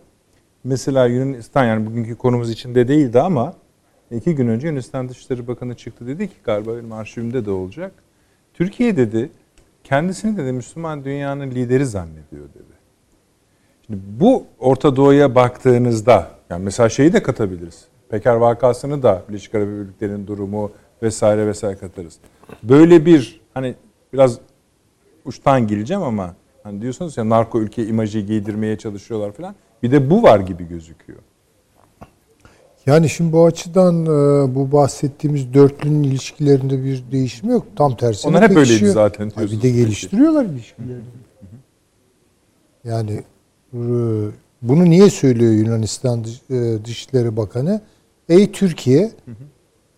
Mesela Yunanistan yani bugünkü konumuz içinde değildi ama iki gün önce Yunanistan Dışişleri Bakanı çıktı dedi ki galiba benim arşivimde de olacak. Türkiye dedi kendisini dedi Müslüman dünyanın lideri zannediyor dedi. Şimdi bu Orta Doğu'ya baktığınızda yani mesela şeyi de katabiliriz. Peker vakasını da Birleşik Arap Emirlikleri'nin durumu vesaire vesaire katarız. Böyle bir hani biraz uçtan gireceğim ama hani diyorsunuz ya narko ülke imajı giydirmeye çalışıyorlar falan. Bir de bu var gibi gözüküyor. Yani şimdi bu açıdan e, bu bahsettiğimiz dörtlünün ilişkilerinde bir değişim yok. Tam tersine Onlar hep öyleydi zaten Bir de geliştiriyorlar ilişkilerini. Yani bunu niye söylüyor Yunanistan e, Dışişleri Bakanı? Ey Türkiye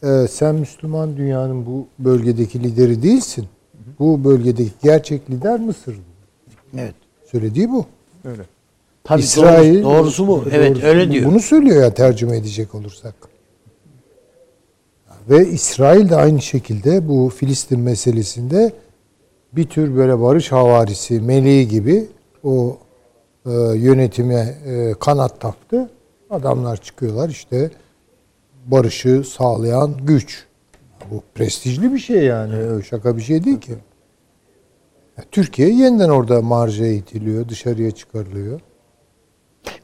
e, sen Müslüman dünyanın bu bölgedeki lideri değilsin. Bu bölgedeki gerçek lider Mısır. Evet. Söylediği bu. Öyle. Tabii İsrail doğrusu, doğrusu bu. Evet Doğrusu öyle bu. diyor. Bunu söylüyor ya tercüme edecek olursak. Ve İsrail de aynı şekilde bu Filistin meselesinde bir tür böyle barış havarisi, meleği gibi o e, yönetime e, kanat taktı. Adamlar çıkıyorlar işte barışı sağlayan güç. Bu prestijli bir şey yani. Şaka bir şey değil ki. Türkiye yeniden orada marjaya itiliyor, dışarıya çıkarılıyor.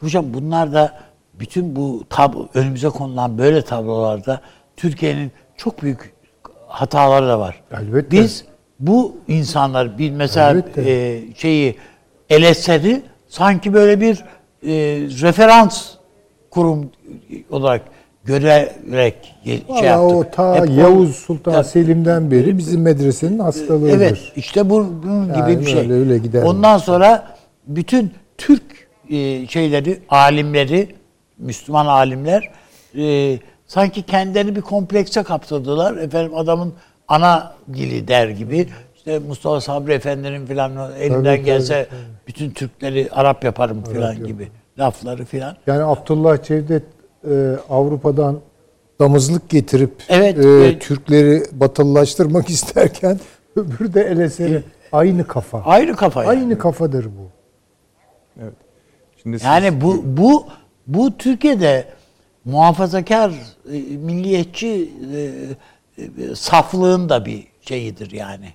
Hocam bunlar da bütün bu tablo, önümüze konulan böyle tablolarda Türkiye'nin çok büyük hataları da var. Elbette. Biz bu insanlar bir mesela Elbette. e, şeyi Eleser'i sanki böyle bir e, referans kurum olarak görerek şey Valla yaptık. o ta Hep o- Yavuz Sultan Ya- Selim'den beri bizim medresenin hastalığıdır. Evet, işte bu bunun gibi Yani bir şey. öyle, öyle gider. Ondan sonra bütün Türk e, şeyleri, alimleri, Müslüman alimler e, sanki kendilerini bir komplekse kaptırdılar. Efendim adamın ana dili der gibi. İşte Mustafa Sabri Efendi'nin filan elinden Tabii, gelse tabii, bütün Türkleri Arap yaparım filan gibi lafları filan. Yani Abdullah Cevdet e, Avrupa'dan damızlık getirip Evet, e. Türkleri batılılaştırmak <laughs> isterken öbürü de Eleser'i aynı kafa. Aynı kafa yani. Aynı kafadır bu. Evet. Şimdi siz- Yani bu bu bu Türkiye'de muhafazakar e, milliyetçi e, e, saflığın da bir şeyidir yani.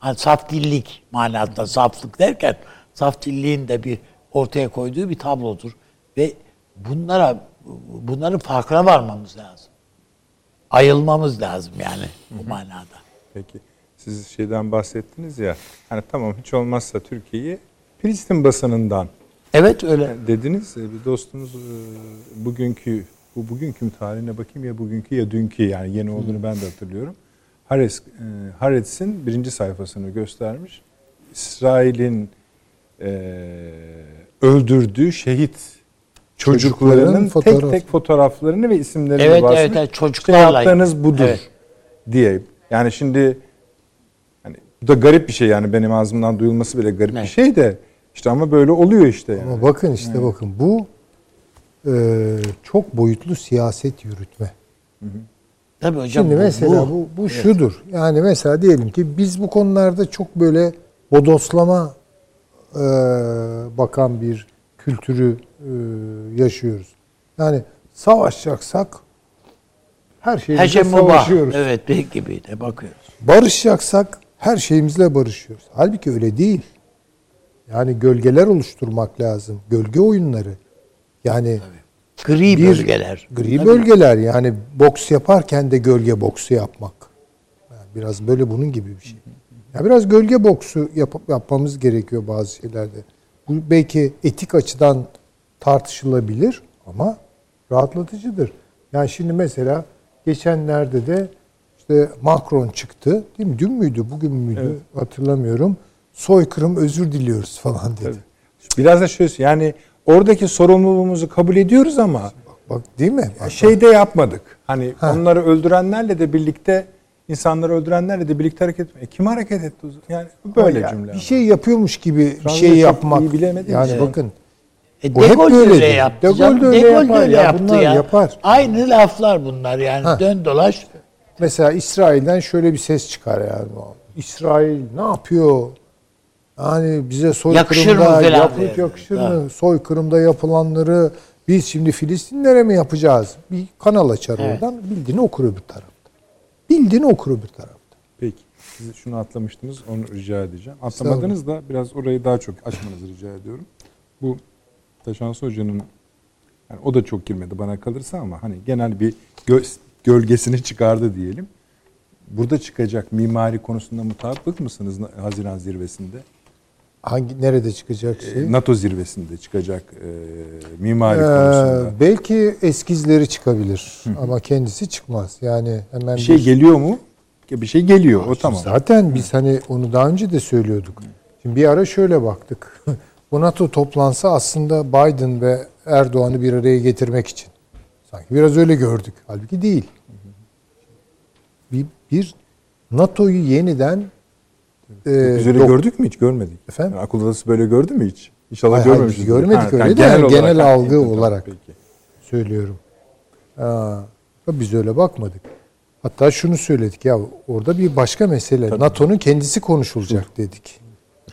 Hani saf dillik manasında saflık derken saf dilliğin de bir ortaya koyduğu bir tablodur ve bunlara bunların farkına varmamız lazım. Ayılmamız lazım yani bu manada. Peki. Siz şeyden bahsettiniz ya. Hani tamam hiç olmazsa Türkiye'yi Filistin basınından Evet öyle. dediniz. E, Bir dostumuz e, bugünkü bu bugünkü tarihine bakayım ya bugünkü ya dünkü yani yeni olduğunu ben de hatırlıyorum. Haaretz, e, Haaretz'in birinci sayfasını göstermiş. İsrail'in e, öldürdüğü şehit çocuklarının Çocukların tek fotoğraf- tek fotoğraflarını ve isimlerini Evet, basmış. evet, evet, İşte çocuklarla. yaptığınız budur Evet. diye. Yani şimdi hani bu da garip bir şey yani benim ağzımdan duyulması bile garip bir Evet. şey de işte ama böyle oluyor işte yani. Ama bakın işte bakın bu e, çok boyutlu siyaset yürütme. Tabii hocam Şimdi bu- mesela bu- bu, bu, şudur. Yani mesela diyelim ki biz bu konularda çok böyle bodoslama e, bakan bir kültürü e, yaşıyoruz. Yani savaşacaksak her Her şeyimizle şey savaşıyoruz. Evet pek gibi de bakıyoruz. Barışacaksak her şeyimizle barışıyoruz. Halbuki öyle değil. Yani gölgeler oluşturmak lazım. Gölge oyunları. Yani Gri bir bölgeler. Gri Tabii. bölgeler yani boks yaparken de gölge boksu yapmak. Yani biraz böyle bunun gibi bir şey. Ya biraz gölge boksu yap- yapmamız gerekiyor bazı şeylerde. Bu belki etik açıdan tartışılabilir ama rahatlatıcıdır. Yani şimdi mesela geçenlerde de işte Macron çıktı. Değil mi? Dün müydü, bugün müydü hatırlamıyorum. Soykırım özür diliyoruz falan dedi. Biraz da şöyle yani oradaki sorumluluğumuzu kabul ediyoruz ama Bak değil mi? Bak, şey de yapmadık. Hani onları öldürenlerle de birlikte insanları öldürenlerle de birlikte hareket etme. E, kim hareket etti? Yani böyle Ya, cümle. Bir şey yapıyormuş gibi bir şey yapmak. iyi bilemedim yani ya. bakın E, Bu hep De Gaulle de böyledir. öyle yaptı. De Gaulle de öyle yapar ya, yaptı bunlar ya. yapar. Aynı laflar bunlar yani. Ha. Dön dolaş. mesela İsrail'den şöyle bir ses çıkar yani. İsrail ne yapıyor? Yani bize Yakışır mı soykırımda yapıp diye. yakışır Ha. mı? Soykırımda yapılanları biz şimdi Filistinlere mi yapacağız? Bir kanal açar Evet. oradan. Bildiğini okur öbür tarafta. Bildiğini okur öbür tarafta. Peki. Siz şunu atlamıştınız. Onu rica edeceğim. Atlamadınız da biraz orayı daha çok açmanızı rica ediyorum. Bu Taşansı Hoca'nın yani o da çok girmedi bana kalırsa ama hani genel bir gö- gölgesini çıkardı diyelim. Burada çıkacak mimari konusunda mutabık mısınız Haziran zirvesinde? Hangi nerede çıkacak şey? E, NATO zirvesinde çıkacak e, mimari Ee, konusunda. belki eskizleri çıkabilir ama kendisi çıkmaz. Yani hemen Bir şey geliyor mu? Bir şey geliyor. O tamam. Zaten biz hani onu daha önce de söylüyorduk. Şimdi bir ara şöyle baktık. <laughs> Bu NATO toplantısı aslında Biden ve Erdoğan'ı bir araya getirmek için. Sanki biraz öyle gördük. Halbuki değil. Bir, bir NATO'yu yeniden e, Biz öyle dok- gördük mü hiç? Görmedik. Efendim? Yani akıl odası böyle gördü mü hiç? İnşallah Hayır, hayır, görmemişiz. biz görmedik öyle de yani genel ha, algı tamam, olarak. Peki. söylüyorum. Ha, biz öyle bakmadık. Hatta şunu söyledik ya orada bir başka mesele. NATO'nun kendisi konuşulacak dedik.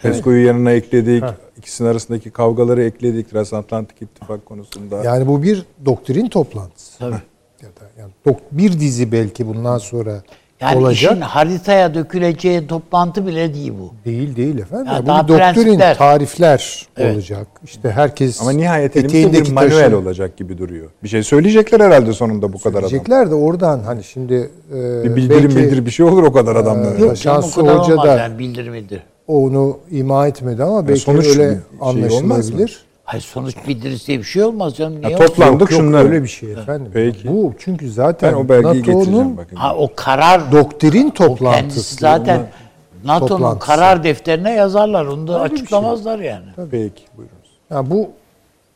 PESCO'yu yanına ekledik. İkisinin arasındaki kavgaları ekledik. Transatlantik ittifak konusunda. Yani bu bir doktrin toplantısı. Tabii. Ya da yani dok- bir dizi belki bundan sonra Yani olacak. işin haritaya döküleceği toplantı bile değil bu. Değil değil efendim. Ya bu daha bir doktrin, prensipler. tarifler Evet. olacak. İşte herkes Ama nihayet elimizde bir manuel taşı- olacak gibi duruyor. Bir şey söyleyecekler herhalde sonunda bu kadar adam. Söyleyecekler de oradan hani şimdi e, Bir bildirim belki bildir bir şey olur o kadar adamlara. Yok canım o Şansı Hoca da- yani bildirimidir. onu ima etmedi ama belki sonuç öyle şey olmaz mı? Hayır sonuç bildirisi diye bir şey olmaz canım. Niye Ya toplandık Yok, yok, şunları. öyle bir şey efendim. Peki. Bu çünkü zaten Ben o belgeyi getireceğim NATO'nun bakın. Ha, o karar doktrin toplantısı. zaten NATO'nun karar defterine yazarlar. Onu da Öyle şey. açıklamazlar yani. Peki buyurunuz. Ya bu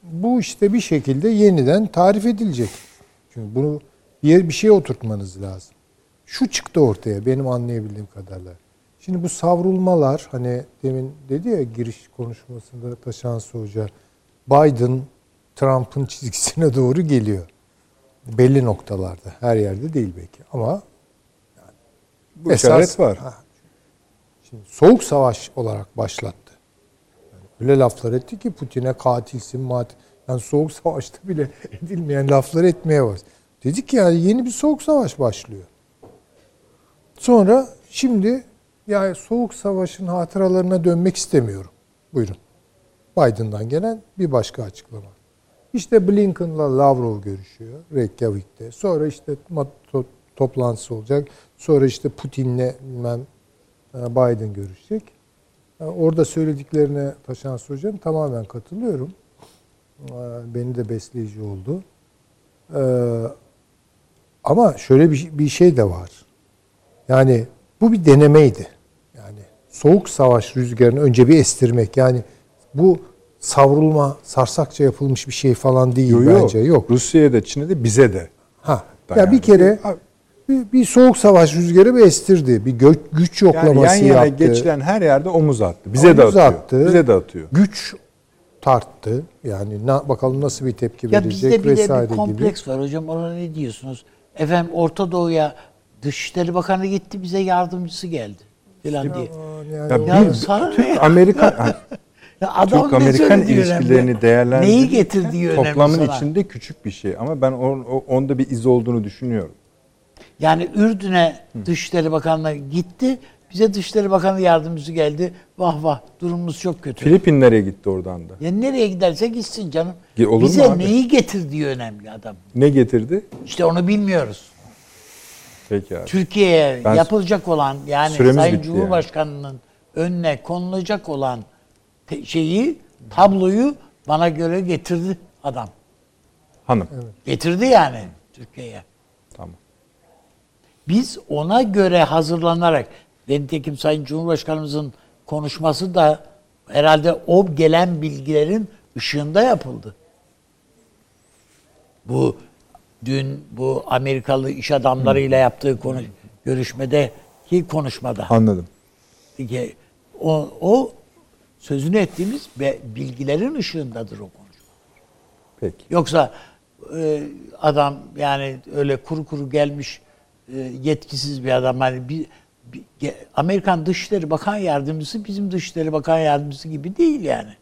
bu işte bir şekilde yeniden tarif edilecek. Çünkü bunu bir yer bir şeye oturtmanız lazım. Şu çıktı ortaya benim anlayabildiğim kadarıyla. Şimdi bu savrulmalar hani demin dedi ya giriş konuşmasında Taşansı Hoca Biden Trump'ın çizgisine <laughs> doğru geliyor. Belli noktalarda. Her yerde değil belki ama Bu işaret var. Ha, Şimdi soğuk savaş olarak başlattı. Yani öyle laflar etti ki Putin'e katilsin, mat. Yani soğuk <laughs> savaşta bile edilmeyen laflar etmeye var. Dedik ki yani yeni bir soğuk savaş başlıyor. Sonra şimdi yani soğuk savaşın hatıralarına dönmek istemiyorum. Buyurun. Biden'dan gelen bir başka açıklama. İşte Blinken'la Lavrov görüşüyor Reykjavik'te. Sonra işte to- toplantısı olacak. Sonra işte Putin'le bilmem e, Biden görüşecek. E, Orada söylediklerine Taşan Hocam tamamen katılıyorum. E, Beni de besleyici oldu. Ama şöyle bir şey de var. Yani bu bir denemeydi. Yani soğuk savaş rüzgarını önce bir estirmek. Yani bu savrulma, sarsakça yapılmış bir şey falan değil Yok, yok. bence. Yok. Rusya'ya da Çin'e de bize de. Ha. Ya yani. bir kere bir, bir soğuk savaş rüzgarı bir estirdi. Bir gö- güç Yani yoklaması yan yana yaptı. geçilen her yerde omuz attı. Bize de Omuz atıyor. attı. Bize de atıyor. Güç tarttı. Yani na, bakalım nasıl bir tepki Ya verecek bizde bir de vesaire bir gibi. kompleks var hocam. Ona ne diyorsunuz? Efendim Orta Doğu'ya Dışişleri Bakanı gitti bize yardımcısı geldi. Falan diye. Yani Ya Ya bir sana <laughs> adam Türk-Amerikan ilişkilerini önemli. değerlendirip Neyi getirdiği önemli toplamın sana. içinde küçük bir şey ama ben on- onda bir iz olduğunu düşünüyorum. Yani Ürdün'e Dışişleri Bakanlığı gitti. Bize Dışişleri Bakanı yardımcısı geldi. Vah vah durumumuz çok kötü. Filipinlere gitti oradan da. Ya nereye giderse gitsin canım. Ge- olur mu Bize abi? neyi getirdiği önemli adam. Ne getirdi? İşte onu bilmiyoruz. Peki abi. Türkiye'ye Ben- yapılacak olan yani Sayın Cumhurbaşkanı'nın önüne konulacak olan şeyi, tabloyu bana göre getirdi adam. Hanım. Getirdi yani Türkiye'ye. Tamam. Biz ona göre hazırlanarak nitekim Sayın Cumhurbaşkanımızın konuşması da herhalde o gelen bilgilerin ışığında yapıldı. Bu dün bu Amerikalı iş adamlarıyla yaptığı konu görüşmedeki konuşmada Anladım. o, o sözünü ettiğimiz ve bilgilerin ışığındadır o konuşma. Peki. Yoksa e, adam yani öyle kuru kuru gelmiş e, yetkisiz bir adam hani bir, bir- Amerikan Dışişleri Bakan Yardımcısı bizim Dışişleri Bakan Yardımcısı gibi değil yani.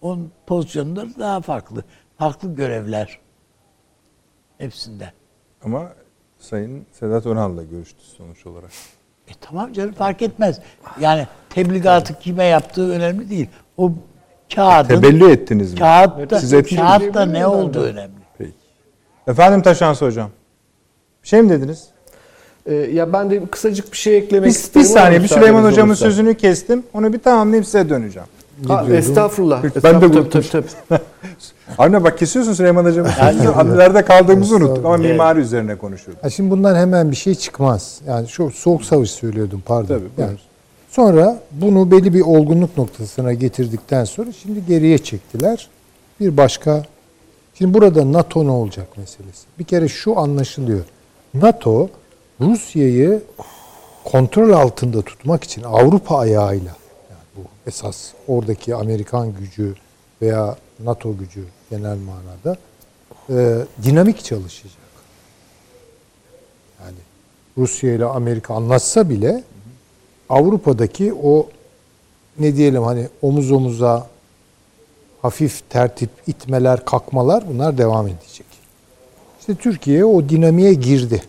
Onun pozisyonları daha farklı. Farklı görevler hepsinde. Ama Sayın Sedat Önal'la görüştü sonuç olarak. E tamam canım fark etmez. Yani tebligatı kime yaptığı önemli değil. O kağıdın Tebellü ettiniz mi? kağıtta, Siz ettiniz. kağıtta ne olduğu önemli. Peki. Efendim Taşansı Hocam. Bir şey mi dediniz? Ee, ya ben de kısacık bir şey eklemek Bir, bir isterim. ama saniye bir Süleyman Hocam'ın olursa. sözünü kestim. Onu bir tamamlayıp size döneceğim. Ha, diyordum? estağfurullah. Ben de estağfurullah, unutmuştum. tabii, tabii. <laughs> Avni bak kesiyorsun Süleyman Hocam'ın sözünü. Nerede kaldığımızı unuttuk ama mimari üzerine konuşuyorduk. Ha şimdi bundan hemen bir şey çıkmaz. Yani şu soğuk savaş söylüyordum pardon. Tabii, yani sonra bunu belli bir olgunluk noktasına getirdikten sonra şimdi geriye çektiler. Bir başka Şimdi burada NATO ne olacak meselesi. Bir kere şu anlaşılıyor. NATO Rusya'yı kontrol altında tutmak için Avrupa ayağıyla yani bu esas oradaki Amerikan gücü veya NATO gücü genel manada e, dinamik çalışacak. Yani Rusya ile Amerika anlaşsa bile Avrupa'daki o ne diyelim hani omuz omuza hafif tertip itmeler, kalkmalar bunlar devam edecek. İşte Türkiye o dinamiğe girdi.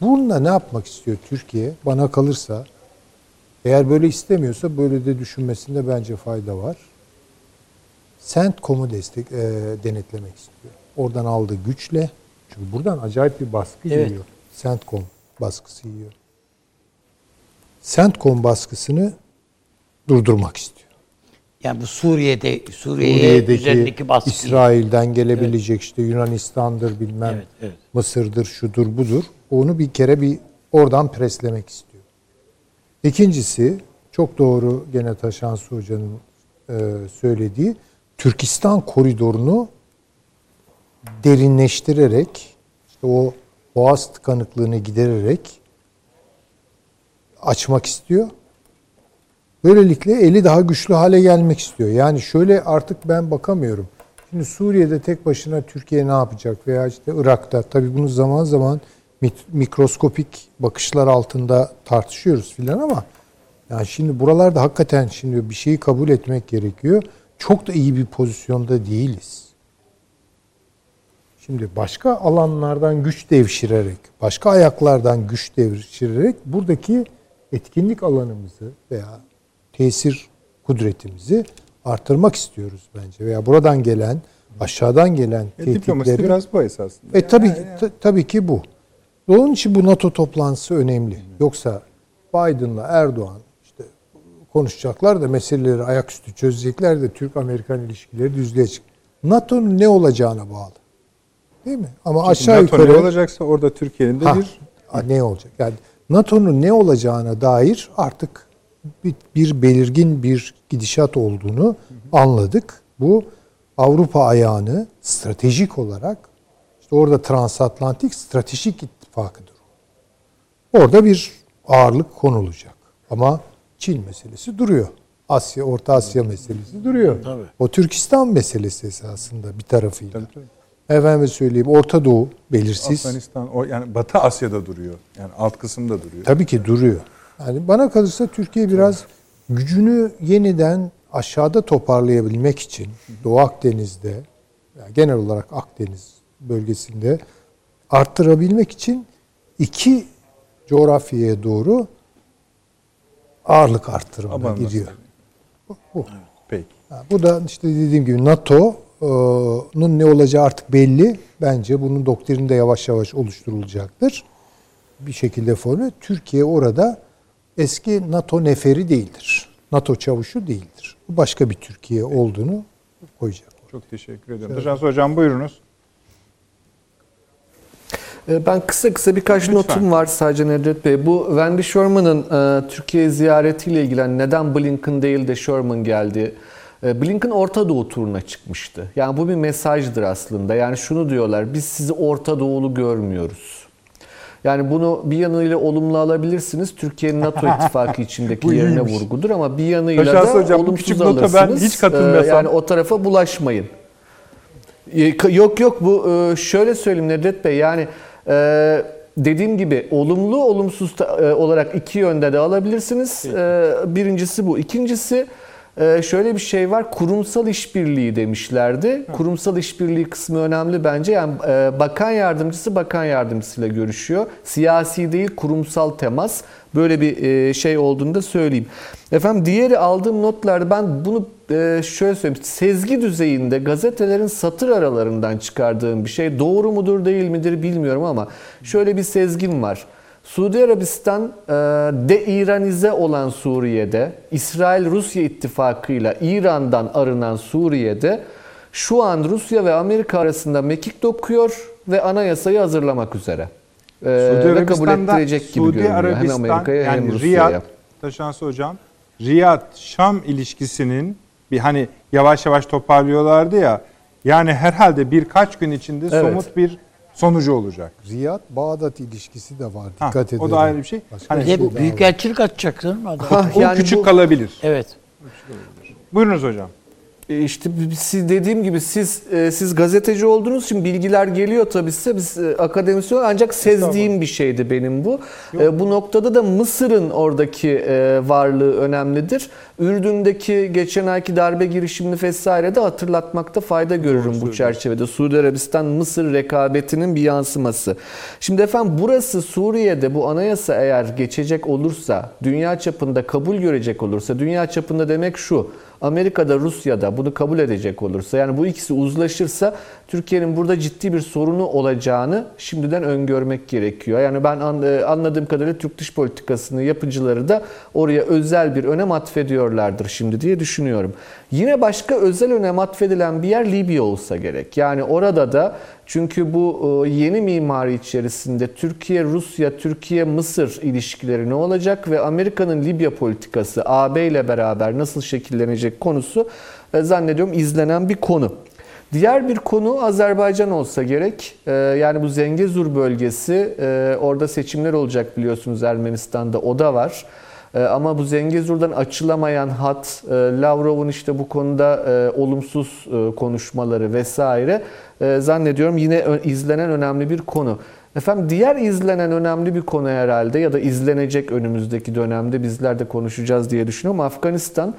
Bununla ne yapmak istiyor Türkiye? Bana kalırsa eğer böyle istemiyorsa böyle de düşünmesinde bence fayda var. CENTCOM'u destek e, denetlemek istiyor. Oradan aldığı güçle çünkü buradan acayip bir baskı Evet. yiyor. CENTCOM baskısı yiyor. CENTCOM baskısını durdurmak istiyor. Yani bu Suriye'de Suriye'ye Suriye'deki üzerindeki baskı. İsrail'den gelebilecek işte Yunanistan'dır bilmem Evet, evet. Mısır'dır şudur budur. Onu bir kere bir oradan preslemek istiyor. İkincisi çok doğru gene Taşansı Hoca'nın e, söylediği Türkistan koridorunu derinleştirerek işte o boğaz tıkanıklığını gidererek açmak istiyor. Böylelikle eli daha güçlü hale gelmek istiyor. Yani şöyle artık ben bakamıyorum. Şimdi Suriye'de tek başına Türkiye ne yapacak veya işte Irak'ta tabii bunu zaman zaman mikroskopik bakışlar altında tartışıyoruz filan ama yani şimdi buralarda hakikaten şimdi bir şeyi kabul etmek gerekiyor. Çok da iyi bir pozisyonda değiliz. Şimdi başka alanlardan güç devşirerek, başka ayaklardan güç devşirerek buradaki etkinlik alanımızı veya tesir kudretimizi artırmak istiyoruz bence. Veya buradan gelen, aşağıdan gelen E, tehditleri... biraz bu esasında. E tabii ta- tabii ki bu. Onun için bu NATO toplantısı önemli. Yoksa Biden'la Erdoğan konuşacaklar da meseleleri ayaküstü çözecekler de Türk-Amerikan ilişkileri düzlüğe çık. NATO'nun ne olacağına bağlı. Değil mi? Ama aşağı NATO yukarı ne olacaksa orada Türkiye'nin de Ha, bir ha, ne olacak? Yani NATO'nun ne olacağına dair artık bir, bir belirgin bir gidişat olduğunu anladık. Bu Avrupa ayağını stratejik olarak işte orada transatlantik stratejik ittifakıdır. Orada bir ağırlık konulacak. Ama Çin meselesi duruyor. Asya, Orta Asya meselesi duruyor. Tabii. O Türkistan meselesi esasında bir tarafıyla. Tabii, tabii. Efendim söyleyeyim Orta Doğu belirsiz. Afganistan, o yani Batı Asya'da duruyor. Yani alt kısımda duruyor. Tabii ki duruyor. Yani bana kalırsa Türkiye biraz gücünü yeniden aşağıda toparlayabilmek için Doğu Akdeniz'de yani genel olarak Akdeniz bölgesinde arttırabilmek için iki coğrafyaya doğru ağırlık Abanması. gidiyor. Bu. bu. Peki. Ha, Bu da işte dediğim gibi NATO'nun ne olacağı artık belli. Bence bunun doktrini de yavaş yavaş oluşturulacaktır. Bir şekilde formü. Türkiye orada eski NATO neferi değildir. NATO çavuşu değildir. Bu başka bir Türkiye olduğunu koyacak. Çok teşekkür ederim. Taşans Hocam buyurunuz. Ee, Ben kısa kısa birkaç Lütfen. notum var sadece Nedret Bey. Bu Wendy Sherman'ın e, Türkiye ziyaretiyle ilgili hani neden Blinken değil de Sherman geldi? E, Blinken Orta Doğu turuna çıkmıştı. Yani bu bir mesajdır aslında. Yani şunu diyorlar, biz sizi Orta Doğulu görmüyoruz. Yani bunu bir yanıyla olumlu alabilirsiniz. Türkiye'nin NATO <laughs> ittifakı içindeki yerine vurgudur ama bir yanıyla Taşans da hocam, olumsuz küçük nota ben alırsınız. hiç katılmıyorsam- E, Yani o tarafa bulaşmayın. Yok yok bu şöyle söyleyeyim Nedret Bey yani e, dediğim gibi olumlu olumsuz ta- e, olarak iki yönde de alabilirsiniz. E, Birincisi bu. İkincisi e, şöyle bir şey var kurumsal işbirliği demişlerdi. Kurumsal işbirliği kısmı önemli bence. Yani e, bakan yardımcısı bakan yardımcısıyla görüşüyor. Siyasi değil kurumsal temas. Böyle bir e, şey olduğunu da söyleyeyim. Efendim diğeri aldığım notlarda ben bunu e, şöyle söyleyeyim. Sezgi düzeyinde gazetelerin satır aralarından çıkardığım bir şey. Doğru mudur değil midir bilmiyorum ama şöyle bir sezgim var. Suudi Arabistan e, de-İranize olan Suriye'de, İsrail-Rusya ittifakıyla İran'dan arınan Suriye'de şu an Rusya ve Amerika arasında mekik dokuyor ve anayasayı hazırlamak üzere. E, Suudi ve kabul Arabistan'da ettirecek gibi Suudi görünüyor. Arabistan hem Amerika'ya hem yani Rusya'ya. Riyad Taşans Hocam Riyad Şam ilişkisinin bir hani yavaş yavaş toparlıyorlardı ya yani herhalde birkaç gün içinde Evet. somut bir sonucu olacak. Riyad-Bağdat ilişkisi de var. Ha, Dikkat o edelim. da ayrı bir şey. Başka Hani bir şey büyükelçilik açacak canım adam. Ha, <laughs> o yani küçük bu- kalabilir. Evet. Buyurunuz hocam. E, İşte siz dediğim gibi siz e, siz gazeteci olduğunuz için bilgiler geliyor tabii size. Biz e, akademisyen ancak sezdiğim bir şeydi benim bu. E, bu noktada da Mısır'ın oradaki e, varlığı önemlidir. Ürdün'deki geçen ayki darbe girişimini vesaire de hatırlatmakta fayda görürüm bu çerçevede. Suudi Arabistan Mısır rekabetinin bir yansıması. Şimdi efendim burası Suriye'de bu anayasa eğer geçecek olursa, dünya çapında kabul görecek olursa, dünya çapında demek şu. Amerika'da, Rusya'da bunu kabul edecek olursa yani bu ikisi uzlaşırsa Türkiye'nin burada ciddi bir sorunu olacağını şimdiden öngörmek gerekiyor. Yani ben e, anladığım kadarıyla Türk dış politikasının yapıcıları da oraya özel bir önem atfediyorlardır şimdi diye düşünüyorum. Yine başka özel önem atfedilen bir yer Libya olsa gerek. Yani orada da çünkü bu e, yeni mimari içerisinde Türkiye, Rusya, Türkiye, Mısır ilişkileri ne olacak ve Amerika'nın Libya politikası AB ile beraber nasıl şekillenecek konusu e, zannediyorum izlenen bir konu. Diğer bir konu Azerbaycan olsa gerek. E, Yani bu Zengezur bölgesi e, orada seçimler olacak biliyorsunuz Ermenistan'da o da var. E, Ama bu Zengezur'dan açılamayan hat, e, Lavrov'un işte bu konuda e, olumsuz konuşmaları vesaire zannediyorum yine izlenen önemli bir konu. Efendim diğer izlenen önemli bir konu herhalde ya da izlenecek önümüzdeki dönemde bizler de konuşacağız diye düşünüyorum. Afganistan.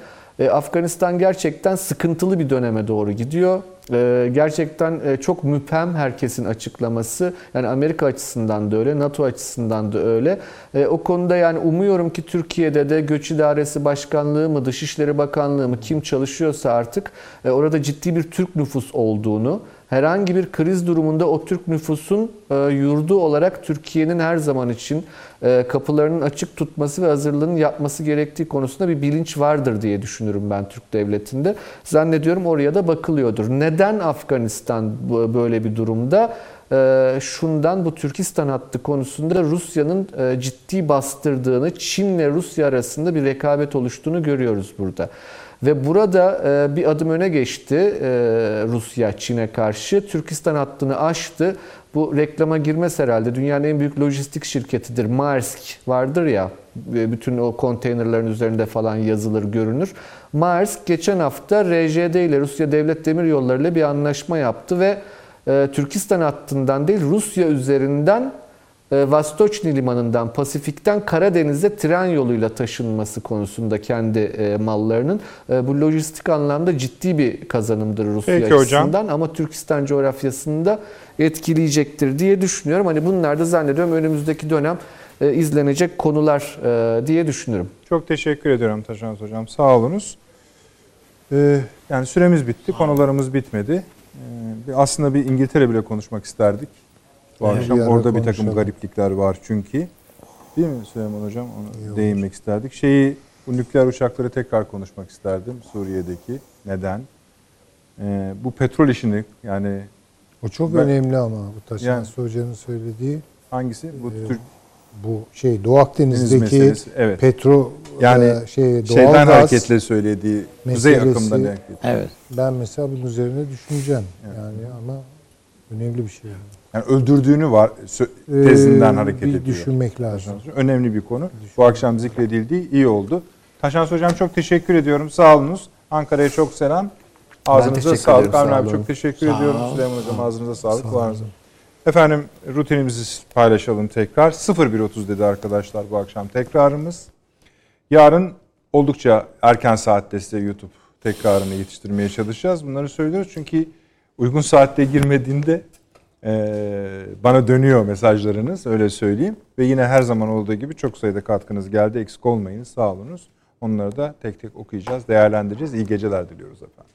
Afganistan gerçekten sıkıntılı bir döneme doğru gidiyor. E, gerçekten e, çok müphem herkesin açıklaması. Yani Amerika açısından da öyle, NATO açısından da öyle. E, o konuda yani umuyorum ki Türkiye'de de Göç İdaresi Başkanlığı mı, Dışişleri Bakanlığı mı kim çalışıyorsa artık e, orada ciddi bir Türk nüfus olduğunu, herhangi bir kriz durumunda o Türk nüfusun e, yurdu olarak Türkiye'nin her zaman için e, kapılarının açık tutması ve hazırlığının yapması gerektiği konusunda bir bilinç vardır diye düşünürüm ben Türk devletinde. Zannediyorum oraya da bakılıyordur. Neden Afganistan böyle bir durumda? E, şundan bu Türkistan hattı konusunda Rusya'nın ciddi bastırdığını, Çin ve Rusya arasında bir rekabet oluştuğunu görüyoruz burada. Ve burada e, bir adım öne geçti e, Rusya Çin'e karşı. Türkistan hattını aştı. Bu reklama girmez herhalde. Dünyanın en büyük lojistik şirketidir. Maersk vardır ya. e, Bütün o konteynerlerin üzerinde falan yazılır, görünür. Maersk geçen hafta RJD ile Rusya Devlet Demiryolları ile bir anlaşma yaptı ve Türkistan hattından değil Rusya üzerinden e, Vastoçni limanından Pasifik'ten Karadeniz'e tren yoluyla taşınması konusunda kendi e, mallarının e, bu lojistik anlamda ciddi bir kazanımdır Rusya Peki hocam. açısından ama Türkistan coğrafyasında etkileyecektir diye düşünüyorum. Hani bunlar da zannediyorum önümüzdeki dönem e, izlenecek konular e, diye düşünürüm. Çok teşekkür ediyorum Taşan Hocam. Sağ olunuz. Ee, yani süremiz bitti, konularımız bitmedi. Ee, aslında bir İngiltere bile konuşmak isterdik. Bu Evet, akşam bir orada bir takım konuşalım. gariplikler var çünkü. Değil mi Süleyman Hocam? Ona değinmek isterdik. Şeyi, bu nükleer uçakları tekrar konuşmak isterdim Suriye'deki. Neden? Ee, bu petrol işini yani O çok Ben- önemli ama bu Taşan Yani- Hoca'nın söylediği hangisi? Bu Ee, Türk bu şey Doğu Deniz Akdeniz'deki meselesi. Evet. petro Yani e, şey doğal şeyden gaz hareketle söylediği, kuzey meselesi- akımdan hareketle. Evet. ben mesela bunun üzerine düşüneceğim. Yani ama önemli bir şey. yani. Yani öldürdüğünü var tezinden Ee, hareket bir ediyor. düşünmek lazım. Önemli bir konu. Bu akşam zikredildiği iyi oldu. Taşans Hocam çok teşekkür ediyorum. Sağ olunuz. Ankara'ya çok selam. Ağzınıza sağlık. sağ abi çok teşekkür Sağ ediyorum. Süleyman Hocam ağzınıza sağlık. Sağ Kulağınıza. Efendim rutinimizi paylaşalım tekrar. 01.30 dedi arkadaşlar bu akşam tekrarımız. Yarın oldukça erken saatte size YouTube tekrarını yetiştirmeye çalışacağız. Bunları söylüyoruz çünkü uygun saatte girmediğinde bana dönüyor mesajlarınız öyle söyleyeyim. Ve yine her zaman olduğu gibi çok sayıda katkınız geldi. Eksik olmayın sağ olunuz. Onları da tek tek okuyacağız, değerlendireceğiz. İyi geceler diliyoruz efendim.